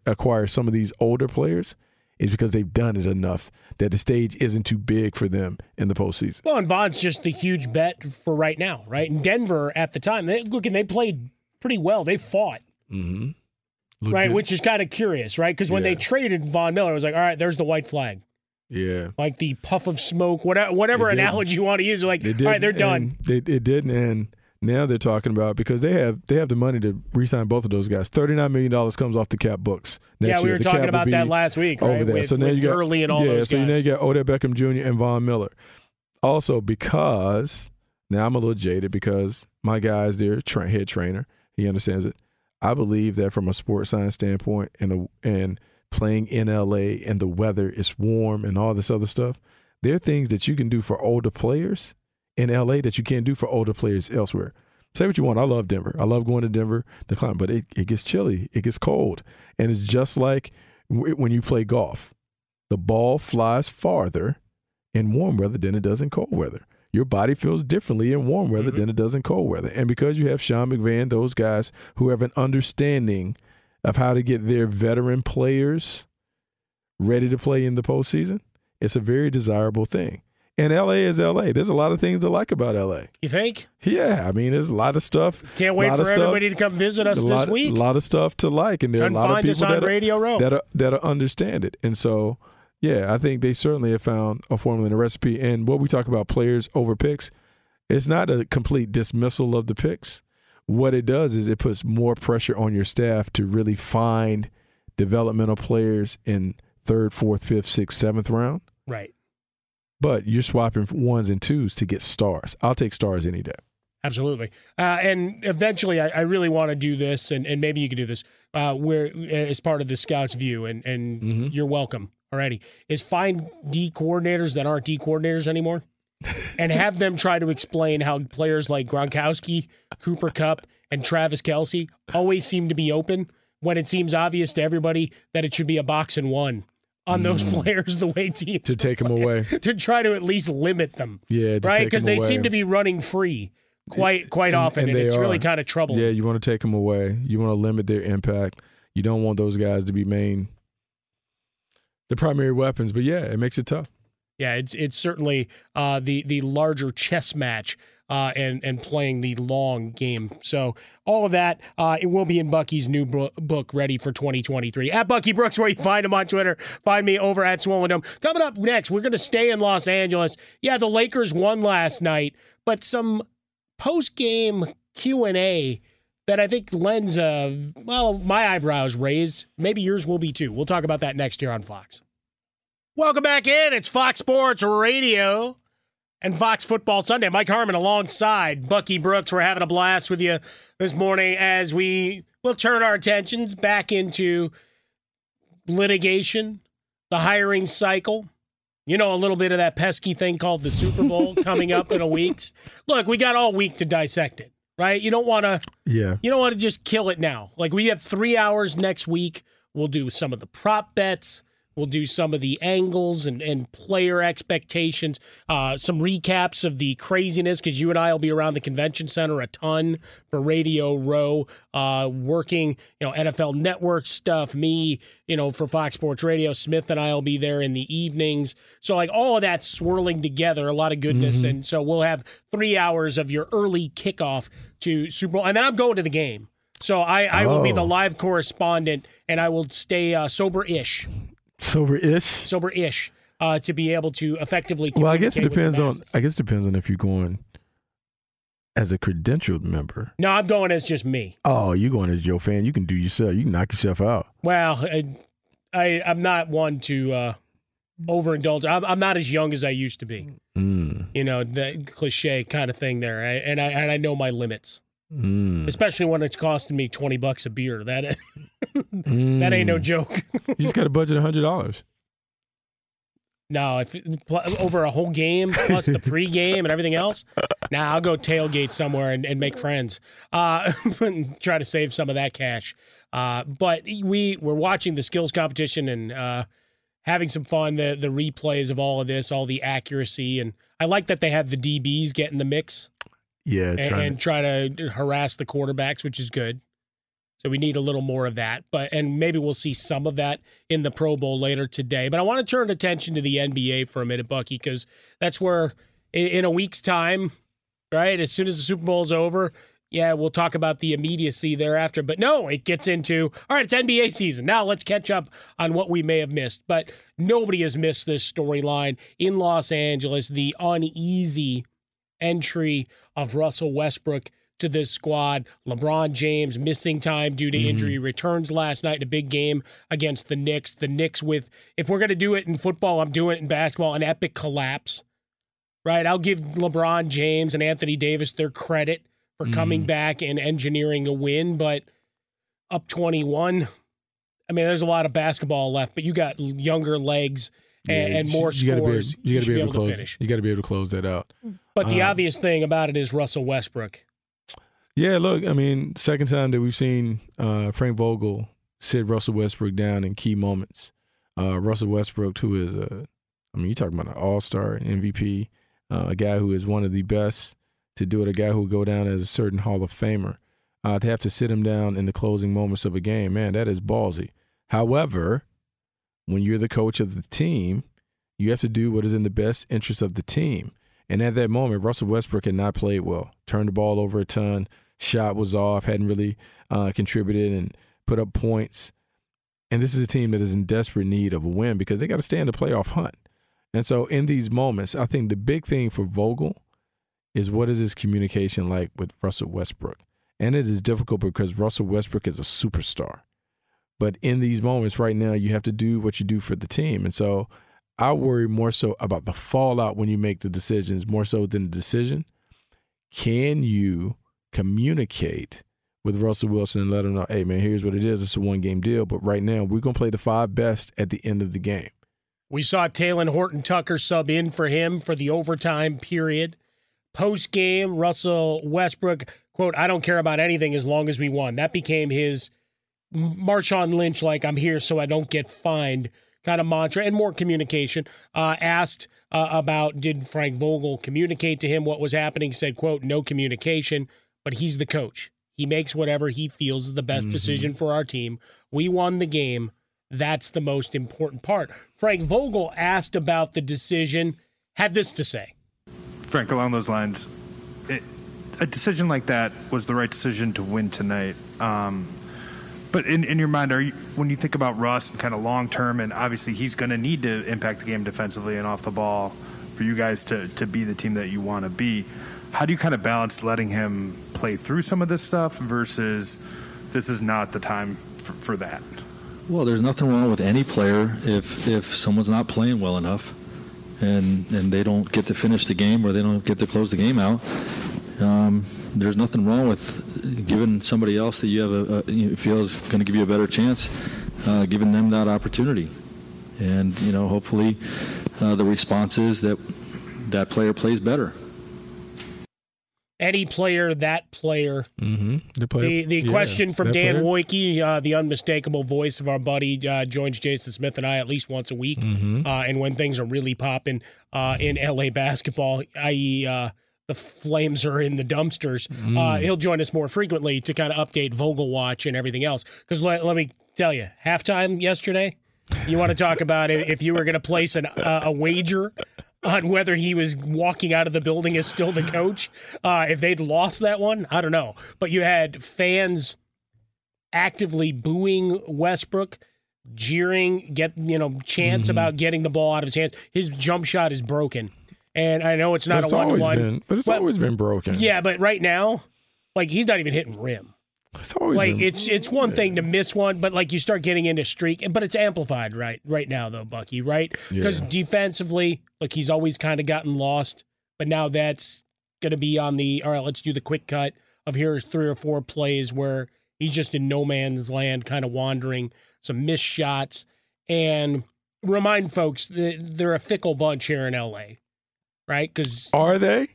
acquire some of these older players is because they've done it enough that the stage isn't too big for them in the postseason. Well, and Von's just the huge bet for right now, right? In Denver at the time, they look and they played pretty well. They fought, Mm-hmm. right? Which is kind of curious, right? Because when Yeah. they traded Von Miller, it was like, all right, there's the white flag, Yeah. like the puff of smoke, whatever, whatever analogy you want to use. Like, all right, they're done. They, it didn't end Now they're talking about because they have they have the money to re-sign both of those guys. Thirty nine million dollars comes off the cap books. Next yeah, we year. were The talking about that last week, over right? there. With, so now you got Gurley and all yeah, those so now you got Odell Beckham Jr. and Von Miller. Also because now I'm a little jaded because my guy's their tra- head trainer. He understands it. I believe that from a sports science standpoint and the, and playing in LA and the weather is warm and all this other stuff, there are things that you can do for older players in LA that you can't do for older players elsewhere. Say what you want. I love Denver. I love going to Denver to climb, but it, it gets chilly. It gets cold. And it's just like w- when you play golf. The ball flies farther in warm weather than it does in cold weather. Your body feels differently in warm weather mm-hmm. than it does in cold weather. And because you have Sean McVay, and those guys who have an understanding of how to get their veteran players ready to play in the postseason, it's a very desirable thing. And LA is LA. There's a lot of things to like about LA. You think? Yeah, I mean, there's a lot of stuff. Can't wait for stuff- everybody to come visit us this week. A lot of stuff to like, and there are a lot of people that are, Radio Row. that are that are understand it. And so, yeah, I think they certainly have found a formula and a recipe. And what we talk about players over picks, it's not a complete dismissal of the picks. What it does is it puts more pressure on your staff to really find developmental players in third, fourth, fifth, sixth, seventh round. Right. But you're swapping ones and twos to get stars. I'll take stars any day. Absolutely. Uh, and eventually, I, I really want to do this, and, and maybe you can do this, uh, where as part of the scouts view, and, and Mm-hmm. you're welcome already, is find D coordinators that aren't D coordinators anymore and have them try to explain how players like Gronkowski, Cooper Kupp, and Travis Kelce always seem to be open when it seems obvious to everybody that it should be a box and one on those players the way teams. To take them away. to try to at least limit them. Yeah, to right? Because they away. seem to be running free quite quite often, and, they it's really kind of troubling. Yeah, you want to take them away. You want to limit their impact. You don't want those guys to be main, the primary weapons. But yeah, it makes it tough. Yeah, it's it's certainly uh, the the larger chess match uh, and and playing the long game. So all of that uh, it will be in Bucky's new book, ready for 2023. At Bucky Brooks, where you find him on Twitter. Find me over at Swollen Dome. Coming up next, we're going to stay in Los Angeles. Yeah, the Lakers won last night, but some post game Q and A. That I think lends, uh, well, my eyebrows raised. Maybe yours will be too. We'll talk about that next year on Fox. Welcome back in. It's Fox Sports Radio and Fox Football Sunday. Mike Harmon alongside Bucky Brooks. We're having a blast with you this morning as we will turn our attentions back into litigation, the hiring cycle. You know, a little bit of that pesky thing called the Super Bowl coming up in a week. Look, we got all week to dissect it, right? You don't want to Yeah. you don't want to just kill it now. Like we have three hours next week. We'll do some of the prop bets. We'll do some of the angles and, and player expectations, uh, some recaps of the craziness because you and I will be around the convention center a ton for Radio Row, uh, working, you know, NFL Network stuff. Me, you know, for Fox Sports Radio. Smith and I will be there in the evenings. So like all of that swirling together, a lot of goodness. Mhm. And so we'll have three hours of your early kickoff to Super Bowl, and then I'm going to the game. So I, I will be the Oh. live correspondent, and I will stay uh, sober-ish, Sober-ish. sober-ish, uh, to be able to effectively. Well, I guess it communicate with the depends on. I guess it depends on if you're going as a credentialed member. No, I'm going as just me. Oh, you going as Joe fan? You can do yourself. You can knock yourself out. Well, I, I I'm not one to uh, overindulge. I'm, I'm not as young as I used to be. Mm, You know, the cliche kind of thing there, I, and I and I know my limits, mm, especially when it's costing me twenty bucks a beer. That that ain't no mm. joke. You just got to budget a hundred dollars. No, if pl- over a whole game plus the pregame and everything else, now I'll go tailgate somewhere and, and make friends. Uh, and try to save some of that cash. Uh, but we we're watching the skills competition and uh, having some fun. The the replays of all of this, all the accuracy, and I like that they have the DBs get in the mix Yeah, and, and try to harass the quarterbacks, which is good. So we need a little more of that, but and maybe we'll see some of that in the Pro Bowl later today. But I want to turn attention to the NBA for a minute, Bucky, because that's where in, in a week's time, right? As soon as the Super Bowl's over, yeah, we'll talk about the immediacy thereafter. But no, it gets into all right. It's NBA season now. Let's catch up on what we may have missed. But nobody has missed this storyline in Los Angeles. The uneasy entry of Russell Westbrook to this squad. LeBron James missing time due to Mm-hmm. injury returns last night in a big game against the Knicks. The Knicks with if we're going to do it in football, I'm doing it in basketball, an epic collapse. Right? I'll give LeBron James and Anthony Davis their credit for coming Mhm. back and engineering a win, but up 21 I mean, there's a lot of basketball left, but you got younger legs and, Yeah, and more you gotta be. You got to be able, to close. finish. You got to be able to close that out. But the Uh, obvious thing about it is Russell Westbrook. Yeah, look, I mean, second time that we've seen uh, Frank Vogel sit Russell Westbrook down in key moments. Uh, Russell Westbrook, who is a, I mean, you're talking about an All Star, MVP, uh, a guy who is one of the best to do it, a guy who will go down as a certain Hall of Famer. Uh, to have to sit him down in the closing moments of a game, man, that is ballsy. However, when you're the coach of the team, you have to do what is in the best interest of the team. And at that moment, Russell Westbrook had not played well. Turned the ball over a ton. Shot was off. Hadn't really uh, contributed and put up points. And this is a team that is in desperate need of a win because they got to stay in the playoff hunt. And so, in these moments, I think the big thing for Vogel is what is his communication like with Russell Westbrook. And it is difficult because Russell Westbrook is a superstar. But in these moments right now, you have to do what you do for the team. And so I worry more so about the fallout when you make the decisions, more so than the decision. Can you communicate with Russell Wilson and let him know, hey, man, here's what it is. It's a one game deal. But right now, we're going to play the five best at the end of the game. We saw Talen Horton Tucker sub in for him for the overtime period. Post game, Russell Westbrook, quote, I don't care about anything as long as we won. That became his Marshawn Lynch, like, I'm here so I don't get fined kind of mantra and more communication. Uh, asked uh, about did Frank Vogel communicate to him what was happening, said, quote, no communication, but he's the coach. He makes whatever he feels is the best Mm-hmm. decision for our team. We won the game. That's the most important part. Frank Vogel asked about the decision, had this to say. Frank, along those lines, it, a decision like that was the right decision to win tonight. Um, but in, in your mind, are you, when you think about Russ and kind of long term, and obviously he's going to need to impact the game defensively and off the ball for you guys to, to be the team that you want to be, how do you kind of balance letting him play through some of this stuff versus this is not the time for, for that? Well, there's nothing wrong with any player if if someone's not playing well enough, and and they don't get to finish the game or they don't get to close the game out. Um, there's nothing wrong with giving somebody else that you have a, a you feel is going to give you a better chance, uh, giving them that opportunity, and you know hopefully uh, the response is that that player plays better. Any player, that player. Mm-hmm. The, player, The, the yeah, question from that Dan player. Woike, uh, the unmistakable voice of our buddy, uh, joins Jason Smith and I at least once a week. Mhm. Uh, and when things are really popping uh, in LA basketball, i.e., uh, the Flames are in the dumpsters, uh, Mm. he'll join us more frequently to kind of update Vogel Watch and everything else. Because let, let me tell you, halftime yesterday, you want to talk about if you were going to place an, uh, a wager on whether he was walking out of the building as still the coach. Uh, if they'd lost that one, I don't know. But you had fans actively booing Westbrook, jeering, get you know chants Mm-hmm. about getting the ball out of his hands. His jump shot is broken, and I know it's not it's a one to one, but it's always been broken. Yeah, but right now, like he's not even hitting rim. It's always Like been, it's it's one thing to miss one, but like you start getting into streak, but it's amplified right right now though, Bucky, right? Because Yeah. defensively, like he's always kind of gotten lost, but now that's going to be on the all right. Let's do the quick cut of here's three or four plays where he's just in no man's land, kind of wandering, some missed shots, and remind folks that they're a fickle bunch here in L.A. Right? Because are they?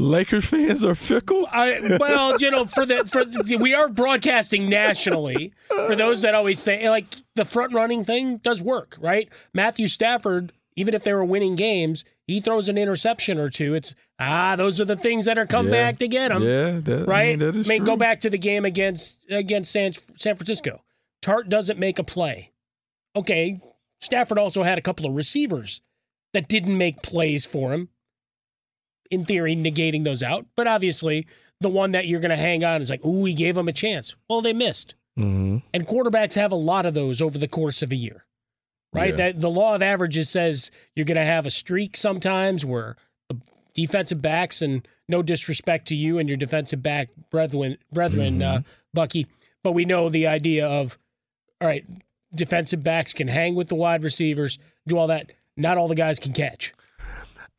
Lakers fans are fickle. I, well, you know, for the for the, we are broadcasting nationally. For those that always think like the front running thing does work, right? Matthew Stafford, even if they were winning games, he throws an interception or two. It's ah, those are the things that are come Yeah. back to get him. Yeah, that, I right. mean, that is I mean, go back to the game against against San San Francisco. Tart doesn't make a play. Okay, Stafford also had a couple of receivers that didn't make plays for him. In theory, negating those out, but obviously the one that you're going to hang on is like, ooh, we gave them a chance. Well, they missed, Mm-hmm. and quarterbacks have a lot of those over the course of a year, right? Yeah. That the law of averages says you're going to have a streak sometimes where the defensive backs, and no disrespect to you and your defensive back brethren, brethren, uh, Bucky, but we know the idea of all right, defensive backs can hang with the wide receivers, do all that. Not all the guys can catch.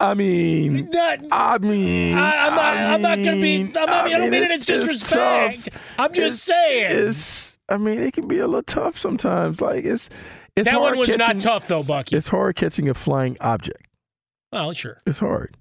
I mean, Not, I mean, I, am not. I I'm not going to be. I'm not, I, don't mean it as it's just disrespect. tough. I'm just It's- saying It's. I mean, it can be a little tough sometimes. Like it's. It's that one was catching, not tough though, Bucky. It's hard catching a flying object. Well, sure. It's hard.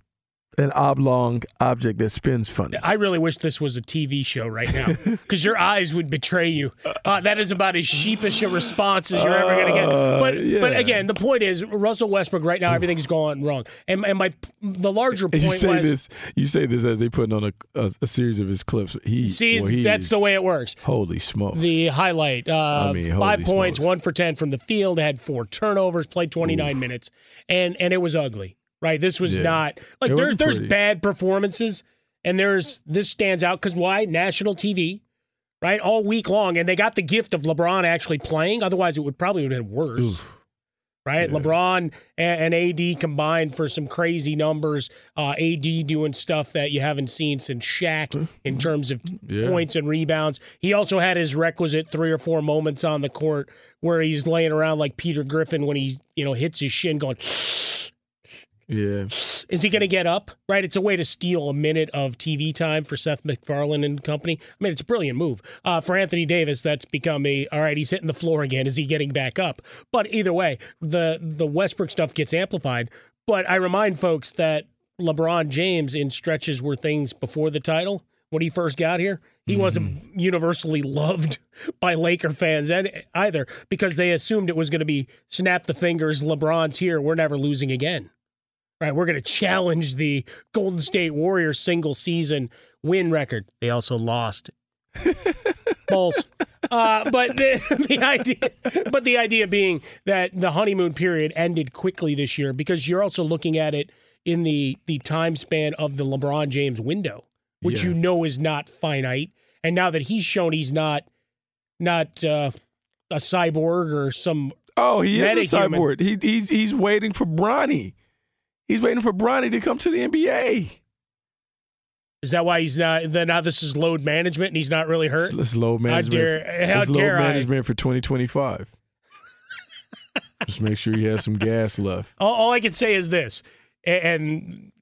An oblong object that spins funny. I really wish this was a TV show right now because your eyes would betray you. Uh, that is about as sheepish a response as you're ever going to get. Uh, But yeah. but again, the point is Russell Westbrook right now everything's going wrong. And and my the larger point you say was this. You say this as they putting on a, a, a series of his clips. He see boy, he that's is- the way it works. Holy smoke! The highlight: uh, I mean, five points, smokes. one for ten from the field, had four turnovers, played twenty nine minutes, and and it was ugly. Right, this was Yeah. not like It there's there's pretty. bad performances, and there's this stands out because why national TV, right, all week long, and they got the gift of LeBron actually playing. Otherwise, it would probably have been worse. Right, LeBron and, and AD combined for some crazy numbers. Uh, AD doing stuff that you haven't seen since Shaq in terms of Yeah. points and rebounds. He also had his requisite three or four moments on the court where he's laying around like Peter Griffin when he you know hits his shin, going. Yeah. Is he going to get up? Right, it's a way to steal a minute of TV time for Seth MacFarlane and company. I mean, it's a brilliant move uh, for Anthony Davis. That's become a all right. He's hitting the floor again. Is he getting back up? But either way, the the Westbrook stuff gets amplified. But I remind folks that LeBron James in stretches were things before the title when he first got here. He wasn't universally loved by Laker fans and either because they assumed it was going to be snap the fingers. LeBron's here. We're never losing again. Right, we're going to challenge the Golden State Warriors single season win record. They also lost. Bulls. Uh, but the, the idea, but the idea being that the honeymoon period ended quickly this year because you're also looking at it in the the time span of the LeBron James window, which Yeah. you know is not finite. And now that he's shown he's not not uh, a cyborg or some Oh, he is a cyborg. He, he's he's waiting for Bronny. He's waiting for Bronny to come to the NBA. Is that why he's not? Then now this is load management, and he's not really hurt. Let's load management. How dare- how load dare I? management for 2025. Just make sure he has some gas left. All, all I can say is this, and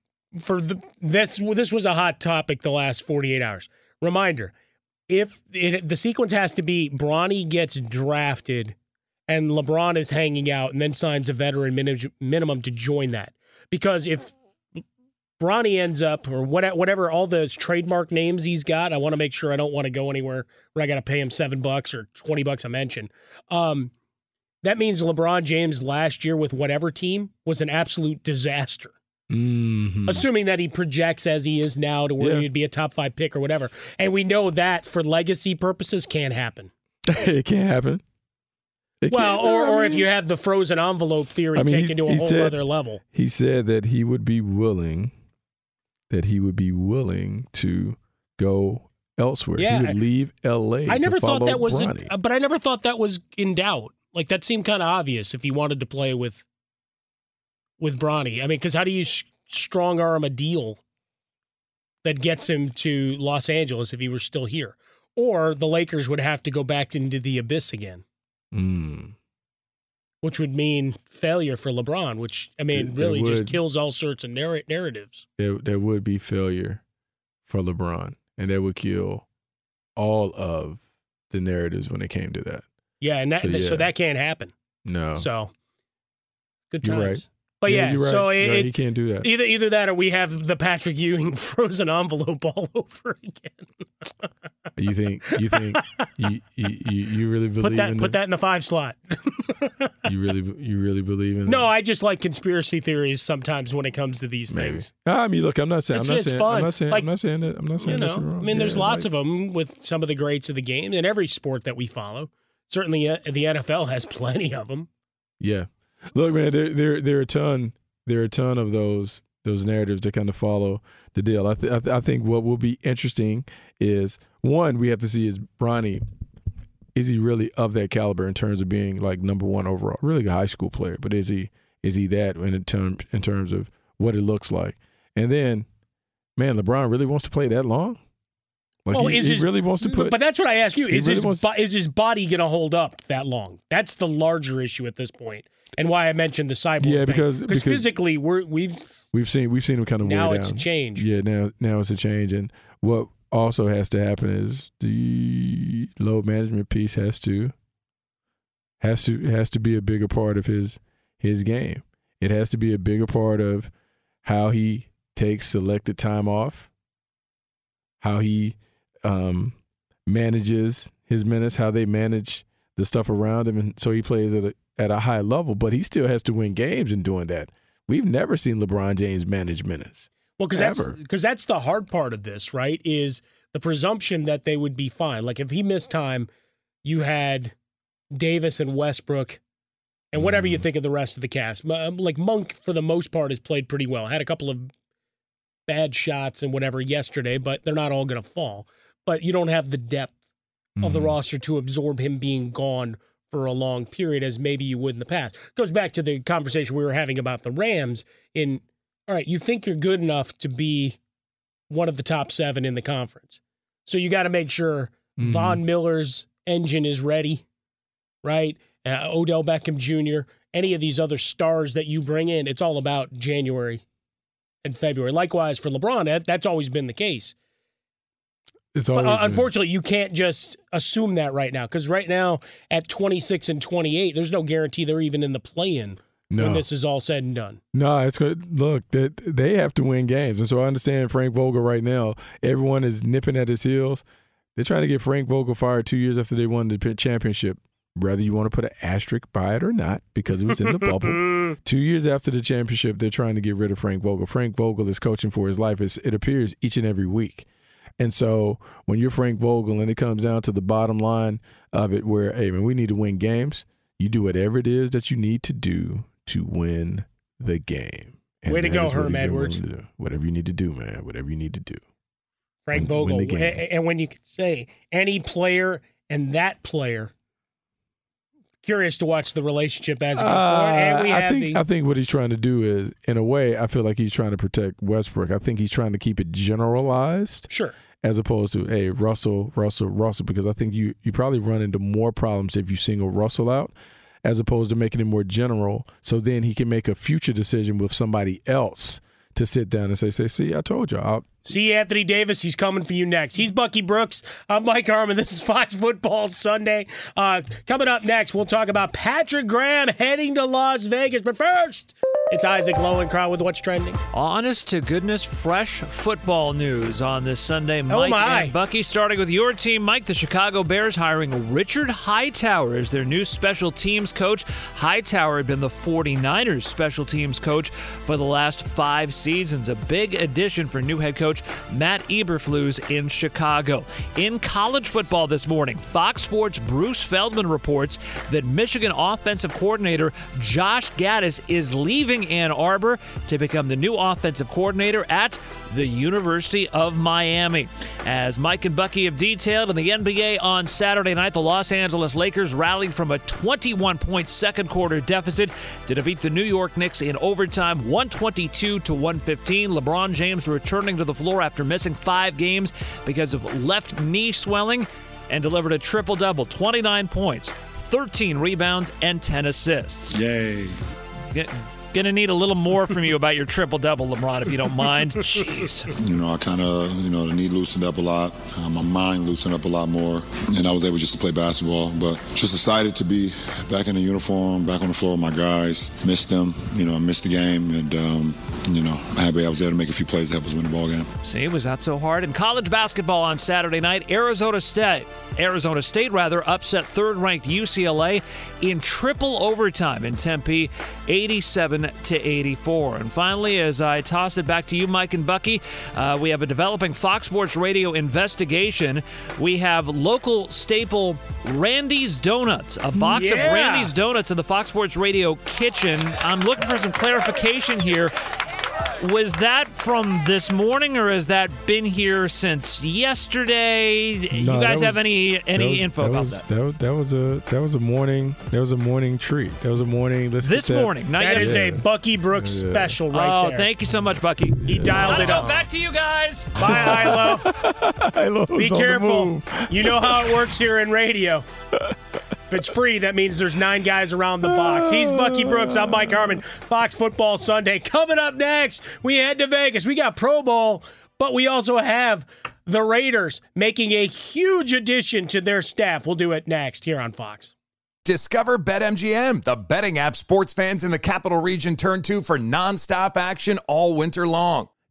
for the this this was a hot topic the last 48 hours. Reminder: if it, the sequence has to be Bronny gets drafted and LeBron is hanging out and then signs a veteran minimum to join that, because if Bronny ends up or what, whatever all those trademark names he's got, I want to make sure I don't want to go anywhere where I got to pay him seven bucks or twenty bucks a mention. Um, that means LeBron James last year with whatever team was an absolute disaster. Mhm. Assuming that he projects as he is now to where Yeah. he'd be a top five pick or whatever. And we know that for legacy purposes can't happen. it can't happen. It well, can't- or, I or if you have the frozen envelope theory I mean, taken to a whole said- other level. He said that he would be willing, that he would be willing to go elsewhere. Yeah, he would I- leave L.A. I never thought that was, Bronny. Uh, but I never thought that was in doubt. Like that seemed kind of obvious if he wanted to play with with Bronny. I mean, because how do you sh- strong arm a deal that gets him to Los Angeles if he were still here? Or the Lakers would have to go back into the abyss again, Mm. which would mean failure for LeBron. Which I mean, It- it really just kills all sorts of narr- narratives. There, there would be failure for LeBron, and that would kill all of the narratives when it came to that. Yeah, and that So, so, that can't happen. No, So good You're times. right. But yeah, you're right. so it, right. he can't do that. Either either that or we have the Patrick Ewing frozen envelope all over again. You think? You think? you, you, you you really believe Put that in put that in the five slot. You really you really believe in? no, I just like conspiracy theories sometimes when it comes to these Maybe. things. I mean, look, I'm not saying. It's- I'm not it's saying. fun. I'm not saying. Like, I'm not saying that. I'm not saying You know. I mean, there's Yeah, lots like- of them with some of the greats of the game in every sport that we follow. Certainly, uh, the NFL has plenty of them. Yeah. Look, man, there there there are a ton there are a ton of those those narratives that kind of follow the deal. I th- I, th- I think what will be interesting is one we have to see is Bronny is he really of that caliber in terms of being like number one overall, really a high school player, but is he is he that in terms in terms of what it looks like? And then, man, LeBron really wants to play that long. Like well, he, is he his, really wants to put. But that's what I ask you: is really his wants- is his body going to hold up that long? That's the larger issue at this point, and why I mentioned the cyborg. Yeah, thing. because- because- physically we're we've We've seen we've seen him kind of Now it's a change. Yeah, now now it's a change, and what also has to happen is the load management piece has to has to has to be a bigger part of his his game. It has to be a bigger part of how he takes selected time off, how he um, manages his minutes, how they manage the stuff around him, and so he plays at a at a high level. But he still has to win games in doing that. We've never seen LeBron James manage minutes. Well, because that's because that's the hard part of this, right? Is the presumption that they would be fine. Like if he missed time, you had Davis and Westbrook, and whatever Mm. you think of the rest of the cast. Um, Like Monk, for the most part, has played pretty well. Had a couple of bad shots and whatever yesterday, but they're not all going to fall. But you don't have the depth of the Mhm. roster to absorb him being gone for a long period as maybe you would in the past. Goes back to the conversation we were having about the Rams in all right, you think you're good enough to be one of the top 7 in the conference. So you got to make sure Mhm. Von Miller's engine is ready, right? Uh, Odell Beckham Jr., any of these other stars that you bring in, it's all about January and February. Likewise for LeBron, that, that's always been the case. But uh, unfortunately, you can't just assume that right now because right now at 26 and 28, there's no guarantee they're even in the play-in No. when this is all said and done. No, it's good. Look, they, they have to win games, and so I understand Frank Vogel right now. Everyone is nipping at his heels. They're trying to get Frank Vogel fired two years after they won the championship. Whether you want to put an asterisk by it or not, because it was in the bubble. Two years after the championship, they're trying to get rid of Frank Vogel. Frank Vogel is coaching for his life. It's, it appears each and every week. And so when you're Frank Vogel and it comes down to the bottom line of it, where, hey, man, we need to win games, you do whatever it is that you need to do to win the game. And Way to go, Herm he's been willing Edwards. Whatever you need to do, man. Whatever you need to do. Frank Win- win Vogel. A- And when you could say any player and that player, curious to watch the relationship as it goes forward. And we Uh, I have think the I think what he's trying to do is, in a way, I feel like he's trying to protect Westbrook. I think he's trying to keep it generalized, sure. As opposed to hey Russell, Russell, Russell, because I think you you probably run into more problems if you single Russell out, as opposed to making it more general. So then he can make a future decision with somebody else to sit down and say, say, see, I told you, I'll, See Anthony Davis. He's coming for you next. He's Bucky Brooks. I'm Mike Harmon. This is Fox Football Sunday. Uh, coming up next, we'll talk about Patrick Graham heading to Las Vegas. But first, it's Isaac Lowenkron with what's trending. Honest to goodness, fresh football news on this Sunday. Oh, Mike Oh, my. and Bucky, starting with your team, Mike. The Chicago Bears hiring Richard Hightower as their new special teams coach. Hightower had been the 49ers special teams coach for the last five seasons. A big addition for new head coach Matt Eberflus in Chicago. In college football this morning, Fox Sports' Bruce Feldman reports that Michigan offensive coordinator Josh Gattis is leaving Ann Arbor to become the new offensive coordinator at the University of Miami. As Mike and Bucky have detailed in the NBA on Saturday night, the Los Angeles Lakers rallied from a 21 point second quarter deficit to defeat the New York Knicks in overtime 122 to 115. LeBron James returning to the floor after missing five games because of left knee swelling and delivered a triple double 29 points, 13 rebounds, and 10 assists. Yay. G- Gonna need a little more from you about your triple double, LeBron, if you don't mind. Jeez. You know, I kind of, you know, the knee loosened up a lot. Uh, my mind loosened up a lot more. And I was able just to play basketball. But just excited to be back in the uniform, back on the floor with my guys. Missed them. You know, I missed the game. And, um, you know, I'm happy I was able to make a few plays to help us win the ball game. See, was that so hard? In college basketball on Saturday night, Arizona State, Arizona State rather, upset third-ranked UCLA in triple overtime in Tempe, 87 to 84. And finally, as I toss it back to you, Mike and Bucky, uh, we have a developing Fox Sports Radio investigation. We have local staple Randy's Donuts, a box of Randy's Donuts in the Fox Sports Radio kitchen. I'm looking for some clarification here. Was that from this morning, or has that been here since yesterday? you guys that have was- any any was- info about was, that? That was, that was a that was a morning that was a morning treat. That was a morning. Let's This get that- morning, not That is a Bucky Brooks Yeah. special right oh, there. thank you so much, Bucky. He dialed it up. Back to you guys. Bye, Hilo. Hilo's Be on the careful. You know how it works here in radio. If it's free, that means there's nine guys around the box. He's Bucky Brooks. I'm Mike Harmon. Fox Football Sunday. Coming up next, we head to Vegas. We got Pro Bowl, but we also have the Raiders making a huge addition to their staff. We'll do it next here on Fox. Discover BetMGM, the betting app sports fans in the capital region turn to for nonstop action all winter long.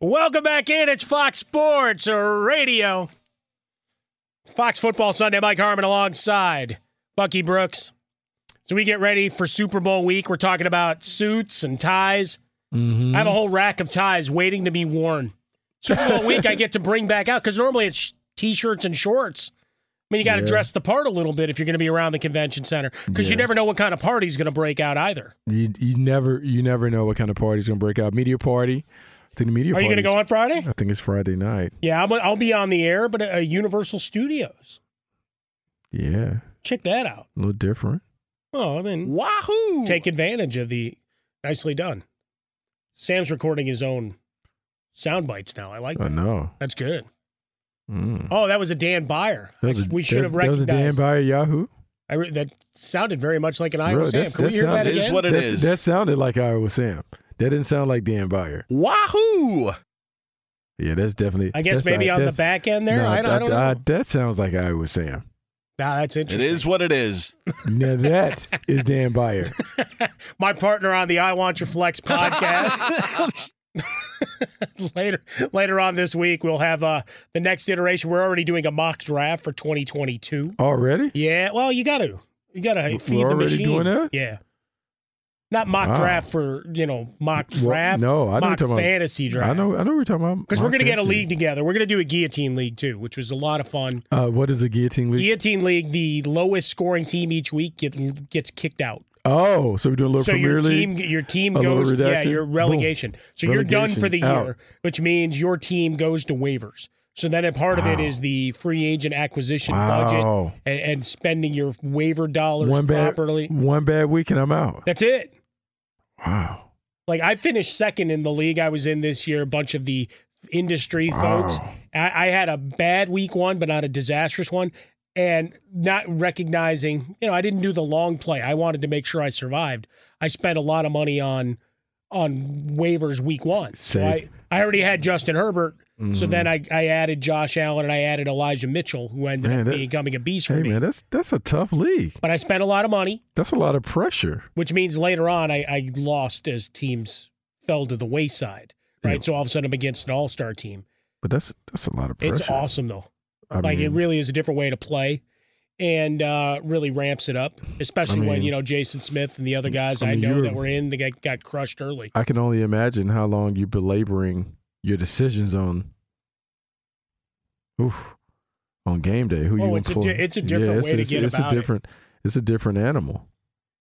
Welcome back in. It's Fox Sports Radio. Fox Football Sunday. Mike Harmon alongside Bucky Brooks. So we get ready for Super Bowl week. We're talking about suits and ties. Mm-hmm. I have a whole rack of ties waiting to be worn. Super Bowl week, I get to bring back out because normally it's t-shirts and shorts. I mean, you got to Yeah. dress the part a little bit if you're going to be around the convention center because you never know what kind of party's going to break out either. You, you never you never know what kind of party's gonna break out. Media party. I think the media. Are you going to go on Friday? I think it's Friday night. Yeah, I'll, I'll be on the air, but at Universal Studios. Yeah, Check that out. a little different. Oh, I mean, wahoo! Take advantage of the nicely done. Sam's recording his own sound bites now. I like I that. know. That's good. Mm. Oh, that was a Dan Beyer. That was a- we should have that recognized. That was a Dan by Yahoo. I re- that sounded very much like an Iowa Bro, Sam. that's- Can we hear that sounded- again? that's- what it is. That sounded like Iowa Sam. That didn't sound like Dan Beyer. Wahoo! Yeah, that's definitely. I guess that's- maybe on the back end there. No, I, don't- I don't know. that sounds like Iowa Sam. Nah, that's interesting. It is what it is. Now that is Dan Beyer. My partner on the I Want Your Flex podcast. later, later on this week, we'll have uh, the next iteration. We're already doing a mock draft for 2022. Already? Yeah, well, you got to. You got to We're feed the already machine. doing that? Yeah. Not mock Wow. draft for you know mock draft. no, I know mock you're talking about. fantasy draft. I know. I know what you're talking about. because we're going to get a league together. We're going to do a guillotine league too, which was a lot of fun. Uh, what is a guillotine league? Guillotine league, the lowest scoring team each week get, gets kicked out. Oh, so we're doing a little so Premier your team, your team goes, yeah, your Boom. relegation. So you're done for the out. year, which means your team goes to waivers. So then a part of it is the free agent acquisition Wow. budget and, and spending your waiver dollars One bad, properly. one bad week and I'm out. That's it. Wow. Like I finished second in the league I was in this year. A bunch of the industry folks. I, I had a bad week one, but not a disastrous one. And not recognizing, you know, I didn't do the long play. I wanted to make sure I survived. I spent a lot of money on on waivers week one. So I, I already had Justin Herbert. So Mhm. then I, I added Josh Allen and I added Elijah Mitchell, who ended Man, up that- becoming a beast for Hey me. man, that's that's a tough league. But I spent a lot of money That's a lot of pressure. which means later on I, I lost as teams fell to the wayside. Right. So all of a sudden I'm against an all star team. But that's that's a lot of pressure. It's awesome though. I like it really is a different way to play and uh, really ramps it up, especially I when, you know, Jason Smith and the other guys I I, know that were in, they got, got crushed early. I can only imagine how long you're belaboring your decisions on. Oof, on game day, who Oh, you it's a gonna di- it's a different Yeah, way to it's, get it's about a it. different, It's a different animal.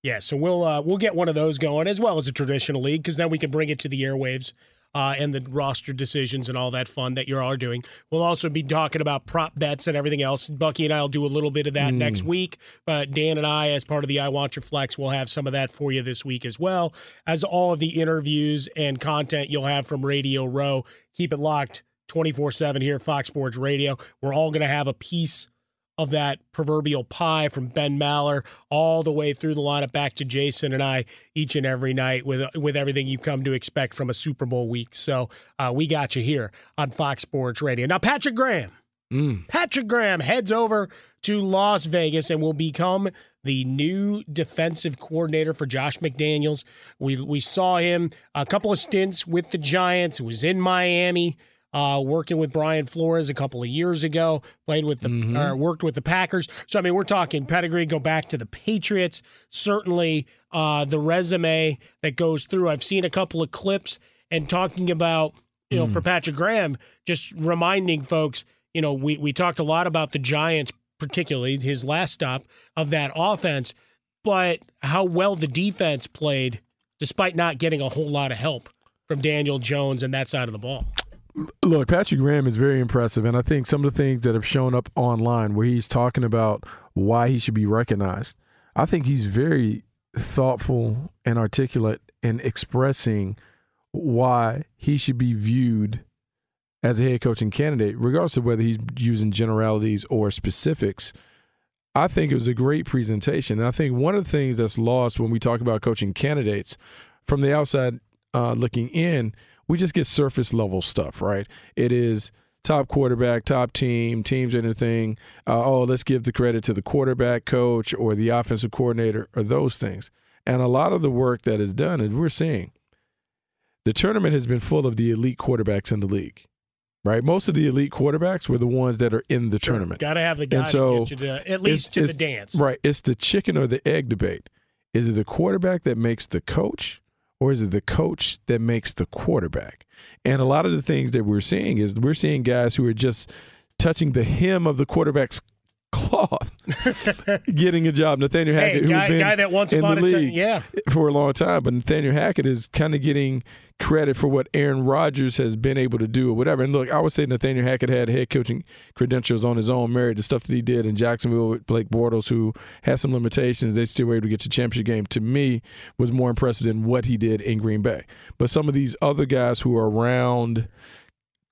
Yeah, so we'll uh, we'll get one of those going as well as a traditional league because then we can bring it to the airwaves uh, and the roster decisions and all that fun that you are all doing. We'll also be talking about prop bets and everything else. Bucky and I will do a little bit of that Mm. next week, but Dan and I, as part of the I Want Your Flex, will have some of that for you this week as well as all of the interviews and content you'll have from Radio Row. Keep it locked 24 7 here at Fox Sports Radio. We're all going to have a piece of that proverbial pie from Ben Maller all the way through the lineup back to Jason and I each and every night with with everything you've come to expect from a Super Bowl week. So uh, we got you here on Fox Sports Radio. Now Patrick Graham. Patrick Graham heads over to Las Vegas and will become the new defensive coordinator for Josh McDaniels. We we saw him a couple of stints with the Giants. He was in Miami, uh, working with Brian Flores a couple of years ago. Played with the or worked with the Packers. So I mean, we're talking pedigree. Go back to the Patriots. Certainly, uh, the resume that goes through. I've seen a couple of clips and talking about you know for Patrick Graham, just reminding folks you know, we, we talked a lot about the Giants, particularly his last stop of that offense, but how well the defense played despite not getting a whole lot of help from Daniel Jones and that side of the ball. Look, Patrick Graham is very impressive, and I think some of the things that have shown up online where he's talking about why he should be recognized, I think he's very thoughtful and articulate in expressing why he should be viewed as a head coaching candidate, regardless of whether he's using generalities or specifics. I think it was a great presentation. And I think one of the things that's lost when we talk about coaching candidates from the outside uh, looking in, we just get surface level stuff, right? It is top quarterback, top team, teams anything. Uh, oh, let's give the credit to the quarterback coach or the offensive coordinator or those things. And a lot of the work that is done, and we're seeing, the tournament has been full of the elite quarterbacks in the league, right? Most of the elite quarterbacks were the ones that are in the tournament. Got to have the guy And so to get you to, at least to the dance. Right. It's the chicken or the egg debate. Is it the quarterback that makes the coach, or is it the coach that makes the quarterback? And a lot of the things that we're seeing is we're seeing guys who are just touching the hem of the quarterback's cloth, getting a job. Nathaniel Hey, Hackett, guy- who's been guy that once in the league yeah. for a long time, but Nathaniel Hackett is kind of getting credit for what Aaron Rodgers has been able to do or whatever. And look, I would say Nathaniel Hackett had head coaching credentials on his own merit. The stuff that he did in Jacksonville with Blake Bortles, who had some limitations, they still were able to get to the championship game. To me, was more impressive than what he did in Green Bay. But some of these other guys who are around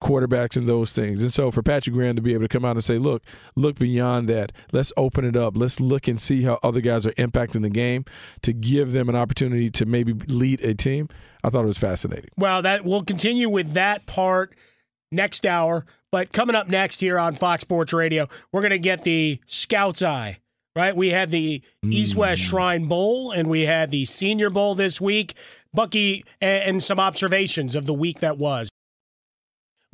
quarterbacks and those things. And so for Patrick Graham to be able to come out and say, look, look beyond that. Let's open it up. Let's look and see how other guys are impacting the game to give them an opportunity to maybe lead a team. I thought it was fascinating. Well, that we'll continue with that part next hour. But coming up next here on Fox Sports Radio, we're going to get the Scouts Eye. Right, we had the East mm. West Shrine Bowl and we had the Senior Bowl this week. Bucky and some observations of the week that was.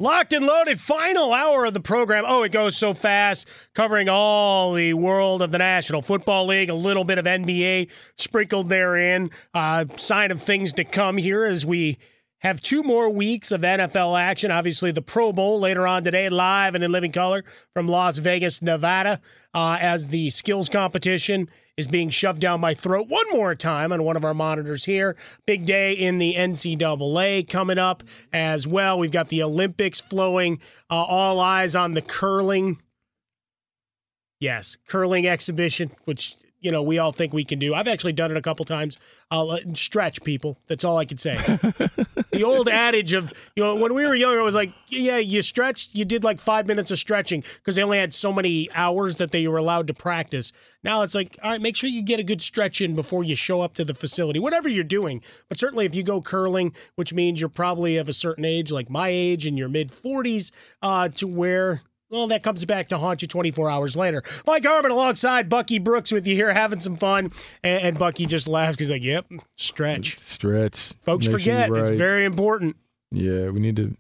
Locked and loaded, final hour of the program. Oh, it goes so fast, covering all the world of the National Football League, a little bit of NBA sprinkled therein. Uh, sign of things to come here as we have two more weeks of NFL action. Obviously, the Pro Bowl later on today, live and in living color from Las Vegas, Nevada, uh, as the skills competition is being shoved down my throat one more time on one of our monitors here. Big day in the NCAA coming up as well. We've got the Olympics flowing. Uh, all eyes on the curling. Yes, curling exhibition, which you know we all think we can do. I've actually done it a couple times. I'll uh, stretch people. That's all I can say. the old adage of you know when we were younger, it was like yeah, you stretched, you did like five minutes of stretching because they only had so many hours that they were allowed to practice. Now it's like all right, make sure you get a good stretch in before you show up to the facility, whatever you're doing. But certainly if you go curling, which means you're probably of a certain age, like my age, in your mid 40s, uh, to where well, that comes back to haunt you 24 hours later. Mike Harmon alongside Bucky Brooks with you here having some fun. And, and Bucky just laughed. He's like, yep, stretch. Stretch. Folks Make forget. Sure It's very important. Yeah, we need to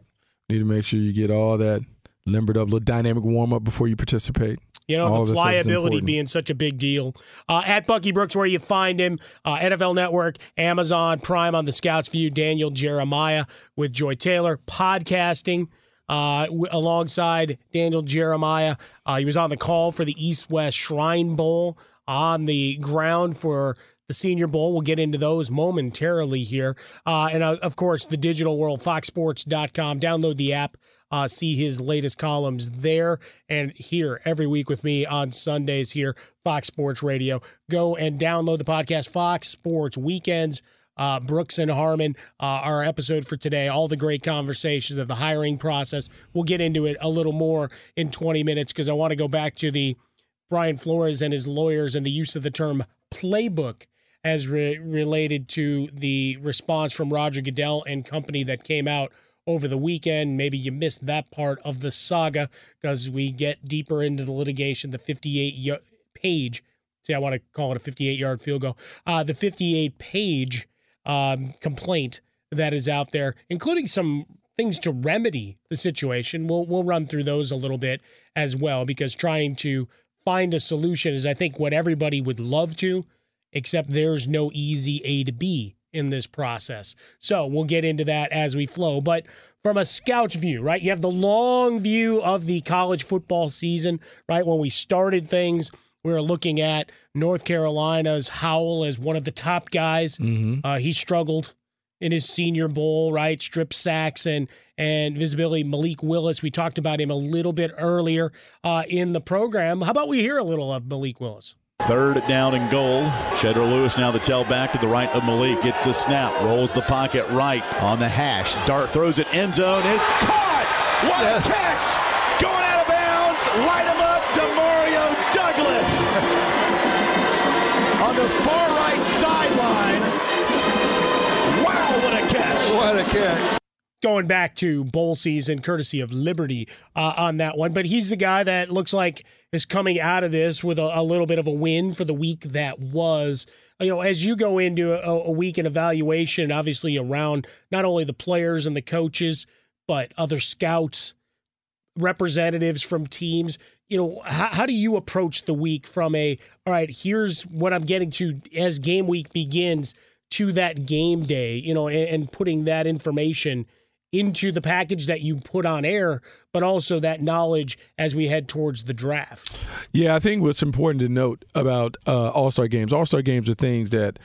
need to make sure you get all that limbered up, little dynamic warm up before you participate. You know, All the this stuff is pliability being such a big deal. Uh, at Bucky Brooks, where you find him, uh, NFL Network, Amazon Prime on the Scouts View, Daniel Jeremiah with Joy Taylor, podcasting uh, alongside Daniel Jeremiah. Uh, he was on the call for the East West Shrine Bowl on the ground for the Senior Bowl. We'll get into those momentarily here. Uh, and uh, of course, the digital world, foxsports.com. Download the app. Uh, see his latest columns there and here every week with me on Sundays here, Fox Sports Radio. Go and download the podcast, Fox Sports Weekends. Uh, Brooks and Harmon, uh, our episode for today, all the great conversations of the hiring process. We'll get into it a little more in 20 minutes because I want to go back to the Brian Flores and his lawyers and the use of the term playbook as re- related to the response from Roger Goodell and company that came out over the weekend. Maybe you missed that part of the saga because we get deeper into the litigation, the 58 y- page. See, I want to call it a 58 yard field goal. Uh, the 58 page um, complaint that is out there, including some things to remedy the situation. We'll we'll run through those a little bit as well because trying to find a solution is I think what everybody would love to, except there's no easy A to B in this process. So we'll get into that as we flow. But from a scout's view, right? You have the long view of the college football season, right? When we started things, we were looking at North Carolina's Howell as one of the top guys. Uh, he struggled in his senior bowl, right? Strip sacks and and visibility. Malik Willis, we talked about him a little bit earlier uh, in the program. How about we hear a little of Malik Willis? Third down and goal. Shedro Louis now the tailback to the right of Malik. Gets the snap, rolls the pocket right on the hash. Dart throws it end zone. It caught. What a catch! Going out of bounds. Going back to bowl season, courtesy of Liberty uh, on that one. But he's the guy that looks like is coming out of this with a, a little bit of a win for the week that was. You know, as you go into a, a week in evaluation, obviously around not only the players and the coaches, but other scouts, representatives from teams. You know, how, how do you approach the week from a, all right, here's what I'm getting to as game week begins to that game day, you know, and, and putting that information into the package that you put on air, but also that knowledge as we head towards the draft. Yeah, I think what's important to note about uh, All Star games, All Star games are things that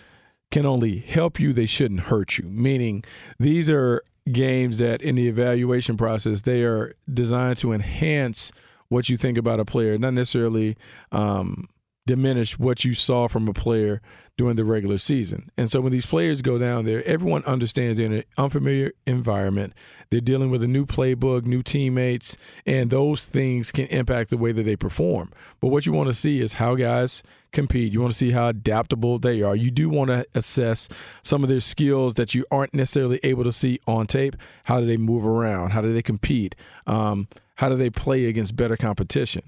can only help you, they shouldn't hurt you. Meaning, these are games that in the evaluation process, they are designed to enhance what you think about a player, not necessarily um, diminish what you saw from a player during the regular season. And so when these players go down there, everyone understands they're in an unfamiliar environment. They're dealing with a new playbook, new teammates, and those things can impact the way that they perform. But what you want to see is how guys compete. You want to see how adaptable they are. You do want to assess some of their skills that you aren't necessarily able to see on tape. How do they move around? How do they compete? Um, how do they play against better competition?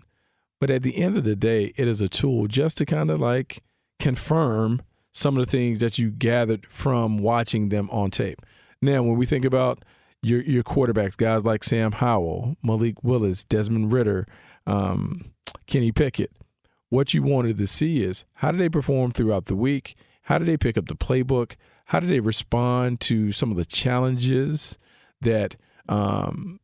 But at the end of the day, it is a tool just to kind of like confirm some of the things that you gathered from watching them on tape. Now, when we think about your your quarterbacks, guys like Sam Howell, Malik Willis, Desmond Ridder, um, Kenny Pickett. What you wanted to see is how did they perform throughout the week? How did they pick up the playbook? How did they respond to some of the challenges that um,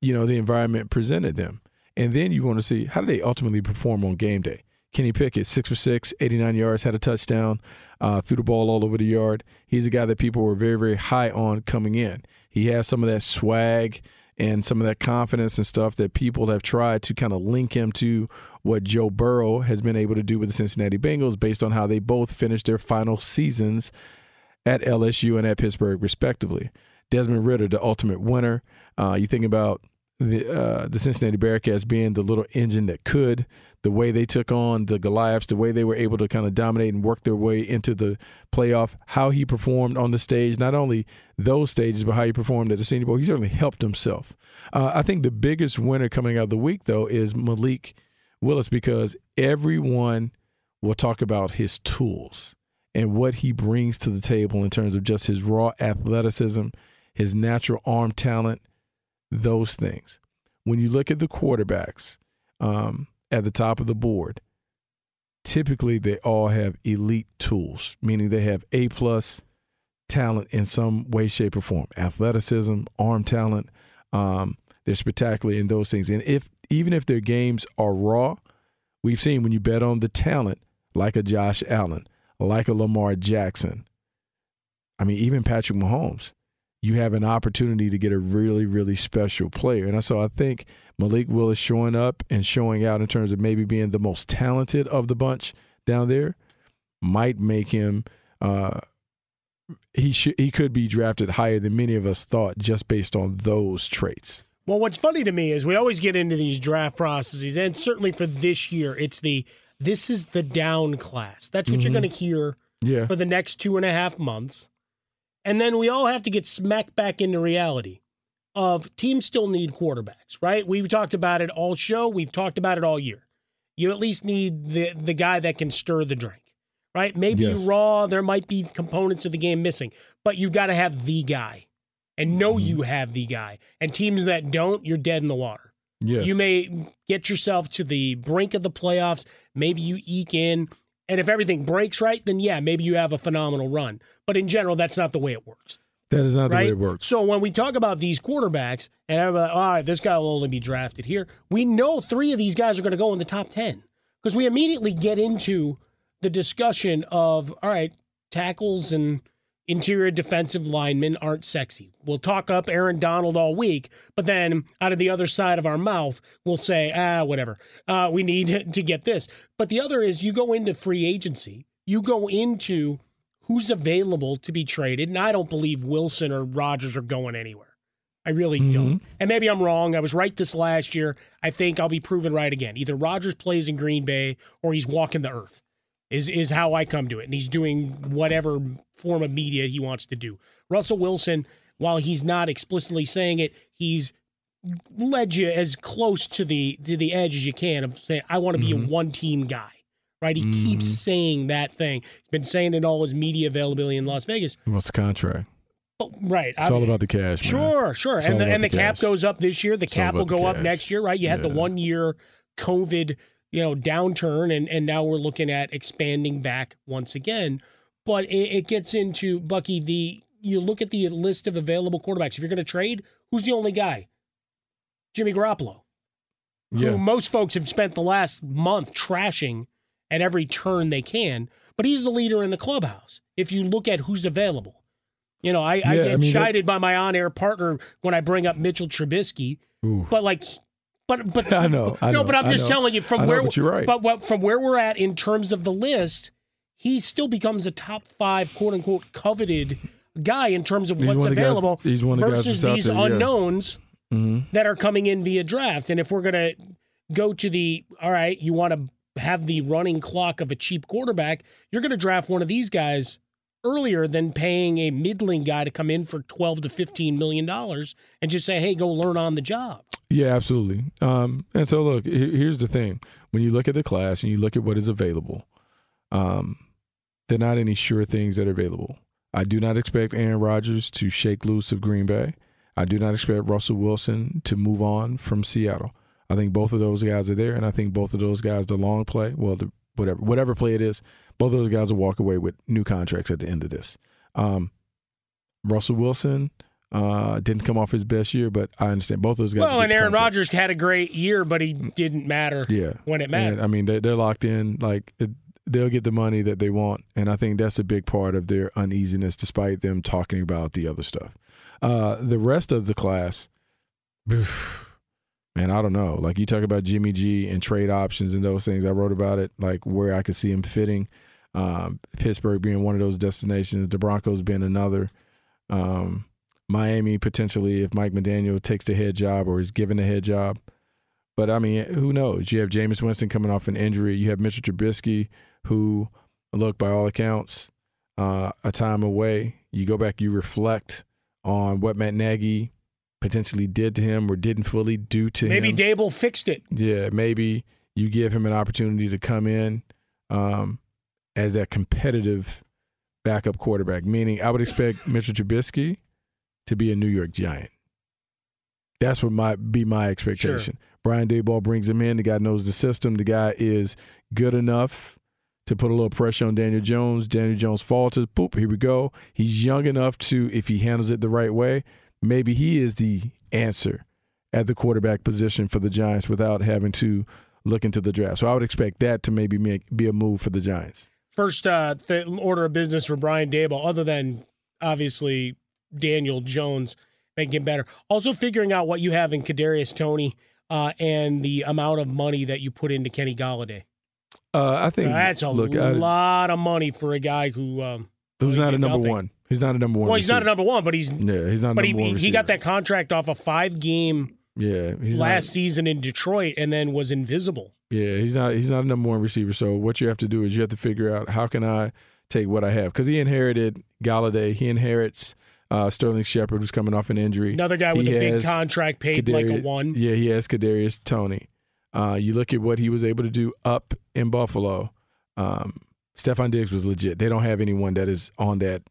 you know the environment presented them? And then you want to see how do they ultimately perform on game day. Kenny Pickett, six for six, 89 yards, had a touchdown, uh, threw the ball all over the yard. He's a guy that people were very, very high on coming in. He has some of that swag and some of that confidence and stuff that people have tried to kind of link him to what Joe Burrow has been able to do with the Cincinnati Bengals based on how they both finished their final seasons at LSU and at Pittsburgh, respectively. Desmond Ridder, the ultimate winner. Uh, you think about the uh, the Cincinnati Bearcats being the little engine that could, the way they took on the Goliaths, the way they were able to kind of dominate and work their way into the playoff, how he performed on the stage, not only those stages, but how he performed at the Senior Bowl. He certainly helped himself. Uh, I think the biggest winner coming out of the week, though, is Malik Willis because everyone will talk about his tools and what he brings to the table in terms of just his raw athleticism, his natural arm talent those things. When you look at the quarterbacks um, at the top of the board, typically they all have elite tools, meaning they have A plus talent in some way, shape, or form. Athleticism, arm talent. Um, they're spectacular in those things. And if even if their games are raw, we've seen when you bet on the talent, like a Josh Allen, like a Lamar Jackson. I mean, even Patrick Mahomes you have an opportunity to get a really, really special player. And so I think Malik Willis showing up and showing out in terms of maybe being the most talented of the bunch down there might make him. Uh, he should he could be drafted higher than many of us thought just based on those traits. Well, what's funny to me is we always get into these draft processes, and certainly for this year, it's the this is the down class. That's what mm-hmm. you're going to hear yeah. for the next two and a half months. And then we all have to get smacked back into reality of teams still need quarterbacks, right? We've talked about it all show. We've talked about it all year. You at least need the the guy that can stir the drink, right? Maybe yes. raw, there might be components of the game missing, but you've got to have the guy and know mm-hmm. you have the guy. And teams that don't, you're dead in the water. Yes. You may get yourself to the brink of the playoffs. Maybe you eke in and if everything breaks right, then yeah, maybe you have a phenomenal run. But in general, that's not the way it works. That is not right? the way it works. So when we talk about these quarterbacks, and I'm like, all right, this guy will only be drafted here, we know three of these guys are going to go in the top 10 because we immediately get into the discussion of, all right, tackles and interior defensive linemen aren't sexy. We'll talk up Aaron Donald all week, but then out of the other side of our mouth, we'll say, ah, whatever. Uh, we need to get this. But the other is you go into free agency, you go into who's available to be traded, and I don't believe Wilson or Rodgers are going anywhere. I really mm-hmm. don't. And maybe I'm wrong. I was right this last year. I think I'll be proven right again. Either Rodgers plays in Green Bay or he's walking the earth is is how I come to it. And he's doing whatever form of media he wants to do. Russell Wilson, while he's not explicitly saying it, he's led you as close to the to the edge as you can of saying I want to be mm-hmm. a one team guy. Right? He mm-hmm. keeps saying that thing. He's been saying it all his media availability in Las Vegas. What's the contract? Oh, right. It's I all about the cash. Sure, man. sure. It's and the, and the, the cap goes up this year. The it's cap will go up next year, right? You had yeah. the one year COVID you know downturn and and now we're looking at expanding back once again but it, it, gets into bucky the you look at the list of available quarterbacks if you're going to trade who's the only guy jimmy garoppolo yeah. who most folks have spent the last month trashing at every turn they can but he's the leader in the clubhouse if you look at who's available you know i, yeah, I get I mean, chided that... by my on-air partner when i bring up mitchell trubisky Ooh. but like but but I know, I no, know, but I'm just telling you from know, where but you're right. But what, from where we're at in terms of the list, he still becomes a top five quote unquote coveted guy in terms of he's what's available guys, he's one versus the these there, unknowns mm-hmm. that are coming in via draft. And if we're gonna go to the all right, you want to have the running clock of a cheap quarterback, you're gonna draft one of these guys earlier than paying a middling guy to come in for 12 to 15 million dollars and just say hey go learn on the job. Yeah absolutely. Um, and so look here's the thing. When you look at the class and you look at what is available um, there are not any sure things that are available. I do not expect aaron rodgers to shake loose of green bay. I do not expect Russell Wilson to move on from Seattle. I think both of those guys are there, and I think both of those guys, the long play, well, the, whatever whatever play it is, both of those guys will walk away with new contracts at the end of this. Um, Russell Wilson uh, didn't come off his best year, but I understand both those guys. Well, and Aaron Rodgers had a great year, but he didn't matter. Yeah, when it mattered. And, I mean, they, they're locked in. Like it, they'll get the money that they want, and I think that's a big part of their uneasiness, despite them talking about the other stuff. Uh, the rest of the class, man, I don't know. Like you talk about Jimmy G and trade options and those things. I wrote about it, like where I could see him fitting. Um, Pittsburgh being one of those destinations, the Broncos being another. Um, Miami potentially if Mike McDaniel takes the head job or is given the head job. But I mean, who knows? You have Jameis Winston coming off an injury. You have Mitchell Trubisky, who, look, by all accounts, uh, a time away. You go back, you reflect on what Matt Nagy potentially did to him or didn't fully do to maybe him. Maybe Daboll fixed it. Yeah, maybe you give him an opportunity to come in um, as that competitive backup quarterback. Meaning, I would expect Mitchell Trubisky to be a New York Giant. That's what might be my expectation. Sure. Brian Daboll brings him in. The guy knows the system. The guy is good enough to put a little pressure on Daniel Jones. Daniel Jones falters. Boop, here we go. He's young enough to, if he handles it the right way, maybe he is the answer at the quarterback position for the Giants without having to look into the draft. So I would expect that to maybe make, be a move for the Giants. First uh, th- order of business for Brian Daboll, other than obviously Daniel Jones making better. Also figuring out what you have in Kadarius Toney uh, and the amount of money that you put into Kenny Golladay. Uh, I think that's a look, lot I, of money for a guy who um, who's not a number nothing. one. He's not a number one. Well, he's receiver. not a number one, but he's yeah, he's not. but he, he got that contract off a five game yeah last not, season in Detroit, and then was invisible. Yeah, he's not. He's not a number one receiver. So what you have to do is you have to figure out how can I take what I have because he inherited Golladay. He inherits uh, Sterling Shepard, who's coming off an injury. Another guy with he a big contract paid Kadarius, like a one. Yeah, he has Kadarius Toney. Uh, you look at what he was able to do up in Buffalo. Um, Stefon Diggs was legit. They don't have anyone that is on that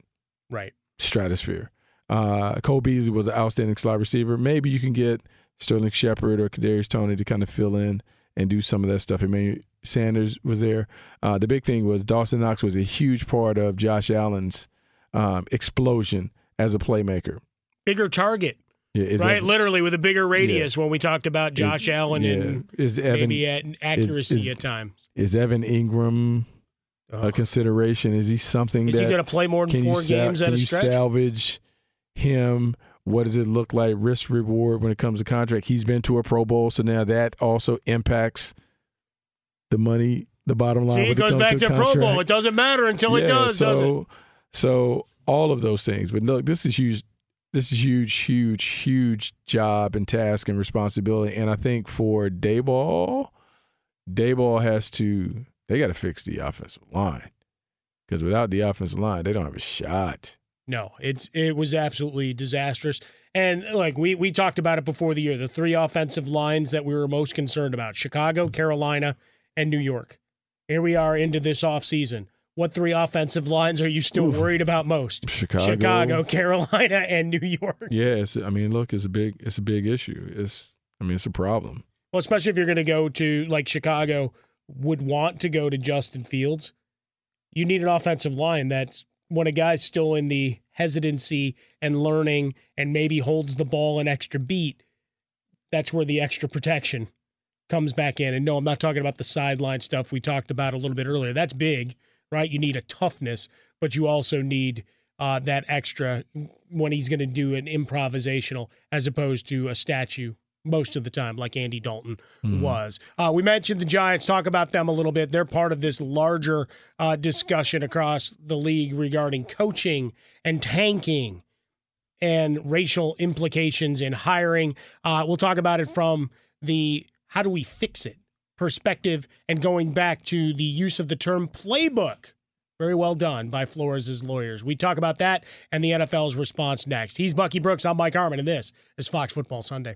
right stratosphere. Uh, Cole Beasley was an outstanding slot receiver. Maybe you can get Sterling Shepard or Kadarius Toney to kind of fill in and do some of that stuff. I mean, Sanders was there. Uh, the big thing was Dawson Knox was a huge part of Josh Allen's um, explosion as a playmaker. Bigger target. Yeah, right, literally with a bigger radius yeah. when we talked about Josh is, Allen yeah. and is Evan, maybe at accuracy is, is, at times. Is Evan Engram a consideration? Is he something is that he going to play more than four games at a stretch? Can you salvage him? What does it look like risk reward when it comes to contract? He's been to a Pro Bowl, so now that also impacts the money, the bottom line. See, it goes it back to, to Pro Bowl. It doesn't matter until it does, so, does it? So all of those things. But look, this is huge. This is huge, huge, huge job and task and responsibility. And I think for Daboll, Daboll has to. They got to fix the offensive line because without the offensive line, they don't have a shot. No, it's it was absolutely disastrous. And like we we talked about it before the year, the three offensive lines that we were most concerned about: Chicago, Carolina, and New York. Here we are into this offseason. What three offensive lines are you still Ooh. worried about most? Chicago, Chicago, Carolina, and New York. Yes, I mean, look, it's a big, it's a big issue. It's, I mean, it's a problem. Well, especially if you're going to go to like Chicago, would want to go to Justin Fields. You need an offensive line that's when a guy's still in the hesitancy and learning, and maybe holds the ball an extra beat. That's where the extra protection comes back in. And no, I'm not talking about the sideline stuff we talked about a little bit earlier. That's big right? You need a toughness, but you also need uh, that extra when he's going to do an improvisational as opposed to a statue most of the time, like Andy Dalton mm. was. Uh, we mentioned the Giants. Talk about them a little bit. They're part of this larger uh, discussion across the league regarding coaching and tanking and racial implications in hiring. Uh, we'll talk about it from the how do we fix it perspective and going back to the use of the term playbook. Very well done by Flores' lawyers. We talk about that and the NFL's response next. He's Bucky Brooks. I'm Mike Harmon, and this is Fox Football Sunday.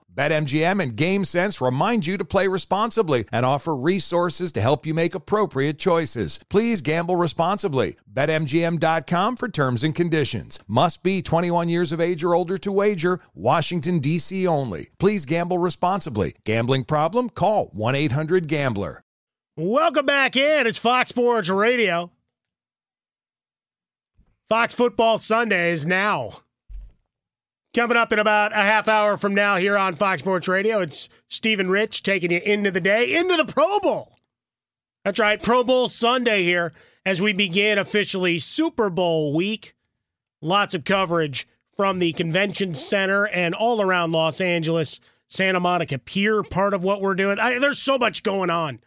BetMGM and GameSense remind you to play responsibly and offer resources to help you make appropriate choices. Please gamble responsibly. BetMGM.com for terms and conditions. Must be 21 years of age or older to wager. Washington, D.C. only. Please gamble responsibly. Gambling problem? Call 1 800 Gambler. Welcome back in. It's Fox Sports Radio. Fox Football Sundays now. Coming up in about a half hour from now here on Fox Sports Radio, it's Stephen Rich taking you into the day, into the Pro Bowl. That's right, Pro Bowl Sunday here as we begin officially Super Bowl week. Lots of coverage from the convention center and all around Los Angeles, Santa Monica Pier, part of what we're doing. I, there's so much going on.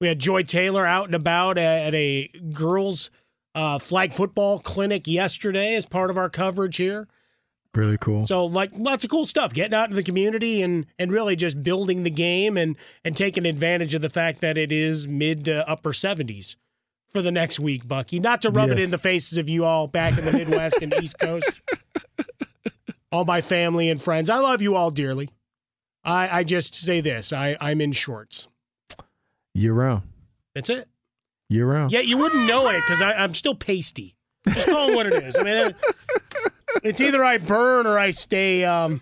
We had Joy Taylor out and about at, a girls' uh, flag football clinic yesterday as part of our coverage here. Really cool. So like lots of cool stuff, getting out in the community and and really just building the game and and taking advantage of the fact that it is mid to upper 70s for the next week, Bucky. Not to rub yes. it in the faces of you all back in the Midwest and East Coast. All my family and friends. I love you all dearly. I, I just say this. I, I'm in shorts. Year round. That's it. Year round. Yeah, you wouldn't know it because I'm still pasty. Just call it what it is. I mean, it's either I burn or I stay um,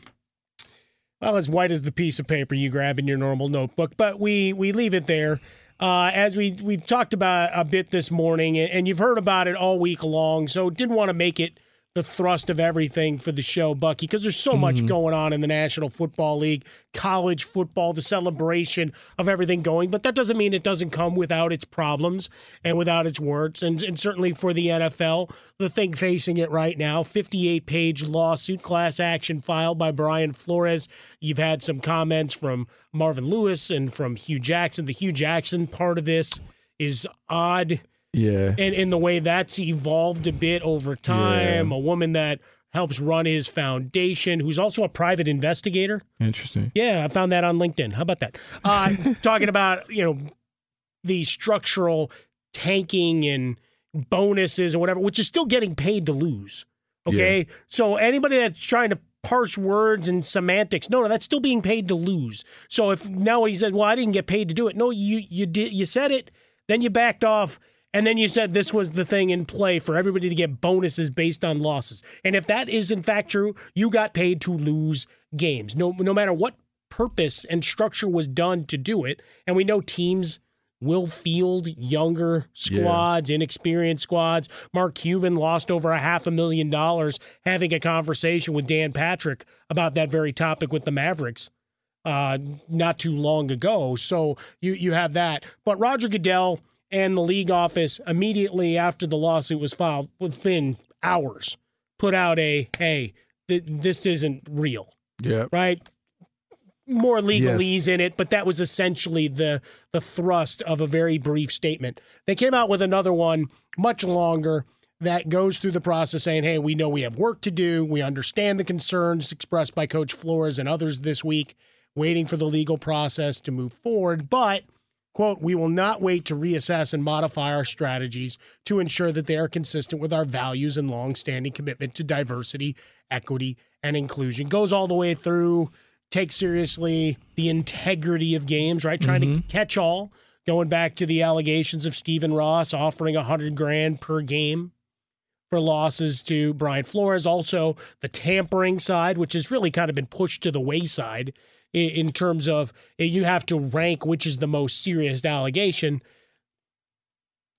well as white as the piece of paper you grab in your normal notebook. But we we leave it there. Uh, as we we've talked about a bit this morning, and you've heard about it all week long. So didn't want to make it the thrust of everything for the show, Bucky, because there's so mm-hmm. much going on in the National Football League, college football, the celebration of everything going. But that doesn't mean it doesn't come without its problems and without its warts. And, and certainly for the NFL, the thing facing it right now 58 page lawsuit class action filed by Brian Flores. You've had some comments from Marvin Lewis and from Hue Jackson. The Hue Jackson part of this is odd yeah. And in the way that's evolved a bit over time, yeah. a woman that helps run his foundation, who's also a private investigator. Interesting. Yeah, I found that on LinkedIn. How about that? Uh, talking about, you know, the structural tanking and bonuses or whatever, which is still getting paid to lose. Okay. Yeah. So anybody that's trying to parse words and semantics, no, no, that's still being paid to lose. So if now he said, Well, I didn't get paid to do it. No, you you did you said it, then you backed off and then you said this was the thing in play for everybody to get bonuses based on losses. And if that is in fact true, you got paid to lose games. No no matter what purpose and structure was done to do it. And we know teams will field younger squads, yeah. inexperienced squads. Mark Cuban lost over a half a million dollars having a conversation with Dan Patrick about that very topic with the Mavericks uh, not too long ago. So you you have that. But Roger Goodell and the league office immediately after the lawsuit was filed, within hours, put out a hey, th- this isn't real. Yeah. Right. More legalese yes. in it, but that was essentially the the thrust of a very brief statement. They came out with another one, much longer, that goes through the process saying, hey, we know we have work to do. We understand the concerns expressed by Coach Flores and others this week, waiting for the legal process to move forward. But Quote, we will not wait to reassess and modify our strategies to ensure that they are consistent with our values and longstanding commitment to diversity, equity, and inclusion. Goes all the way through, take seriously the integrity of games, right? Trying mm-hmm. to catch all. Going back to the allegations of Stephen Ross offering a hundred grand per game for losses to Brian Flores. Also, the tampering side, which has really kind of been pushed to the wayside in terms of eh, you have to rank which is the most serious allegation.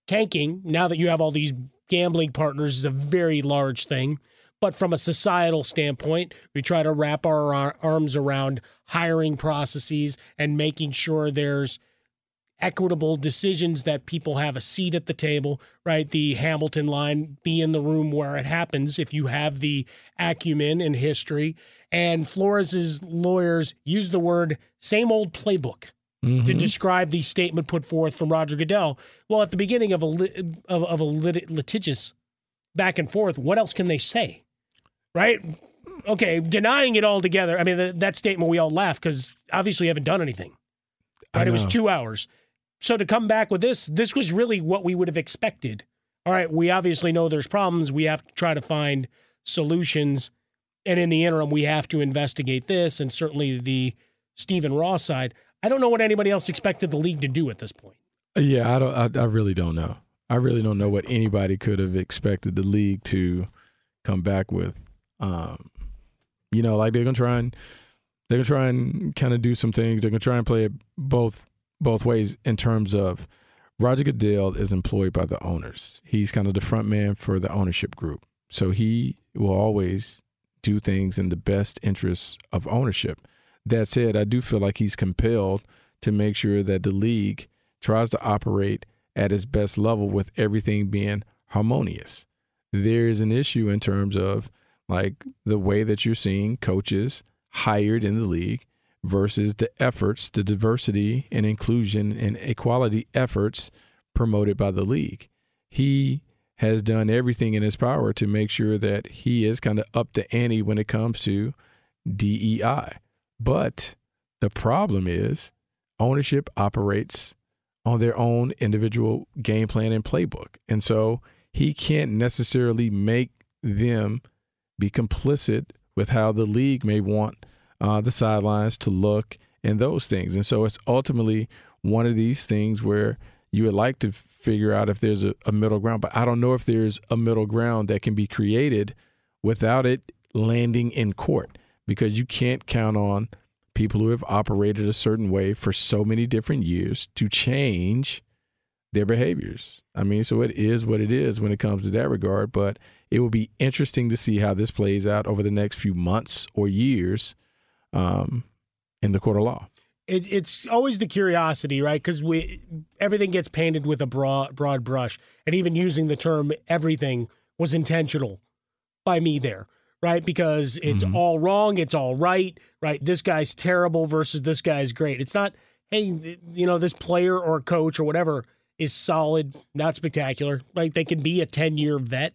Tanking, now that you have all these gambling partners, is a very large thing. But from a societal standpoint, we try to wrap our arms around hiring processes and making sure there's equitable decisions that people have a seat at the table, right? The Hamilton line, be in the room where it happens if you have the acumen and history. And Flores's lawyers use the word same old playbook Mm-hmm. to describe the statement put forth from Roger Goodell. Well, at the beginning of a lit, of, of a lit, litigious back and forth, what else can they say? Right? Okay, denying it altogether. I mean, th- that statement we all laugh because obviously you haven't done anything. Right? It was two hours. So to come back with this, this was really what we would have expected. All right, we obviously know there's problems. We have to try to find solutions. And in the interim, we have to investigate this and certainly the Stephen Ross side. I don't know what anybody else expected the league to do at this point. Yeah, I don't. I, I really don't know. I really don't know what anybody could have expected the league to come back with. Um, you know, like they're gonna try and they're gonna try and kind of do some things. They're gonna try and play it both both ways in terms of Roger Goodell is employed by the owners. He's kind of the front man for the ownership group, so he will always do things in the best interests of ownership. That said, I do feel like he's compelled to make sure that the league tries to operate at its best level with everything being harmonious. There is an issue in terms of like the way that you're seeing coaches hired in the league versus the efforts, the diversity and inclusion and equality efforts promoted by the league. He has done everything in his power to make sure that he is kind of up to ante when it comes to DEI. But the problem is ownership operates on their own individual game plan and playbook. And so he can't necessarily make them be complicit with how the league may want uh, the sidelines to look and those things. And so it's ultimately one of these things where you would like to figure out if there's a, a middle ground, but I don't know if there's a middle ground that can be created without it landing in court because you can't count on people who have operated a certain way for so many different years to change their behaviors. I mean, so it is what it is when it comes to that regard, but it will be interesting to see how this plays out over the next few months or years um, in the court of law. It, it's always the curiosity, right? Because we everything gets painted with a broad broad brush, and even using the term "everything" was intentional by me there, right? Because it's Mm-hmm. all wrong, it's all right, right? This guy's terrible versus this guy's great. It's not, hey, you know, this player or coach or whatever is solid, not spectacular, right? They can be a ten year vet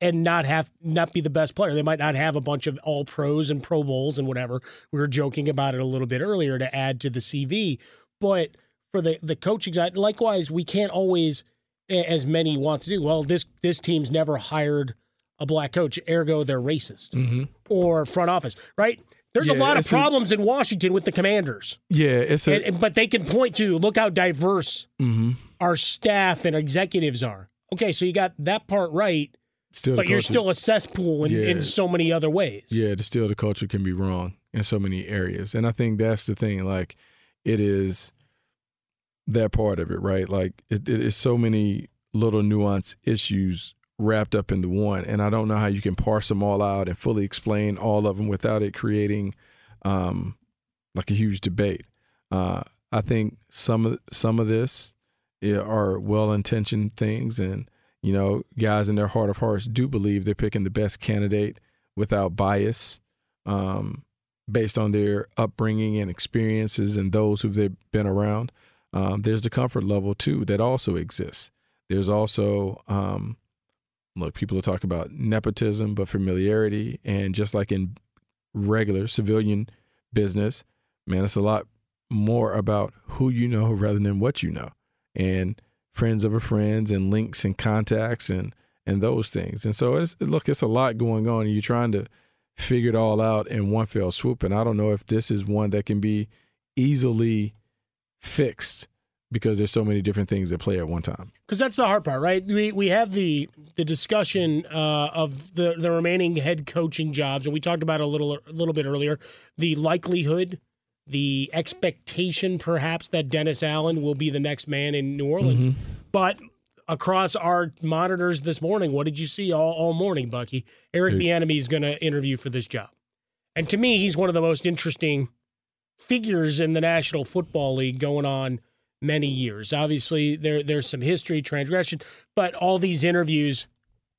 and not have not be the best player. They might not have a bunch of all pros and pro bowls and whatever. We were joking about it a little bit earlier to add to the CV, but for the the coaching side, likewise, we can't always, as many want to do. Well, this this team's never hired a black coach, ergo they're racist Mm-hmm. or front office, right? There's a lot of it's a- problems in Washington with the Commanders, Yeah, it's a and, but they can point to look how diverse mhm. our staff and executives are. Okay, so you got that part right, still, but you're still a cesspool in, Yeah. in so many other ways. Yeah, the still the culture can be wrong in so many areas. And I think that's the thing. Like it is that part of it, right? Like it, it is so many little nuance issues wrapped up into one. And I don't know how you can parse them all out and fully explain all of them without it creating um like a huge debate. Uh I think some of some of this are well intentioned things and you know, guys in their heart of hearts do believe they're picking the best candidate without bias, um, based on their upbringing and experiences and those who they've been around. Um, there's the comfort level too that also exists. There's also, um, look, people will talk about nepotism, but familiarity, and just like in regular civilian business, man, it's a lot more about who you know rather than what you know, and friends of a friends and links and contacts and and those things. And so it's look, it's a lot going on, you're trying to figure it all out in one fell swoop. And I don't know if this is one that can be easily fixed because there's so many different things that play at one time. because that's the hard part, right? We we have the the discussion uh, of the the remaining head coaching jobs, and we talked about a little a little bit earlier. The likelihood, the expectation, perhaps that Dennis Allen will be the next man in New Orleans, mm-hmm. but. Across our monitors this morning, what did you see all, all morning, Bucky? Eric. Bieniemy is going to interview for this job, and to me, he's one of the most interesting figures in the National Football League going on many years. Obviously, there there's some history, transgression, but all these interviews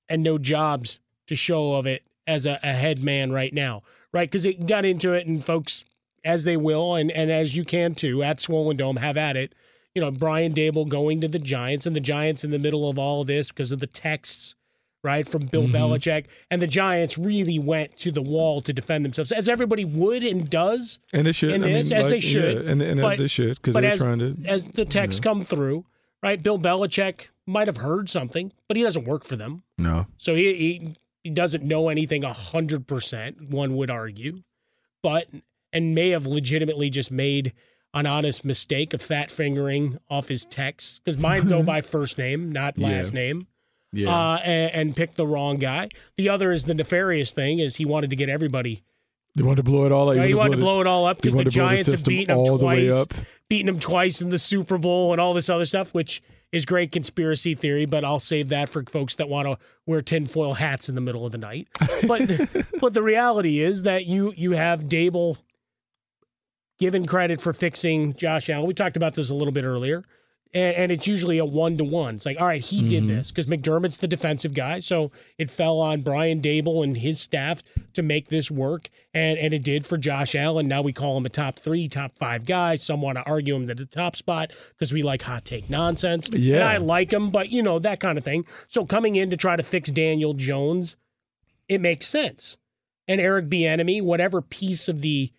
and no jobs to show of it as a, a head man right now, right? Because it got into it, and folks, as they will, and and as you can too, at Swollen Dome, have at it. You know, Brian Daboll going to the Giants, and the Giants in the middle of all of this because of the texts right, from Bill Mhm. Belichick. And the Giants really went to the wall to defend themselves, as everybody would and does. And they should. In I mean, this, as they should. yeah, and- and as they should because they're as, trying to, As the texts you know. come through, right, Bill Belichick might have heard something, but he doesn't work for them. No. So he, he, he doesn't know anything 100%, one would argue, but, and may have legitimately just made an honest mistake of fat fingering off his texts, because mine go by first name, not Yeah. last name Yeah. uh, and, and picked the wrong guy. The other is the nefarious thing is he wanted to get everybody. They wanted to blow it all up. Right, he wanted to blow it all up because the blow the Giants have beaten him all the way twice, up. beaten him twice in the Super Bowl and all this other stuff, which is great conspiracy theory. But I'll save that for folks that want to wear tinfoil hats in the middle of the night. But but the reality is that you you have Daboll given credit for fixing Josh Allen. We talked about this a little bit earlier. And, and it's usually a one to one. It's like, all right, he did Mhm. this because McDermott's the defensive guy. So it fell on Brian Daboll and his staff to make this work. And, and it did for Josh Allen. Now we call him a top three, top five guy. Some want to argue him to the top spot because we like hot take nonsense. And Yeah. I like him, but you know, that kind of thing. So coming in to try to fix Daniel Jones, it makes sense. And Eric Bieniemy, whatever piece of the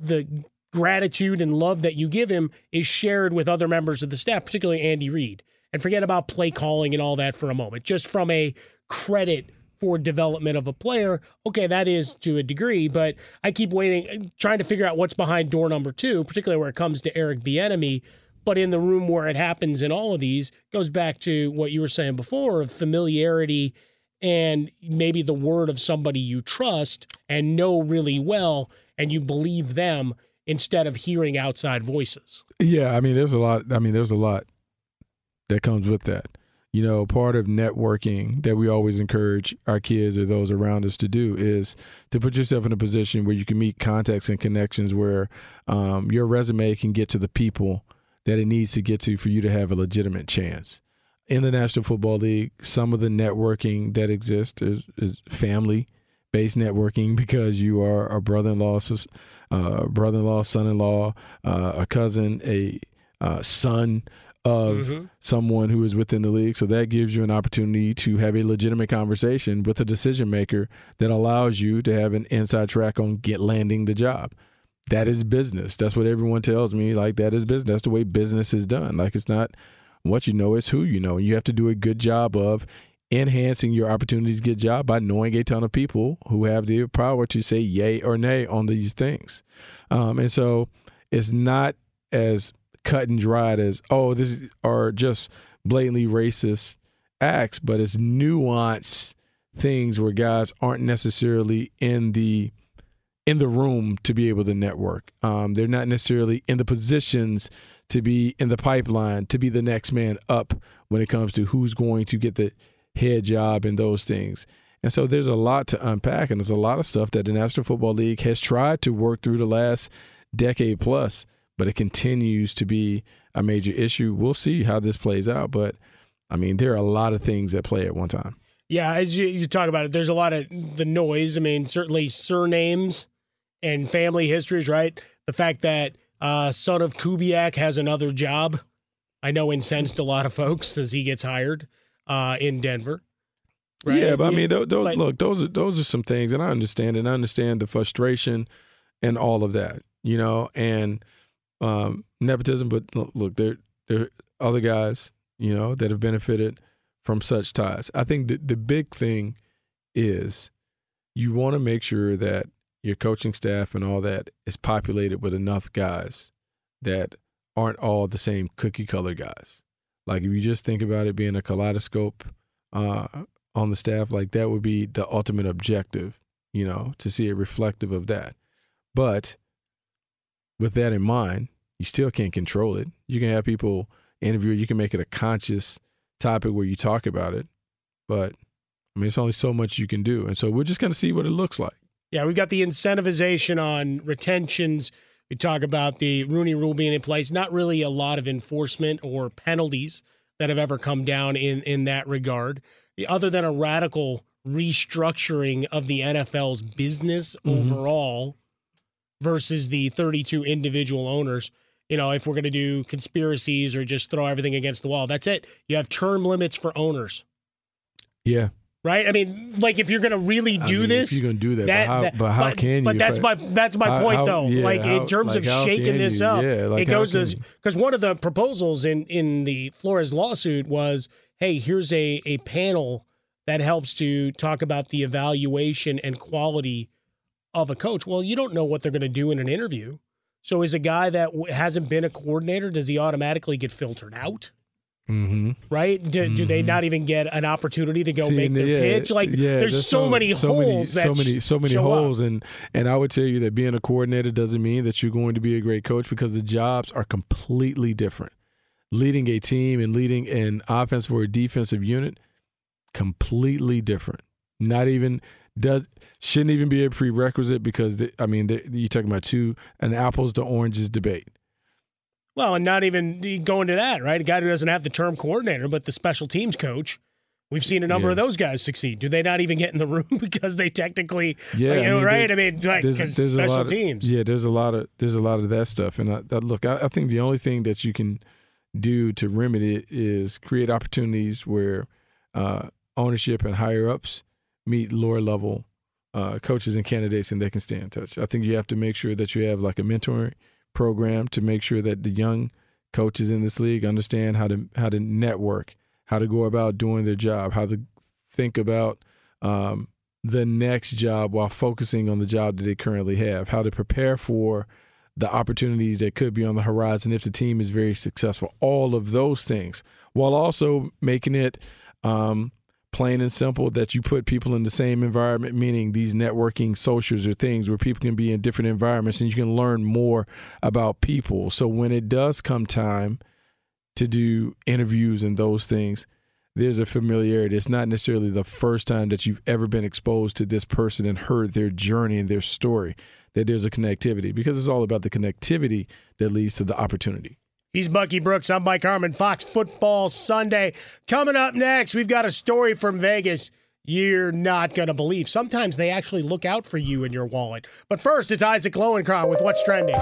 the gratitude and love that you give him is shared with other members of the staff, particularly Andy Reid. And forget about play calling and all that for a moment. Just from a credit for development of a player, okay, that is to a degree, but I keep waiting, trying to figure out what's behind door number two, particularly where it comes to Eric Bieniemy. But in the room where it happens in all of these, goes back to what you were saying before of familiarity and maybe the word of somebody you trust and know really well, and you believe them instead of hearing outside voices. Yeah, I mean, there's a lot. I mean, there's a lot that comes with that. You know, part of networking that we always encourage our kids or those around us to do is to put yourself in a position where you can meet contacts and connections where um, your resume can get to the people that it needs to get to for you to have a legitimate chance. In the National Football League, some of the networking that exists is, is family based networking because you are a brother-in-law, sis- uh, brother-in-law, son-in-law, uh, a cousin, a uh, son of Mhm. someone who is within the league. So that gives you an opportunity to have a legitimate conversation with a decision maker that allows you to have an inside track on get landing the job. That is business. That's what everyone tells me. Like that is business. That's the way business is done. Like it's not what you know, it's who you know. You have to do a good job of enhancing your opportunities to get a job by knowing a ton of people who have the power to say yay or nay on these things. Um, and so it's not as cut and dried as, oh, this is- are just blatantly racist acts, but it's nuanced things where guys aren't necessarily in the in the room to be able to network. Um, they're not necessarily in the positions to be in the pipeline to be the next man up when it comes to who's going to get the head job and those things. And so there's a lot to unpack, and there's a lot of stuff that the National Football League has tried to work through the last decade plus, but it continues to be a major issue. We'll see how this plays out, but I mean, there are a lot of things at play at one time. Yeah, as you, you talk about it, there's a lot of the noise. I mean, certainly surnames and family histories, right? The fact that uh, son of Kubiak has another job, I know incensed a lot of folks as he gets hired uh, in Denver. Right? Yeah, but I mean, those, those But- look, those are those are some things, and I understand, and I understand the frustration and all of that, you know, and um, nepotism. But look, look, there there are other guys, you know, that have benefited from such ties. I think the the big thing is you want to make sure that your coaching staff and all that is populated with enough guys that aren't all the same cookie color guys. Like if you just think about it being a kaleidoscope uh, on the staff, like that would be the ultimate objective, you know, to see it reflective of that. But with that in mind, you still can't control it. You can have people interview, you can make it a conscious topic where you talk about it, but I mean, it's only so much you can do. And so we're just going to see what it looks like. Yeah, we've got the incentivization on retentions. We talk about the Rooney Rule being in place. Not really a lot of enforcement or penalties that have ever come down in in that regard, other than a radical restructuring of the NFL's business Mhm. overall versus the 32 individual owners. You know, if we're going to do conspiracies or just throw everything against the wall, that's it. You have term limits for owners, Yeah. Right? I mean, like if you're going to really I do mean, if this, you're gonna do that, but how- but how can you? But that's my that's my how- point, how- though. yeah, like in terms like, of shaking this you? up, Yeah, like, it goes because one of the proposals in in the Flores lawsuit was, hey, here's a a panel that helps to talk about the evaluation and quality of a coach. Well, you don't know what they're going to do in an interview. So, is a guy that w- hasn't been a coordinator does he automatically get filtered out? Mm-hmm. Right? Do, do they not even get an opportunity to go See, make their yeah, pitch? Like, yeah, there's, so, many so holes many, so many, so many show up. holes, and and I would tell you that being a coordinator doesn't mean that you're going to be a great coach because the jobs are completely different. Leading a team and leading an offensive or a defensive unit, completely different. Not even does shouldn't even be a prerequisite because the, I mean the, you're talking about two an apples to oranges debate. Well, and not even going to that, right? A guy who doesn't have the term coordinator, but the special teams coach. We've seen a number of those guys succeed. Do they not even get in the room because they technically, Yeah, you know, mean, right? there- I mean, like there's- there's special of- teams. Yeah, there's a lot of there's a lot of that stuff, and I, that, look, I, I think the only thing that you can do to remedy it is create opportunities where uh, ownership and higher ups meet lower level uh, coaches and candidates, and they can stay in touch. I think you have to make sure that you have like a mentoring program to make sure that the young coaches in this league understand how to how to network, how to go about doing their job, how to think about um, the next job while focusing on the job that they currently have, how to prepare for the opportunities that could be on the horizon if the team is very successful. All of those things, while also making it um, plain and simple that you put people in the same environment, meaning these networking socials or things where people can be in different environments and you can learn more about people. So when it does come time to do interviews and those things, there's a familiarity. It's not necessarily the first time that you've ever been exposed to this person and heard their journey and their story, that there's a connectivity because it's all about the connectivity that leads to the opportunity. He's Bucky Brooks. I'm Mike Harmon. Fox Football Sunday. Coming up next, we've got a story from Vegas you're not going to believe. Sometimes they actually look out for you in your wallet. But first, it's Isaac Lowenkron with What's Trending.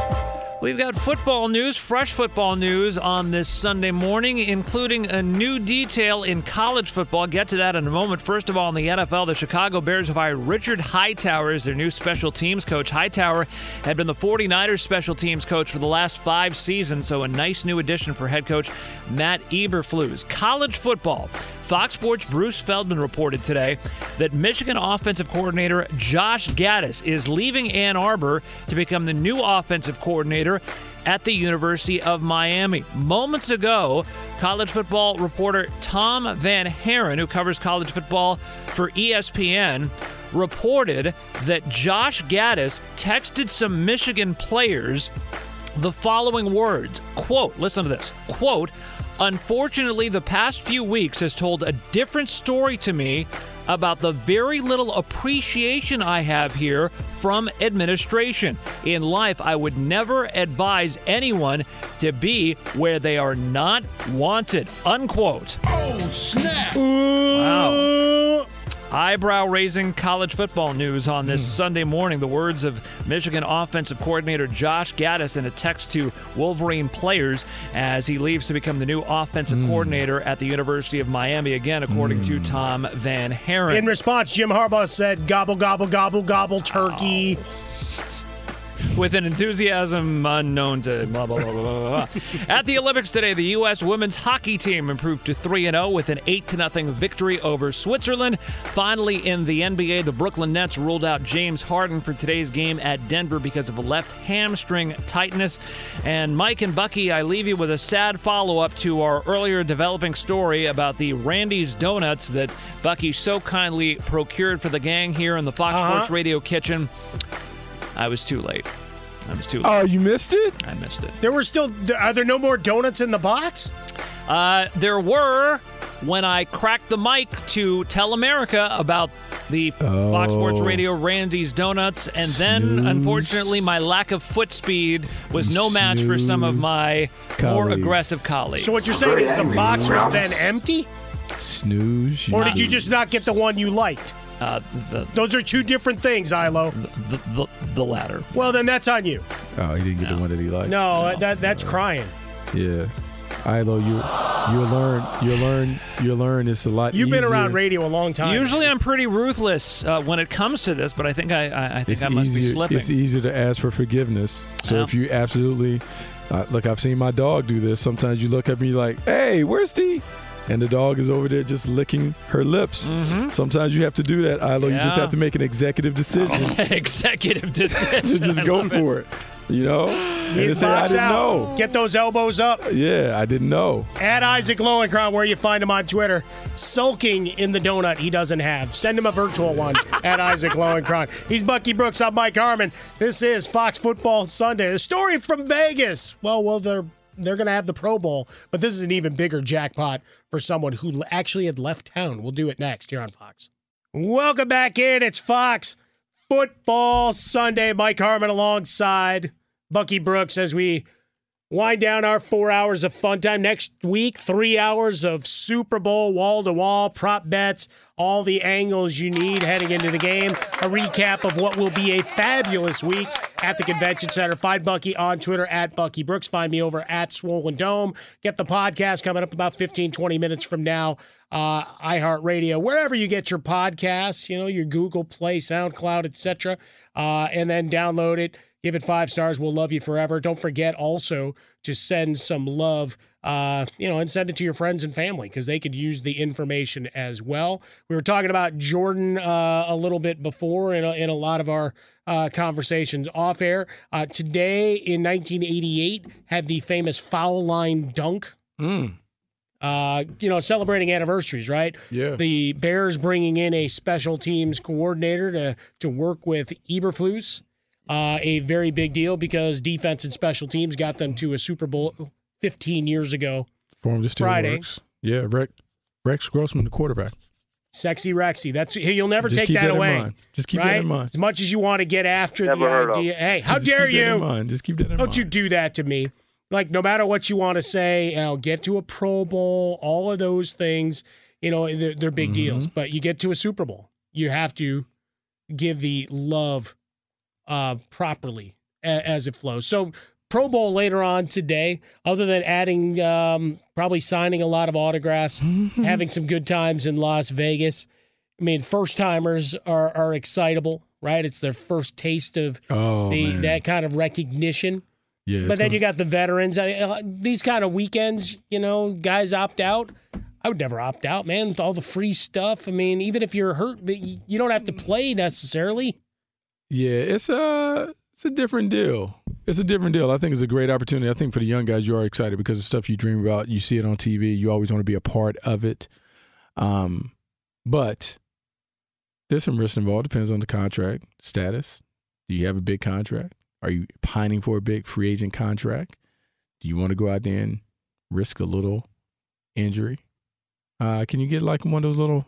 We've got football news, fresh football news on this Sunday morning, including a new detail in college football. Get to that in a moment. First of all, in the NFL, the Chicago Bears have hired Richard Hightower as their new special teams coach. Hightower had been the 49ers special teams coach for the last five seasons, so a nice new addition for head coach Matt Eberflus. College football. Fox Sports' Bruce Feldman reported today that Michigan offensive coordinator Josh Gattis is leaving Ann Arbor to become the new offensive coordinator at the University of Miami. Moments ago, college football reporter Tom VanHaaren, who covers college football for ESPN, reported that Josh Gattis texted some Michigan players the following words quote listen to this quote unfortunately the past few weeks has told a different story to me about the very little appreciation I have here from administration. In life, I would never advise anyone to be where they are not wanted. Unquote. Oh, snap! Wow. Eyebrow raising college football news on this hmm. Sunday morning. The words of Michigan offensive coordinator Josh Gattis in a text to Wolverine players as he leaves to become the new offensive hmm. coordinator at the University of Miami, again, according to hmm. Tom VanHaaren. In response, Jim Harbaugh said, gobble, gobble, gobble, gobble, turkey. Oh. With an enthusiasm unknown to blah, blah, blah, blah, blah. At the Olympics today, the U.S. women's hockey team improved to 3 0 with an 8 0 victory over Switzerland. Finally, in the NBA, the Brooklyn Nets ruled out James Harden for today's game at Denver because of a left hamstring tightness. And Mike and Bucky, I leave you with a sad follow up to our earlier developing story about the Randy's Donuts that Bucky so kindly procured for the gang here in the Fox Uh-huh. Sports Radio kitchen. I was too late. I was too late. Oh, you missed it? I missed it. There were still, are there no more donuts in the box? Uh, there were when I cracked the mic to tell America about the Fox Sports Oh. Radio Randy's Donuts, and then Snooze. unfortunately my lack of foot speed was no match for some of my more aggressive colleagues. So what you're saying is the box was then empty, Snooze. or did you just not get the one you liked? Uh, the, Those are two different things, Ilo. the, the, the latter. Well, then that's on you. Oh, he didn't get the one that he liked. No, that that's crying. Yeah. Ilo, you you learn you learn you learn it's a lot. You've been around radio a long time. Usually I'm pretty ruthless uh, when it comes to this, but I think I, I, I think It's I must easier. be slipping. It's easier to ask for forgiveness. So Yeah. if you absolutely uh, look, I've seen my dog do this. Sometimes you look at me like, "Hey, where's the?" And the dog is over there just licking her lips. Sometimes you have to do that, Ilo. You just Mm-hmm. Have to make an executive decision Executive decision. to just I go for it. You know, and Get say, I didn't out. know. Get those elbows up. Yeah, I didn't know. At Isaac Lowenkron, where you find him on Twitter, sulking in the donut he doesn't have. Send him a virtual one at Isaac Lowenkron. He's Bucky Brooks. I'm Mike Harmon. This is Fox Football Sunday. The story from Vegas. Well, well, they're they're going to have the Pro Bowl, but this is an even bigger jackpot for someone who actually had left town. We'll do it next here on Fox. Welcome back in. It's Fox Football Sunday. Mike Harmon alongside Bucky Brooks as we wind down our four hours of fun time. Next week, three hours of Super Bowl wall to wall prop bets, all the angles you need heading into the game. A recap of what will be a fabulous week at the convention center. Find Bucky on Twitter at Bucky Brooks. Find me over at Swollen Dome. Get the podcast coming up about 15, 20 minutes from now. Uh, iHeartRadio, wherever you get your podcasts, you know, your Google Play, SoundCloud, etc. Uh, and then download it. Give it five stars. We'll love you forever. Don't forget also to send some love, uh, you know, and send it to your friends and family because they could use the information as well. We were talking about Jordan uh, a little bit before in a, in a lot of our uh, conversations off air. Uh, today in 1988 had the famous foul line dunk. Uh, you know, celebrating anniversaries, right? Yeah. The Bears bringing in a special teams coordinator to to work with Eberflus. Uh, a very big deal because defense and special teams got them to a Super Bowl 15 years ago. Form just still Friday. works. Yeah, Rex, Rex Grossman, the quarterback. Sexy Rexy. That's you'll never Just take that, that away. mind. Just keep that in mind. As much as you want to get after Never the heard of. idea. Hey, how Just dare keep that in you? mind. Just keep that in Don't mind. you do that to me. Like no matter what you want to say, you know, get to a Pro Bowl, all of those things, you know, they're, they're big deals. Mm-hmm. But you get to a Super Bowl, you have to give the love uh, properly a- as it flows. So Pro Bowl later on today, other than adding, um, probably signing a lot of autographs, having some good times in Las Vegas. I mean, first timers are are excitable, right? It's their first taste of Oh, the man. that kind of recognition. Yeah, but then you got the veterans. I, uh, these kind of weekends, you know, guys opt out. I would never opt out, man. With all the free stuff. I mean, even if you're hurt, but you don't have to play necessarily. Yeah, it's a it's a different deal. It's a different deal. I think it's a great opportunity. I think for the young guys, you are excited because the stuff you dream about, you see it on TV. You always want to be a part of it. Um, but there's some risk involved. Depends on the contract status. Do you have a big contract? Are you pining for a big free agent contract? Do you want to go out there and risk a little injury? Uh, can you get like one of those little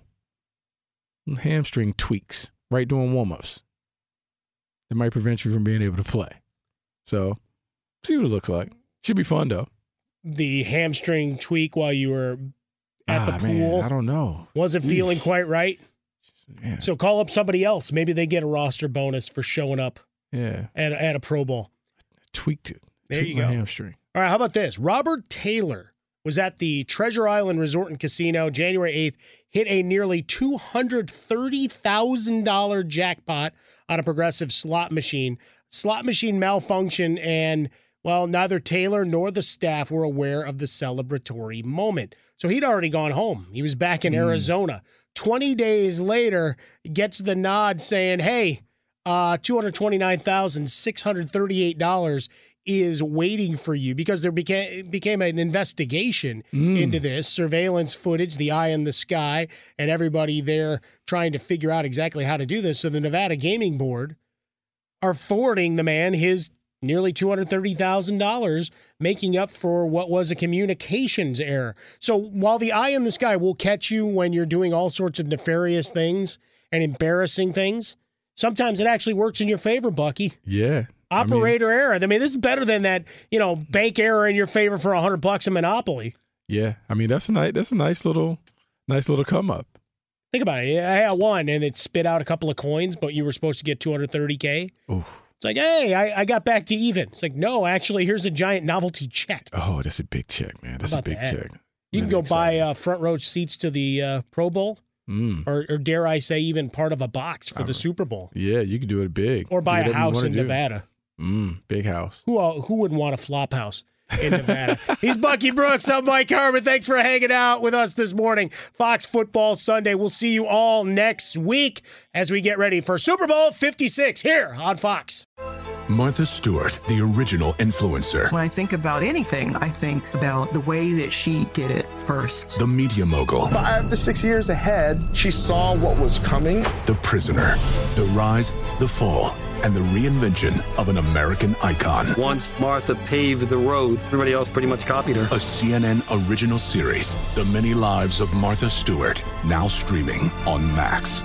hamstring tweaks right during warmups? That might prevent you from being able to play. So, see what it looks like. Should be fun though. The hamstring tweak while you were at the Ah, pool man, I don't know. wasn't feeling quite right. So call up somebody else. Maybe they get a roster bonus for showing up Yeah, at, at a Pro Bowl. tweaked it. There Tweaked you go. hamstring. All right, how about this? Robert Taylor was at the Treasure Island Resort and Casino January 8th, hit a nearly $230,000 jackpot on a progressive slot machine. Slot machine malfunction, and well, neither Taylor nor the staff were aware of the celebratory moment. So he'd already gone home. He was back in Arizona. 20 days later, gets the nod saying, hey, uh, $229,638 is waiting for you because there became became an investigation Mm. into this surveillance footage, the eye in the sky, and everybody there trying to figure out exactly how to do this. So the Nevada Gaming Board are forwarding the man his nearly $230,000, making up for what was a communications error. So while the eye in the sky will catch you when you're doing all sorts of nefarious things and embarrassing things, sometimes it actually works in your favor, Bucky. Yeah. Operator I mean, error. I mean, this is better than that, you know, bank error in your favor for a hundred bucks in Monopoly. Yeah. I mean, that's a nice that's a nice little nice little come up. Think about it. I had one and it spit out a couple of coins, but you were supposed to get 230K. Oof. It's like, hey, I, I got back to even. It's like, no, actually, here's a giant novelty check. Oh, that's a big check, man. That's a big that? check. You can go buy uh, front row seats to the uh, Pro Bowl, Mm. or, or dare I say, even part of a box for the Super Bowl, Yeah, you could do it big. or buy a house in do. Nevada. Mm, big house. Who uh, who wouldn't want a flop house in Nevada? He's Bucky Brooks. I'm Mike Harmon. Thanks for hanging out with us this morning. Fox Football Sunday. We'll see you all next week as we get ready for Super Bowl 56 here on Fox. Martha Stewart, the original influencer. When I think about anything, I think about the way that she did it first. The media mogul. Five to six years ahead, she saw what was coming. The prisoner. The rise, the fall, and the reinvention of an American icon. Once Martha paved the road, everybody else pretty much copied her. A CNN original series, The Many Lives of Martha Stewart, now streaming on Max.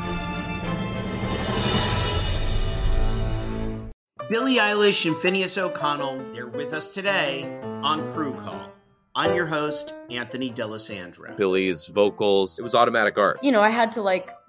Billie Eilish and Finneas O'Connell, they're with us today on Crew Call. I'm your host, Anthony D'Alessandro. Billie's vocals, it was automatic art. You know, I had to like